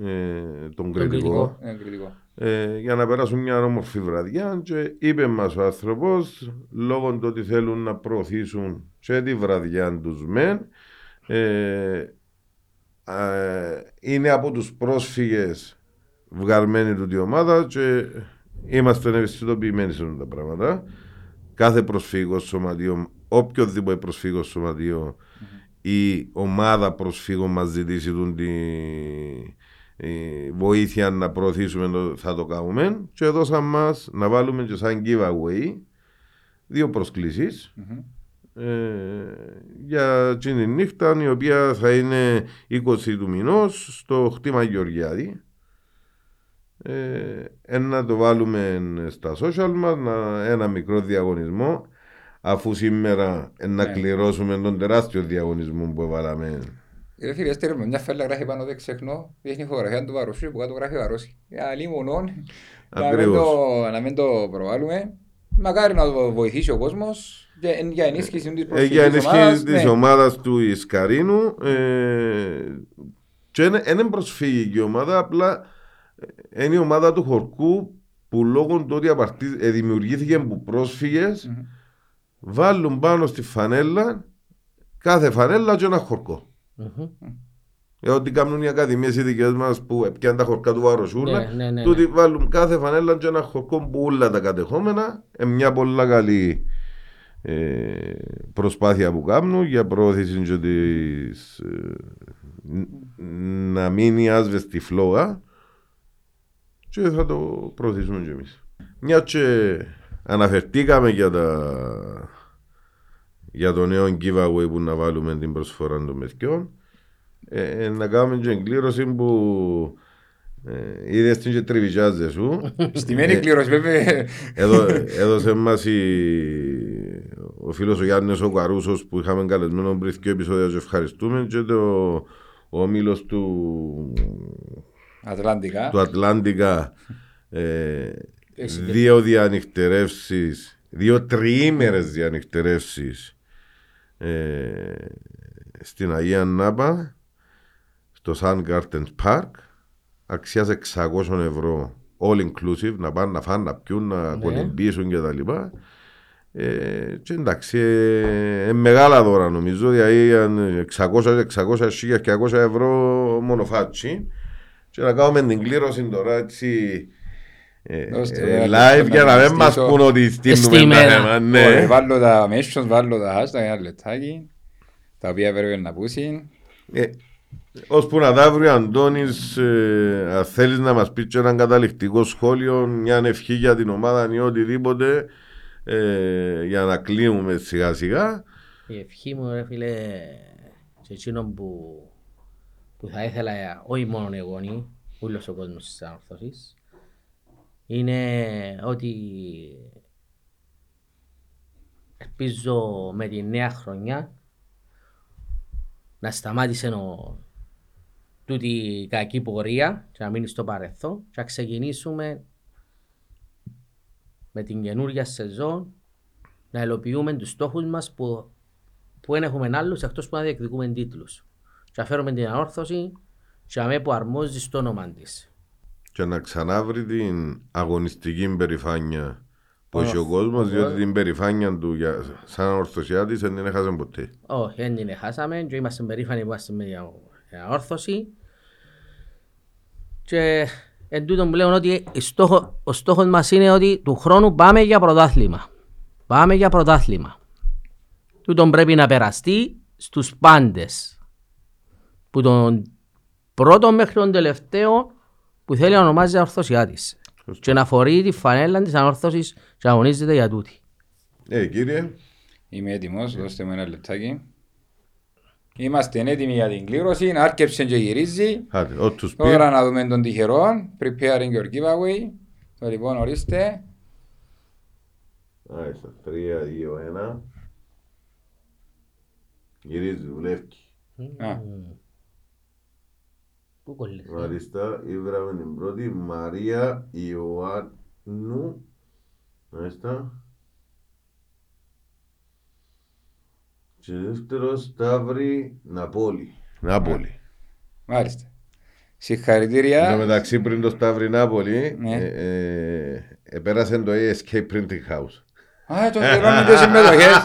ε, τον κριτικό, κριτικό. Είναι κριτικό. ε, για να περάσουν μια όμορφη βραδιά και είπε μας ο άνθρωπος λόγω του ότι θέλουν να προωθήσουν και τη βραδιά τους μεν ε, ε, είναι από τους πρόσφυγες βγαλμένη του τη ομάδα και είμαστε ευαισθητοποιημένοι σε αυτά τα πράγματα. Κάθε προσφύγος σωματείο οποιοδήποτε προσφύγος σωματείο η ομάδα προσφύγων μας ζητήσει τούν τη ε, βοήθεια να προωθήσουμε το, θα το κάνουμε και έδωσαν μας να βάλουμε και σαν giveaway δύο προσκλήσεις. Μμμ. Ε, για εκείνη τη νύχτα η οποία θα είναι 20 του μηνός στο χτήμα Γεωργιάδη ε, ε, να το βάλουμε στα social μας να, ένα μικρό διαγωνισμό αφού σήμερα ε, να Ναι. κληρώσουμε τον τεράστιο διαγωνισμό που έβαλαμε Ρε φίλε, έστειλε με μια φέλα γράφει πάνω δεν ξεχνώ, δείχνει φωτογραφία του Βαροσίου που κάτω γράφει Βαρόσι. Για μονόν, να μην Ακριβώς. το- να μην το προβάλλουμε. Μακάρι να το βοηθήσει ο κόσμος για, για ενίσχυση της Ε, προσφυγικής για ενίσχυση ομάδας, της ναι. ομάδας του Ισκαρίνου. Ε, και είναι, είναι προσφυγική ομάδα, απλά ε, είναι η ομάδα του Χορκού που λόγω του ότι απαρτί- ε, δημιουργήθηκε από πρόσφυγες Μμμ. βάλουν πάνω στη φανέλα κάθε φανέλα και ένα χορκό. Μμμ. Ε, ό,τι κάνουν οι ακαδημίες οι δικές μας που πιάνουν τα χορκά του Βαροσούλα, Ναι, ναι, ναι, τούτοι ναι. βάλουν κάθε φανέλα και ένα χορκό που όλα τα κατεχόμενα. Ε, μια πολλά καλή ε, προσπάθεια που κάνουν για προώθηση και της, ε, ν- να μείνει άσβεστη φλόγα και θα το προωθήσουμε κι εμείς. Μια και αναφερθήκαμε για τα για το νέο giveaway που να βάλουμε την προσφορά των μεθιών ε, ε, να κάνουμε και εγκλήρωση που ε, είδες την και τριβιζάζε σου Στημένη Ε, κλήρωση βέβαια. Έδω, έδωσε μας η, ο φίλος ο Γιάννης ο Καρούσος που είχαμε καλεσμένο πριν δύο επεισόδια και ευχαριστούμε και το, ο όμιλος του, Ατλαντικά. του Ατλάντικα ε, Έχει δύο διανυκτερεύσεις δύο τριήμερες διανυκτερεύσεις ε, στην Αγία Νάπα στο Sun Gardens Park αξίας 600 ευρώ all inclusive να πάνε να φάνε, να πιούν, να Ναι. κολυμπήσουν και τα λοιπά ε, και εντάξει, ε, ε, μεγάλα δώρα νομίζω, δηλαδή αν 600, 600, 1000 και 200 ευρώ μονοφάτσι και να κάνουμε την κλήρωση τώρα έτσι ε, Δώστε, ε, ε, live για να μην μας στήσω. πούν ότι στείλουμε τα Στημένα. θέμα. Ωραία, Ναι. Βάλω τα mentions, βάλω τα hashtag ένα λεπτάκι. Τα οποία πρέπει να πούσει. Ε, Ώσπου να τα βρει ο Αντώνης, ε, αν θέλεις να μας πεις και έναν καταληκτικό σχόλιο, μια ευχή για την ομάδα ή οτιδήποτε, ε, για να κλείνουμε σιγά σιγά. Η ευχή μου, ρε φίλε, σε εκείνον που, που θα ήθελα, όχι μόνο εγώ, νη, όλος ο κόσμος της ανορθώσης, είναι ότι ελπίζω με τη νέα χρονιά να σταμάτησε ο, τούτη η κακή πορεία και να μείνει στο παρελθόν και να ξεκινήσουμε με την καινούργια σεζόν να ελοποιούμε τους στόχους μας που, που δεν έχουμε άλλους εκτός που να διεκδικούμε τίτλους. Και να φέρουμε την ανόρθωση και να με που αρμόζει στο όνομα της. Και να ξανάβρει την αγωνιστική περηφάνεια που Ω, έχει ο κόσμος, ω. διότι την περηφάνεια του για, σαν ορθωσιά της δεν την έχασε ποτέ. Όχι, δεν την χάσαμε και είμαστε περήφανοι που είμαστε με την ανόρθωση. Και εν τούτον που λέω ότι η στόχο, ο στόχος μας είναι ότι του χρόνου πάμε για πρωτάθλημα. Πάμε για πρωτάθλημα. Τούτον πρέπει να περαστεί στους πάντες. Που τον πρώτο μέχρι τον τελευταίο που θέλει να ονομάζει ορθωσιά της. Και να φορεί τη φανέλα της ανόρθωσης και να αγωνίζεται για τούτη. Ε, κύριε, Είμαι έτοιμος, δώστε μου ένα λεπτάκι. Είμαστε έτοιμοι για την κλήρωση, άρκεψε και γυρίζει. άντε, ό, τους πει. Τώρα να δούμε τον τυχερό. Preparing your giveaway. Το λοιπόν ορίστε. Άιστα, τρία, δύο, ένα. Γυρίζει, δουλεύει. Α, Πού κολλήσε. Μάλιστα, ήβραμε την πρώτη Μαρία Ιωάννου. Μάλιστα. Και δεύτερο Σταύρη Ναπόλη. Νάπολη. Μάλιστα. Εν τω Συγχαρητήρια. μεταξύ πριν το Σταύρη Νάπολη Ναι. ε, ε, επέρασε το Escape Printing House. Α, το πληρώνουν και συμμετοχές.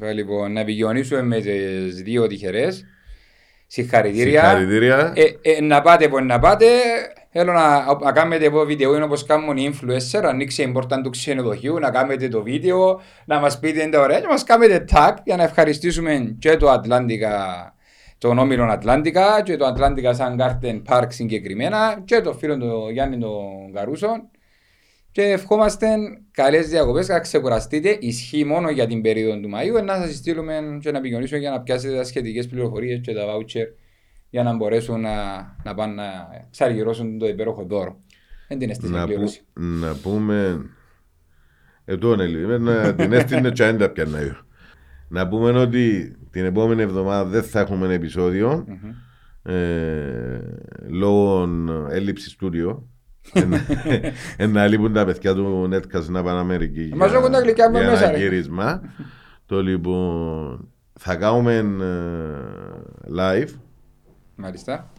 Ναι. Λοιπόν, να επικοινωνήσουμε με τις δύο τυχερές. Συγχαρητήρια. Συγχαρητήρια. Ε, ε, να πάτε που να πάτε, θέλω να, να κάνετε από βίντεο είναι όπως κάνουν οι influencer, ανοίξει η πόρτα του ξενοδοχείου, να κάνετε το βίντεο, να μας πείτε είναι τα ωραία και μας κάνετε tag για να ευχαριστήσουμε και το Ατλάντικα, τον Όμιλο Ατλάντικα και το Ατλάντικα Sungarden Park συγκεκριμένα και το φίλο του Γιάννη τον Καρούσον και ευχόμαστε καλές διακοπές, να ξεκουραστείτε, ισχύει μόνο για την περίοδο του Μαΐου, να σας στείλουμε και να επικοινωνήσουμε για να πιάσετε τα σχετικές πληροφορίες και τα voucher για να μπορέσουν να, να πάνε να ξαργυρώσουν το υπέροχο δώρο. Δεν την αίσθηση να, που, κλήρωση. να πούμε. Εδώ είναι λίγο. Να την έστειλε και αν τα πιάνω εγώ. Να πούμε ότι την επόμενη εβδομάδα δεν θα έχουμε επεισόδιο ε, λόγω έλλειψης στούριο. Εν να λείπουν τα παιδιά του Netcast να πάνε Αμερική Μας έχουν τα γλυκιά μου για μέσα, ένα ρε. γύρισμα. Το λοιπόν θα κάνουμε ε, live Μάλιστα.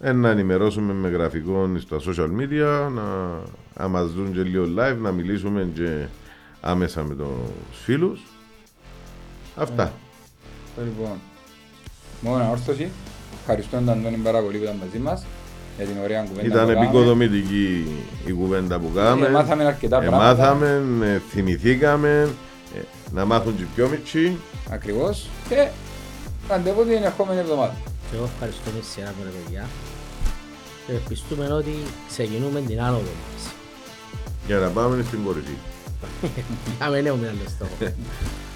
ε, να ενημερώσουμε με γραφικό στα social media, να, να μας δουν και λίγο live, να μιλήσουμε και άμεσα με τους φίλους. Αυτά. Λοιπόν, μόνο ανόρθωση. Ευχαριστώ τον Αντώνη πάρα πολύ που ήταν μαζί μας για την ωραία κουβέντα Ήταν που κάναμε. επικοδομητική η κουβέντα που κάναμε. Ε, μάθαμε αρκετά Ε, πράγματα. μάθαμε, ε, θυμηθήκαμε, ε, να μάθουν και οι πιο μικροί. Ακριβώς. Και ραντεβού την ερχόμενη εβδομάδα. Και εγώ ευχαριστώ με σειρά μου ρε παιδιά. Και ευελπιστούμε ότι ξεκινούμε την άνοδο μας. Για να πάμε στην κορυφή. Πάμε νέο με άλλο στόχο.